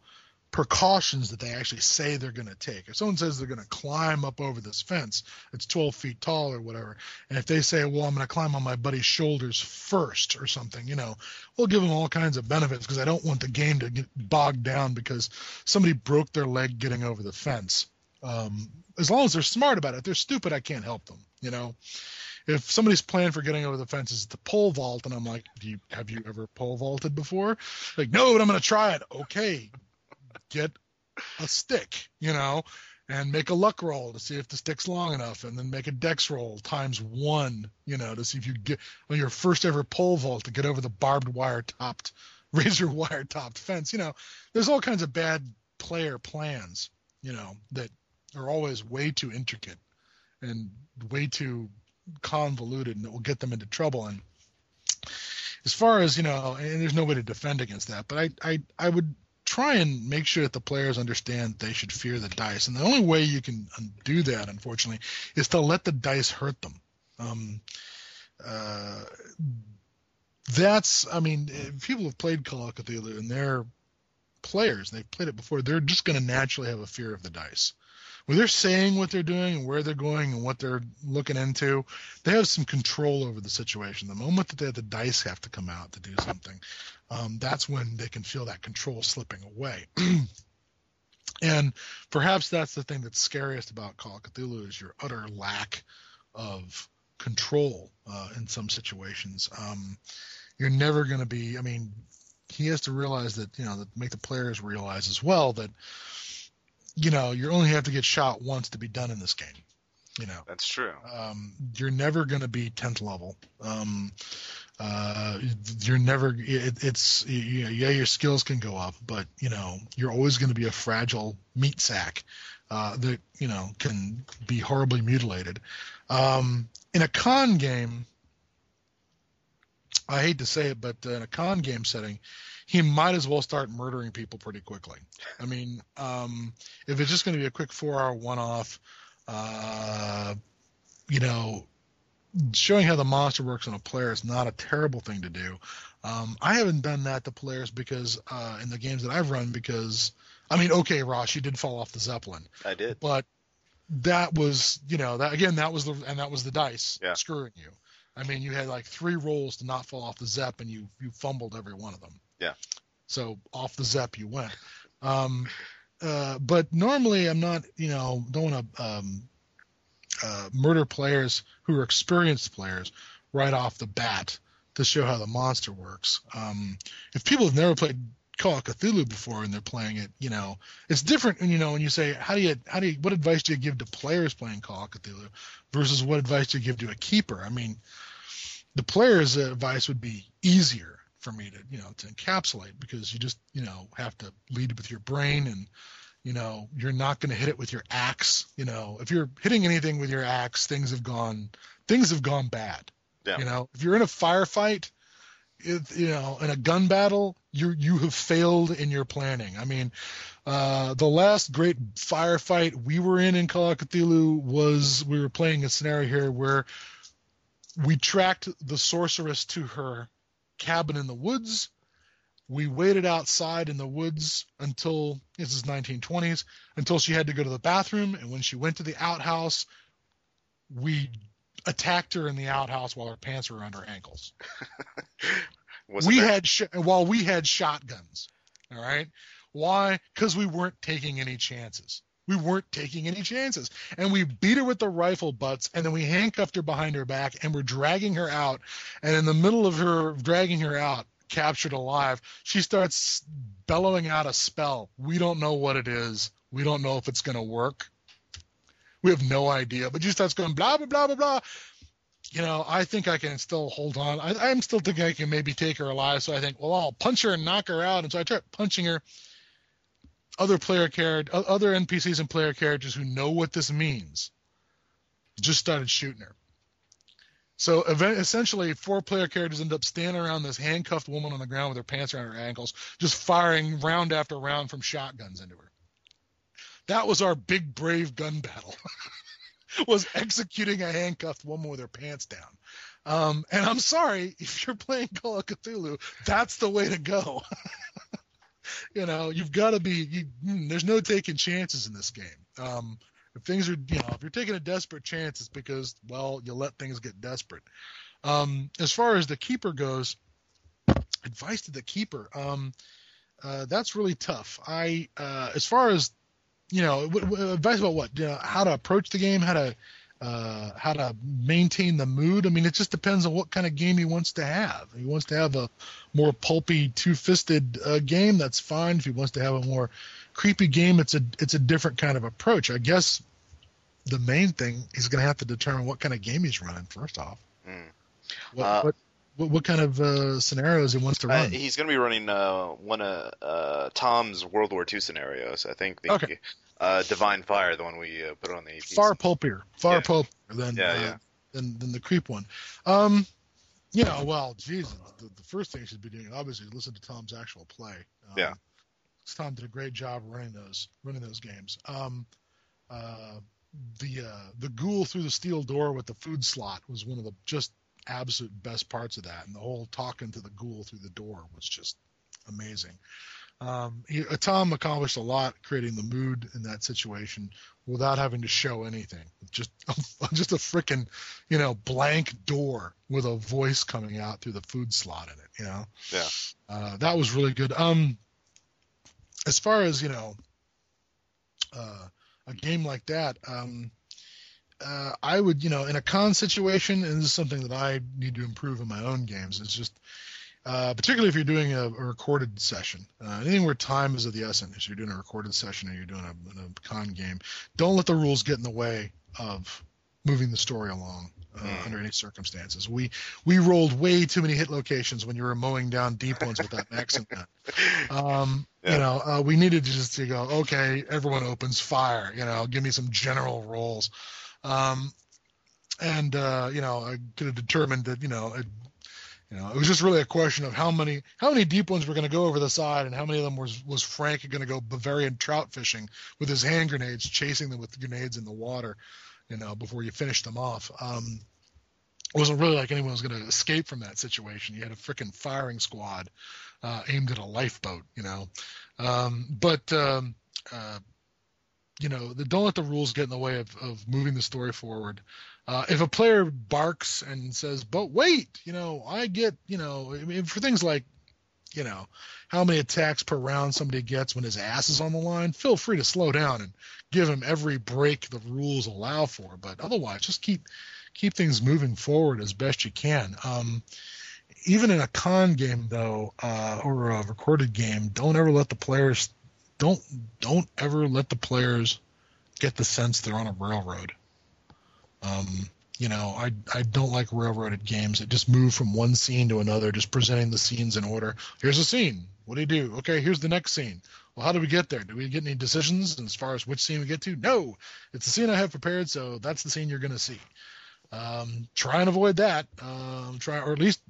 precautions that they actually say they're going to take. If someone says they're going to climb up over this fence, it's 12 feet tall or whatever, and if they say, well, I'm going to climb on my buddy's shoulders first or something, you know, we'll give them all kinds of benefits because I don't want the game to get bogged down because somebody broke their leg getting over the fence. Um, as long as they're smart about it, if they're stupid, I can't help them, you know. If somebody's plan for getting over the fence is the pole vault, and I'm like, "Do you have you ever pole vaulted before?" Like, no, but I'm going to try it. Okay, get a stick, you know, and make a luck roll to see if the stick's long enough, and then make a dex roll times one, you know, to see if you get on your first ever pole vault to get over the barbed wire topped, razor wire topped fence. You know, there's all kinds of bad player plans, you know, that are always way too intricate and way too convoluted, and that will get them into trouble. And as far as you know, and there's no way to defend against that, but I I I would try and make sure that the players understand they should fear the dice. And the only way you can do that, unfortunately, is to let the dice hurt them. Um, uh, that's, I mean, people have played Call of Cthulhu and they're players, and they've played it before, they're just going to naturally have a fear of the dice. When they're saying what they're doing and where they're going and what they're looking into, they have some control over the situation. The moment that they, the dice have to come out to do something, um, that's when they can feel that control slipping away. and perhaps that's the thing that's scariest about Call of Cthulhu is your utter lack of control uh, in some situations. Um, you're never going to be. I mean, he has to realize that you know that make the players realize as well that you know you only have to get shot once to be done in this game. You know, That's true. um, you're never going to be 10th level. Um, uh, you're never. It, it's you know, yeah, your skills can go up, but you know you're always going to be a fragile meat sack uh, that you know can be horribly mutilated. Um, in a con game, I hate to say it, but in a con game setting, he might as well start murdering people pretty quickly. I mean, um, if it's just going to be a quick four-hour one-off, Uh, you know, showing how the monster works on a player is not a terrible thing to do. Um, I haven't done that to players because uh, in the games that I've run because I mean, okay, Ross, you did fall off the zeppelin. I did, but that was you know that again that was the and that was the dice yeah. screwing you. I mean, you had like three rolls to not fall off the Zepp, and you you fumbled every one of them. Yeah. So off the Zepp you went. Um, uh, but normally I'm not, you know, don't want to um, uh, murder players who are experienced players right off the bat to show how the monster works. Um, if people have never played Call of Cthulhu before and they're playing it, you know, it's different. And you know, when you say, how do you, how do you, what advice do you give to players playing Call of Cthulhu versus what advice do you give to a keeper? I mean, the player's advice would be easier for me to, you know, to encapsulate because you just, you know, have to lead with your brain and, you know, you're not going to hit it with your axe. You know, if you're hitting anything with your axe, things have gone, things have gone bad. Yeah. You know, if you're in a firefight, it, you know, in a gun battle, you you have failed in your planning. I mean, uh, the last great firefight we were in in Call of Cthulhu was we were playing a scenario here where we tracked the sorceress to her cabin in the woods. We waited outside in the woods until this is 1920s until she had to go to the bathroom, and when she went to the outhouse, we attacked her in the outhouse while her pants were around her ankles. we had sh- while we had shotguns. All right. Why? Because we weren't taking any chances. We weren't taking any chances. And we beat her with the rifle butts and then we handcuffed her behind her back and we're dragging her out. And in the middle of her dragging her out, captured alive, she starts bellowing out a spell. We don't know what it is. We don't know if it's going to work. We have no idea. But she starts going blah, blah, blah, blah, blah you know, I think I can still hold on. I, am still thinking I can maybe take her alive. So I think, well, I'll punch her and knock her out. And so I try punching her. Other player character, other NPCs and player characters who know what this means, just started shooting her. So essentially, four player characters end up standing around this handcuffed woman on the ground with her pants around her ankles, just firing round after round from shotguns into her. That was our big brave gun battle. was executing a handcuffed woman with her pants down. Um, and I'm sorry if you're playing Call of Cthulhu, that's the way to go. you know, you've got to be. You, hmm, there's no taking chances in this game. Um, if things are, you know, if you're taking a desperate chance, it's because well, you let things get desperate. Um, as far as the keeper goes, advice to the keeper. Um, uh, that's really tough. I, uh, as far as you know, w- w- advice about what, you know, how to approach the game, how to uh, how to maintain the mood. I mean, it just depends on what kind of game he wants to have. If he wants to have a more pulpy, two-fisted uh, game. That's fine. If he wants to have a more creepy game, it's a it's a different kind of approach. I guess the main thing he's going to have to determine what kind of game he's running first off. Mm. What, uh, what, what, what kind of uh, scenarios he wants to uh, run? Uh, he's going to be running uh, one of uh, Tom's World War II scenarios. I think the okay. Uh, Divine Fire, the one we put on the far pulpier, far yeah. pulpier than yeah, yeah. than than the creep one. Um, you know, well, Jesus, the, the first thing he should be doing, obviously, listen to Tom's actual play. Um, yeah. Tom did a great job running those running those games. Um, uh, the uh, the ghoul through the steel door with the food slot was one of the just absolute best parts of that, and the whole talking to the ghoul through the door was just amazing. Um, he, Tom accomplished a lot creating the mood in that situation without having to show anything. Just just a freaking, you know, blank door with a voice coming out through the food slot in it. You know. Yeah. Uh, that was really good. Um, as far as you know, uh, a game like that, um, uh, I would, you know, in a con situation, and this is something that I need to improve in my own games. It's just, uh, particularly if you're doing a, a recorded session, uh, anything where time is of the essence. If you're doing a recorded session or you're doing a, a con game, don't let the rules get in the way of moving the story along uh, Mm. under any circumstances. We we rolled way too many hit locations when you were mowing down deep ones with that max that. Um, Yeah. You know, uh, we needed to just to go, okay, everyone opens fire. You know, give me some general rolls. Um, and uh, you know, I could have determined that you know, it, You know, it was just really a question of how many how many deep ones were going to go over the side, and how many of them was was Frank going to go Bavarian trout fishing with his hand grenades, chasing them with grenades in the water, you know, before you finish them off. Um, it wasn't really like anyone was going to escape from that situation. You had a freaking firing squad uh, aimed at a lifeboat, you know. Um, but um, uh, you know, the, don't let the rules get in the way of, of moving the story forward. Uh, if a player barks and says, "But wait, you know, I get, you know, I mean, for things like, you know, how many attacks per round somebody gets when his ass is on the line, feel free to slow down and give him every break the rules allow for. But otherwise, just keep keep things moving forward as best you can. Um, even in a con game though, uh, or a recorded game, don't ever let the players don't don't ever let the players get the sense they're on a railroad. Um, you know, I I don't like railroaded games that just move from one scene to another, just presenting the scenes in order. Here's a scene. What do you do? Okay, here's the next scene. Well, how do we get there? Do we get any decisions as far as which scene we get to? No, it's the scene I have prepared, so that's the scene you're going to see. Um, try and avoid that. Um, try, or at least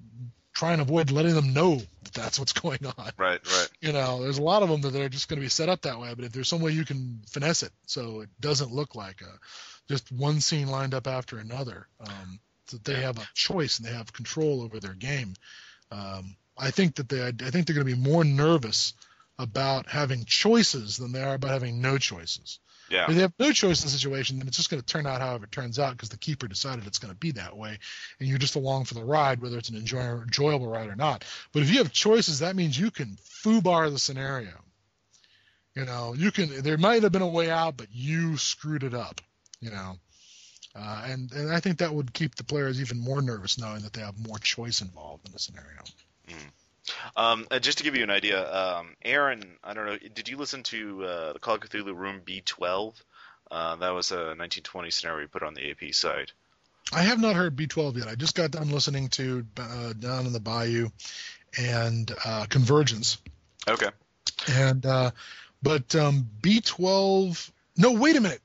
try and avoid letting them know that that's what's going on. Right, right. You know, there's a lot of them that are just going to be set up that way, but if there's some way you can finesse it so it doesn't look like a just one scene lined up after another, um, that they have a choice and they have control over their game. Um, I think that they, I think they're going to be more nervous about having choices than they are about having no choices. Yeah. If they have no choice in the situation, then it's just going to turn out however it turns out because the keeper decided it's going to be that way, and you're just along for the ride, whether it's an enjoy- enjoyable ride or not. But if you have choices, that means you can foobar the scenario. You know, you can. There might have been a way out, but you screwed it up. You know, uh, and and I think that would keep the players even more nervous knowing that they have more choice involved in the scenario. Um, uh, just to give you an idea, um, Aaron, I don't know, did you listen to uh, the Call of Cthulhu Room B12? Uh, that was a 1920 scenario we put on the AP site. I have not heard B12 yet. I just got done listening to uh, Down in the Bayou and uh, Convergence. Okay. And uh, but um, B12. No, wait a minute.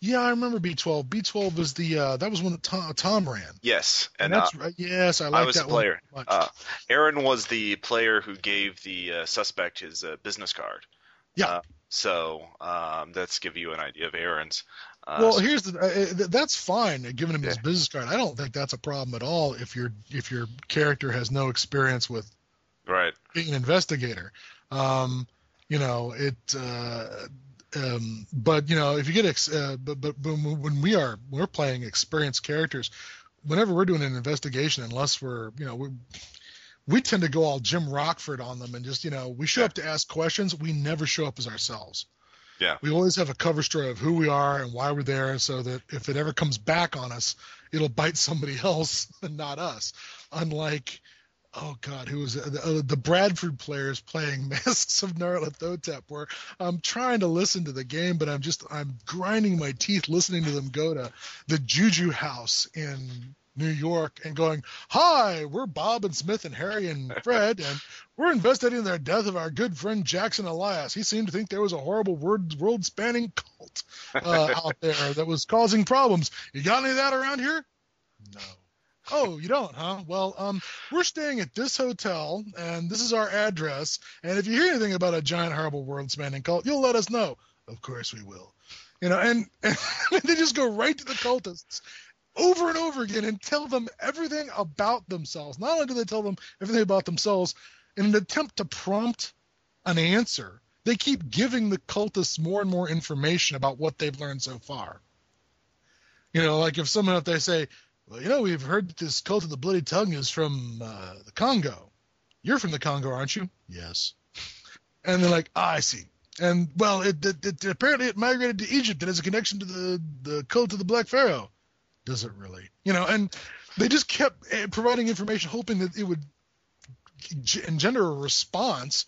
Yeah, I remember B12. B12 was the uh, that was when Tom, Tom ran. Yes, And and, uh, that's right. Yes, I like I was that a player. one. Much. Uh, Aaron was the player who gave the uh, suspect his uh, business card. Yeah. Uh, so um, that's give you an idea of Aaron's. Uh, well, so- here's the. Uh, that's fine. uh, Giving him his business card, I don't think that's a problem at all. If your if your character has no experience with right. being an investigator. Um, you know, it. Um, but you know, if you get ex- uh, but, but but when we are we're playing experienced characters, whenever we're doing an investigation, unless we're you know we we tend to go all Jim Rockford on them and just you know we show Yeah. up to ask questions. We never show up as ourselves. Yeah. We always have a cover story of who we are and why we're there, so that if it ever comes back on us, it'll bite somebody else and not us. Unlike, oh God, who was it? the, uh, the Bradford players playing Masks of Nyarlathotep, where I'm trying to listen to the game, but I'm just I'm grinding my teeth listening to them go to the Juju House in New York and going, "Hi, we're Bob and Smith and Harry and Fred, and we're investigating the death of our good friend Jackson Elias. He seemed to think there was a horrible world spanning cult uh, out there that was causing problems. You got any of that around here? No. Oh, you don't, huh? Well, um, we're staying at this hotel, and this is our address. And if you hear anything about a giant, horrible, world-spanning cult, you'll let us know. Of course we will. You know, and, and they just go right to the cultists over and over again and tell them everything about themselves. Not only do they tell them everything about themselves, in an attempt to prompt an answer, they keep giving the cultists more and more information about what they've learned so far. You know, like if someone if they say, "Well, you know, we've heard that this cult of the bloody tongue is from uh, the Congo. You're from the Congo, aren't you?" Yes. And they're like, ah, "I see." And well, it, it, it apparently it migrated to Egypt and has a connection to the the cult of the Black Pharaoh. Does it really? You know, and they just kept eh, providing information, hoping that it would engender a response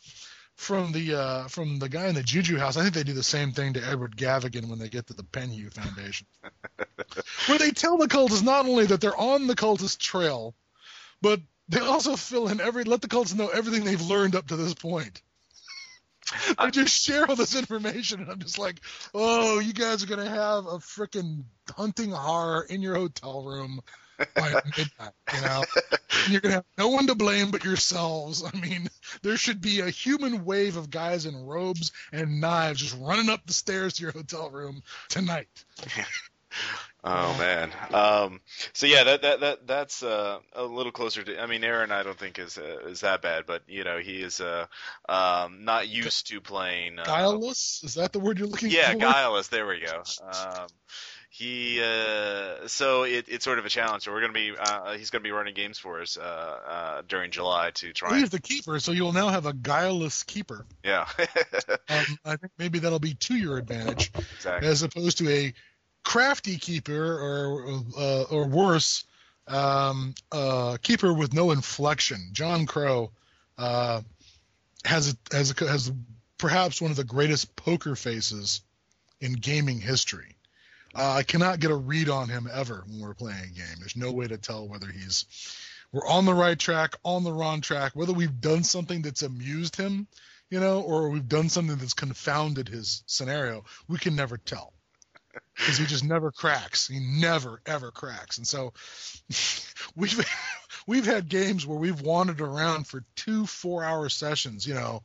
from the uh, from the guy in the Juju house. I think they do the same thing to Edward Gavigan when they get to the Penhew Foundation, where they tell the cultists not only that they're on the cultist trail, but they also fill in every let the cultists know everything they've learned up to this point. They just share all this information, and I'm just like, oh, you guys are gonna have a freaking hunting horror in your hotel room. By midnight. You know, and you're gonna have no one to blame but yourselves. I mean, there should be a human wave of guys in robes and knives just running up the stairs to your hotel room tonight. Oh man. Um, so yeah, that that that that's uh, a little closer to. I mean, Aaron, I don't think is uh, is that bad, but you know, he is uh, um, not used to playing. Uh, Guileless? Is that the word you're looking yeah, for? Yeah, guileless. There we go. Um, he uh, so it, it's sort of a challenge. So we're gonna be uh, he's gonna be running games for us uh, uh, during July to try. Well, and- he's the keeper, so you'll now have a guileless keeper. yeah, Um, I think maybe that'll be to your advantage, exactly. as opposed to a crafty keeper or uh, or worse, um, uh, keeper with no inflection. John Crowe uh, has a, has a, has perhaps one of the greatest poker faces in gaming history. Uh, I cannot get a read on him ever when we're playing a game. There's no way to tell whether he's we're on the right track, on the wrong track, whether we've done something that's amused him, you know, or we've done something that's confounded his scenario. We can never tell because he just never cracks. He never ever cracks, and so we've we've had games where we've wandered around for two four hour sessions, you know,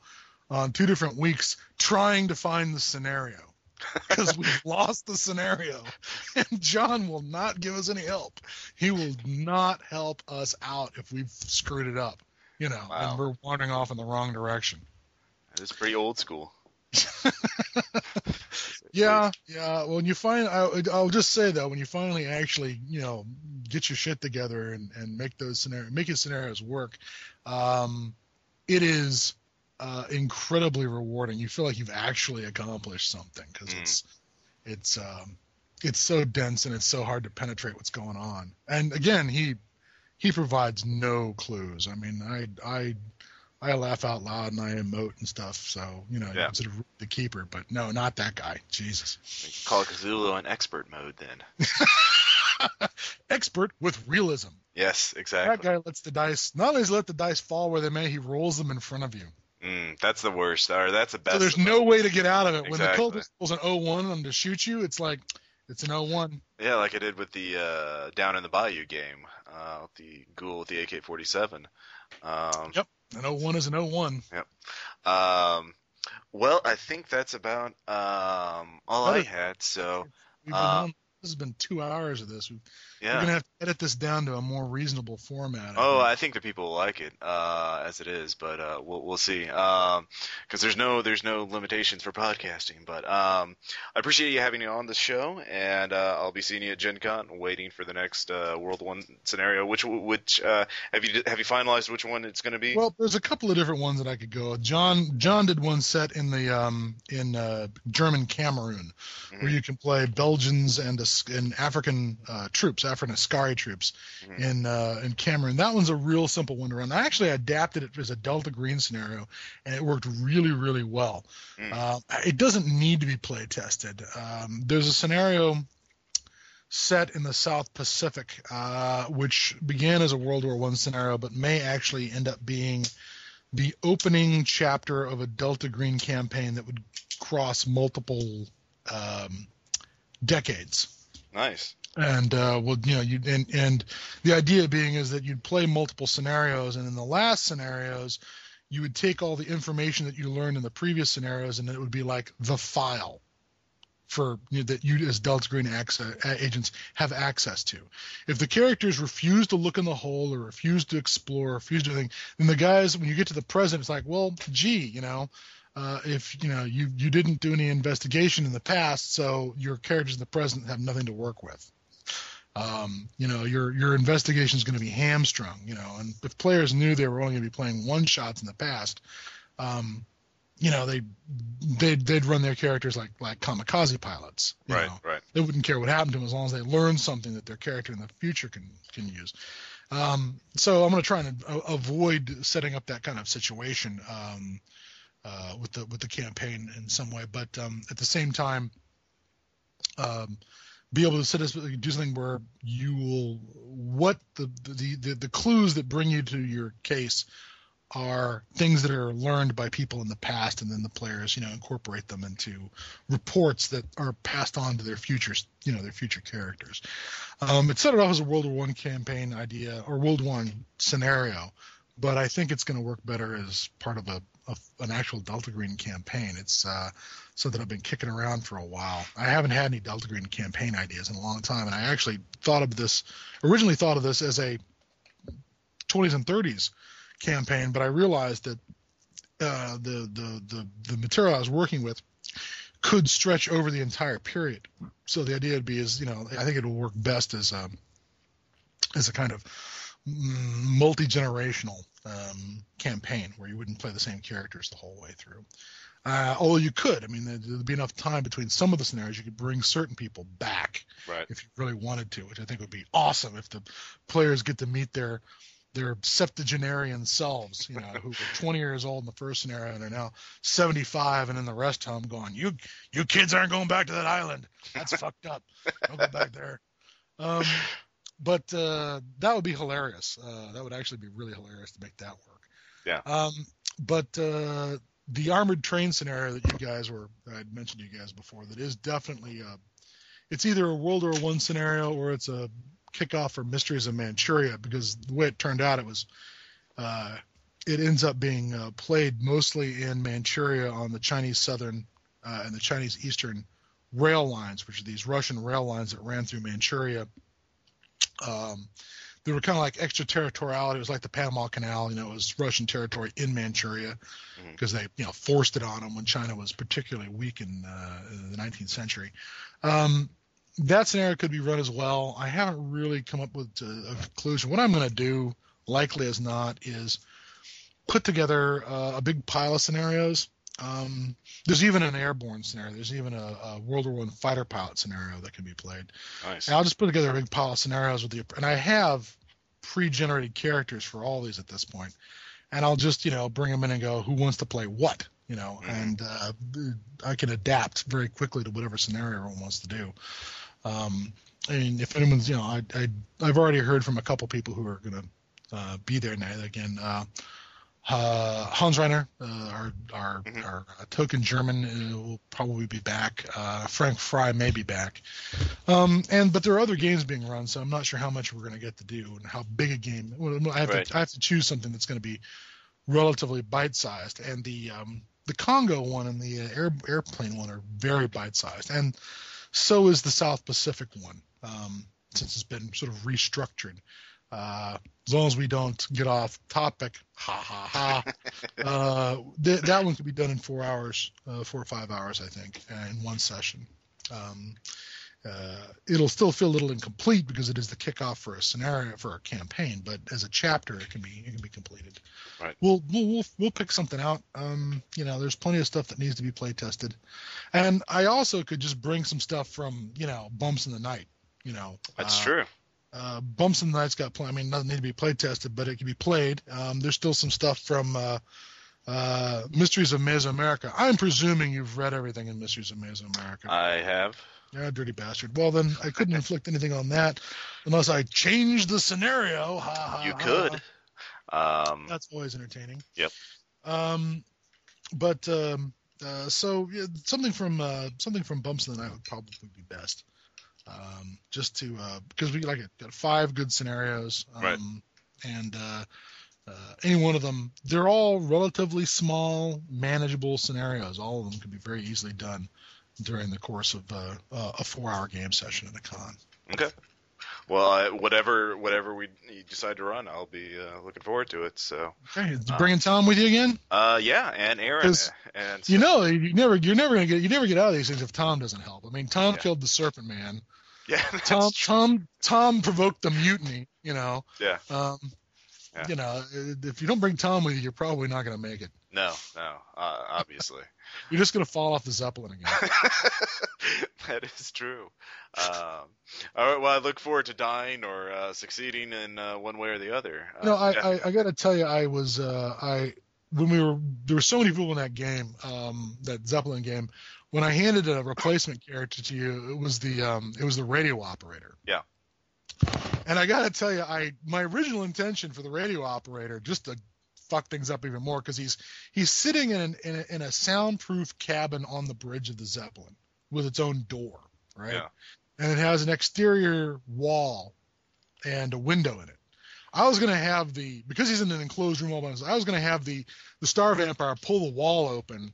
on two different weeks trying to find the scenario because we've lost the scenario, and John will not give us any help. He will not help us out if we've screwed it up, you know, Wow. and we're wandering off in the wrong direction. It's pretty old school. Yeah, yeah. When you find, I, I'll just say though, when you finally actually, you know, get your shit together and, and make those scenarios, make your scenarios work, um, it is uh, incredibly rewarding. You feel like you've actually accomplished something because Mm. it's it's um, it's so dense and it's so hard to penetrate what's going on. And again, he he provides no clues. I mean, I I I laugh out loud and I emote and stuff. So you know, Yeah. consider the keeper, but no, not that guy. Jesus, Call Cthulhu in expert mode then. expert with realism. Yes, exactly. That guy lets the dice. Not only does he let the dice fall where they may, he rolls them in front of you. Mm, that's the worst. Or that's the best. so there's no them. way to get out of it. When Exactly. the cultist rolls an 0-1 on them to shoot you, it's like it's an 0-1. Yeah, like I did with the uh, Down in the Bayou game, uh, the ghoul with the AK-47. Um, Yep. An 0-1 is an 0-1. um, well, I think that's about um, all I Better- had. So Uh, this has been two hours of this. We've, We're gonna have to edit this down to a more reasonable format. I Oh, think. I think the people will like it uh, as it is, but uh, we'll we'll see. Because there's no there's no limitations for podcasting. But um, I appreciate you having me on the show, and uh, I'll be seeing you at Gen Con, waiting for the next uh, World One scenario. Which which uh, have you have you finalized which one it's going to be? Well, there's a couple of different ones that I could go. with. John John did one set in the um, in uh, German Cameroon, where Mhm. you can play Belgians and and African uh, troops, African Askari troops Mhm. in uh, in Cameroon. That one's a real simple one to run. I actually adapted it as a Delta Green scenario, and it worked really really well. Mm. Uh, it doesn't need to be play tested. Um, there's a scenario set in the South Pacific, uh, which began as a World War One scenario, but may actually end up being the opening chapter of a Delta Green campaign that would cross multiple um, decades. nice. And uh, well, you know, you and and the idea being is that you'd play multiple scenarios, and in the last scenarios, you would take all the information that you learned in the previous scenarios, and it would be like the file for you know, that you as Delta Green access, agents have access to. If the characters refuse to look in the hole or refuse to explore, refuse to anything, then the guys, when you get to the present, it's like, well, gee, you know, uh, if you know you you didn't do any investigation in the past, so your characters in the present have nothing to work with. Um, you know, your your investigation is going to be hamstrung. You know, and if players knew they were only going to be playing one shots in the past, um, you know, they they'd they'd run their characters like like kamikaze pilots. you Right, know right. they wouldn't care what happened to them as long as they learn something that their character in the future can can use. Um, so I'm going to try and a- avoid setting up that kind of situation um, uh, with the with the campaign in some way, but um, at the same time, um, be able to set us do something where you will what the the, the the clues that bring you to your case are things that are learned by people in the past, and then the players, you know, incorporate them into reports that are passed on to their futures, you know, their future characters. Um, it started off as a World War One campaign idea or World One scenario, but I think it's going to work better as part of a, a an actual Delta Green campaign. It's uh, something I've been kicking around for a while. I haven't had any Delta Green campaign ideas in a long time, and I actually thought of this originally thought of this as a 20s and 30s campaign, but I realized that uh, the, the the the material I was working with could stretch over the entire period. So the idea would be is you know I think it will work best as a as a kind of multi generational um, campaign where you wouldn't play the same characters the whole way through. Uh, although you could, I mean, there'd be enough time between some of the scenarios you could bring certain people back right. if you really wanted to, which I think would be awesome if the players get to meet their their septuagenarian selves, you know, who were 20 years old in the first scenario and are now 75 and in the rest home going, you you kids aren't going back to that island. That's fucked up. Don't go back there. Um, but uh, that would be hilarious. Uh, that would actually be really hilarious to make that work. Yeah. Um, but uh, the armored train scenario that you guys were, I had mentioned to you guys before, that is definitely, uh, it's either a World War One scenario or it's a kickoff for Mysteries of Manchuria because the way it turned out, it was, uh, it ends up being uh, played mostly in Manchuria on the Chinese southern uh, and the Chinese eastern rail lines, which are these Russian rail lines that ran through Manchuria. Um, they were kind of like extraterritoriality. It was like the Panama Canal. You know, it was Russian territory in Manchuria because mm-hmm. they, you know, forced it on them when China was particularly weak in, uh, in the 19th century. Um, that scenario could be run as well. I haven't really come up with a, a conclusion. What I'm going to do, likely as not, is put together uh, a big pile of scenarios. Um, there's even an airborne scenario. There's even a, a, World War One fighter pilot scenario that can be played. Nice. And I'll just put together a big pile of scenarios with the, and I have pre-generated characters for all these at this point, and I'll just you know bring them in and go, who wants to play what, you know, mm-hmm. and uh, I can adapt very quickly to whatever scenario everyone wants to do. Um, I mean, if anyone's, you know, I, I have already heard from a couple people who are going to uh, be there now. Again, uh, uh, Hans Reiner, uh, our our, mm-hmm. our uh, token German, uh, will probably be back. Uh, Frank Fry may be back. Um, and but there are other games being run, so I'm not sure how much we're going to get to do and how big a game. I have right. to I have to choose something that's going to be relatively bite-sized. And the um, the Congo one and the air, airplane one are very bite-sized, and so is the South Pacific one, um, since it's been sort of restructured. Uh, as long as we don't get off topic, ha ha ha. uh, th- that one could be done in four hours, uh, four or five hours, I think, uh, in one session. Um, uh, it'll still feel a little incomplete because it is the kickoff for a scenario for a campaign, but as a chapter, it can be it can be completed. Right. We'll we'll we'll, we'll pick something out. Um, you know, there's plenty of stuff that needs to be play tested, and I also could just bring some stuff from you know Bumps in the Night. You know, that's uh, true. Uh, Bumps in the Night's got play. I mean, doesn't need to be play tested, but it can be played. Um, there's still some stuff from uh, uh, Mysteries of Mesoamerica. I'm presuming you've read everything in Mysteries of Mesoamerica. I have. Yeah, dirty bastard. Well, then I couldn't inflict anything on that unless I changed the scenario. Ha, ha, you could. Um, That's always entertaining. Yep. Um, but um, uh, so yeah, something from uh, something from Bumps in the Night would probably be best. Um, just to uh, because we like it, got five good scenarios. Um, right. And uh, uh, any one of them, they're all relatively small, manageable scenarios. All of them can be very easily done during the course of uh, uh, a four-hour game session at a con. Okay. Well, uh, whatever whatever we decide to run, I'll be uh, looking forward to it. So. Okay, you bringing Tom with you again? Uh, yeah, and Aaron. And so, you know, you never you're never gonna get you never get out of these things if Tom doesn't help. I mean, Tom yeah. killed the Serpent Man. Yeah. Tom true. Tom Tom provoked the mutiny. You know. Yeah. Um, yeah. You know, if you don't bring Tom with you, you're probably not going to make it. No, no, uh, obviously. You're just going to fall off the zeppelin again. that is true. Um, all right. Well, I look forward to dying or uh, succeeding in uh, one way or the other. Uh, no, I, yeah. I, I got to tell you, I was uh, I when we were there were so many people in that game, um, that Zeppelin game. When I handed a replacement character to you, it was the um, it was the radio operator. Yeah. And I got to tell you, I my original intention for the radio operator, just to fuck things up even more because he's he's sitting in an, in a, in a soundproof cabin on the bridge of the Zeppelin with its own door, right? Yeah. And it has an exterior wall and a window in it. I was gonna have the because he's in an enclosed room all by himself. I was gonna have the the Star Vampire pull the wall open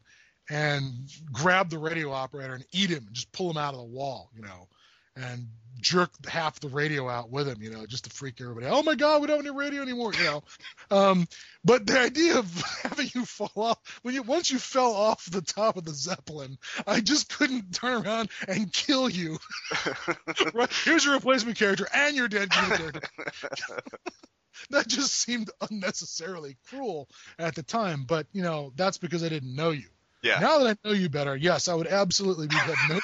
and grab the radio operator and eat him and just pull him out of the wall, you know, and jerk half the radio out with him, you know, just to freak everybody. Oh my God, we don't have any radio anymore, you know. Um, but the idea of having you fall off when you once you fell off the top of the Zeppelin, I just couldn't turn around and kill you. right, here's your replacement character and your dead character. that just seemed unnecessarily cruel at the time, but you know that's because I didn't know you. Yeah. Now that I know you better, yes, I would absolutely be no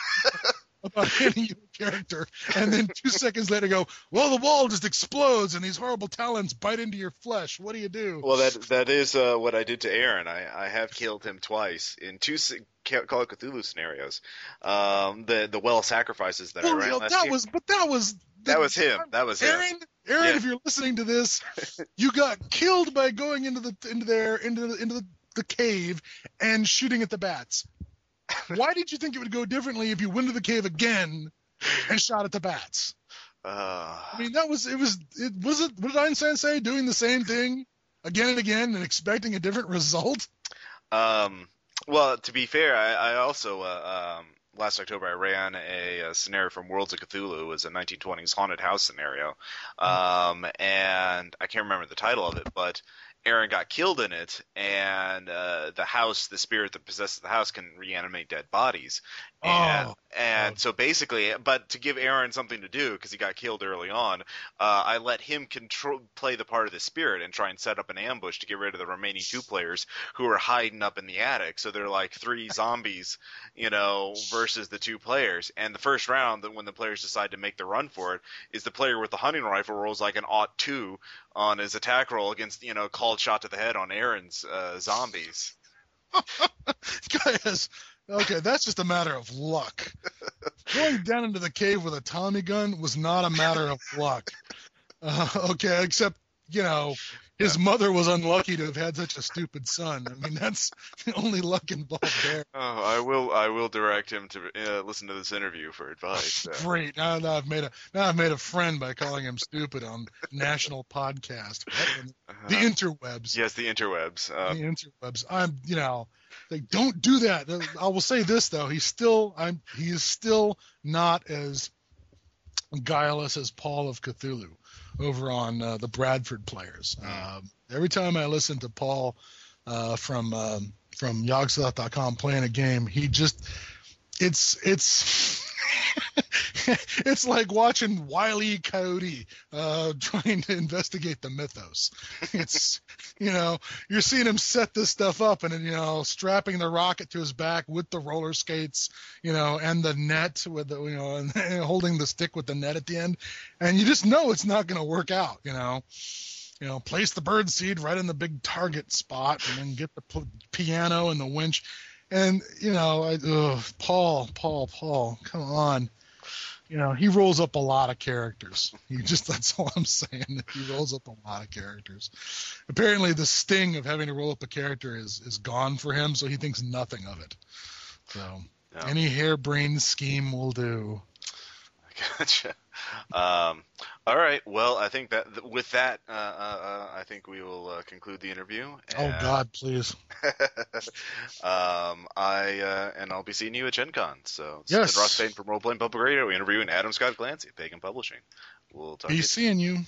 about handing you character, and then two seconds later go, well, the wall just explodes and these horrible talons bite into your flesh. What do you do? Well, that that is uh, what I did to Aaron. I, I have killed him twice in two Call of Cthulhu scenarios. Um, the the well sacrifices that I Well, ran you know, last that year. was, but that was that was him. That was him. Aaron, Aaron, Yeah. if you're listening to this, you got killed by going into the into there into the into the, the cave and shooting at the bats. Why did you think it would go differently if you went to the cave again and shot at the bats? Uh, I mean, that was it was it was it. What did Einstein say? Doing the same thing again and again and expecting a different result. Um, well, to be fair, I, I also uh, um, last October I ran a, uh scenario from Worlds of Cthulhu. It was a 1920s haunted house scenario, um, and I can't remember the title of it, but Aaron got killed in it, and uh, the house, the spirit that possesses the house, can reanimate dead bodies. And, Oh. and Oh. so basically, but to give Aaron something to do because he got killed early on, uh, I let him control play the part of the spirit and try and set up an ambush to get rid of the remaining two players who are hiding up in the attic. So they're like three zombies, you know, versus the two players. And the first round, when the players decide to make the run for it, is the player with the hunting rifle rolls like an ought two on his attack roll against, you know, called shot to the head on Aaron's uh, zombies. Guys, okay, that's just a matter of luck. Going down into the cave with a Tommy gun was not a matter of luck. Uh, okay, except you know his mother was unlucky to have had such a stupid son. I mean, that's the only luck involved there. Oh, I will. I will direct him to uh, listen to this interview for advice. Uh, Great. Now, now I've made a now I've made a friend by calling him stupid on national podcast. The uh, interwebs. yes, the interwebs. Uh, the interwebs. I'm, you know, like don't do that. I will say this though, he's still, I'm, he is still not as guileless as Paul of Cthulhu over on uh, the Bradford players. Um, every time I listen to Paul uh, from um, from playing a game, he just, it's it's. it's like watching Wiley. Coyote uh, trying to investigate the mythos. It's you know, you're seeing him set this stuff up and you know, strapping the rocket to his back with the roller skates, you know, and the net with the, you know, and, and holding the stick with the net at the end. And you just know it's not going to work out, you know. You know, place the bird seed right in the big target spot and then get the p- piano and the winch. And, you know, I, ugh, Paul, Paul, Paul, come on. You know, he rolls up a lot of characters. He just, that's all I'm saying. He rolls up a lot of characters apparently the sting of having to roll up a character is is gone for him, so he thinks nothing of it. So Yeah. any harebrained scheme will do. Gotcha. Um, all right. Well, I think that with that, uh, uh, uh, I think we will uh, conclude the interview. Oh God, please. um, I uh, and I'll be seeing you at Gen Con. So it's Yes. Ross Payne from Role Playing Public Radio, interviewing Adam Scott Glancy at Pagan Publishing. We'll talk. to Be you seeing you.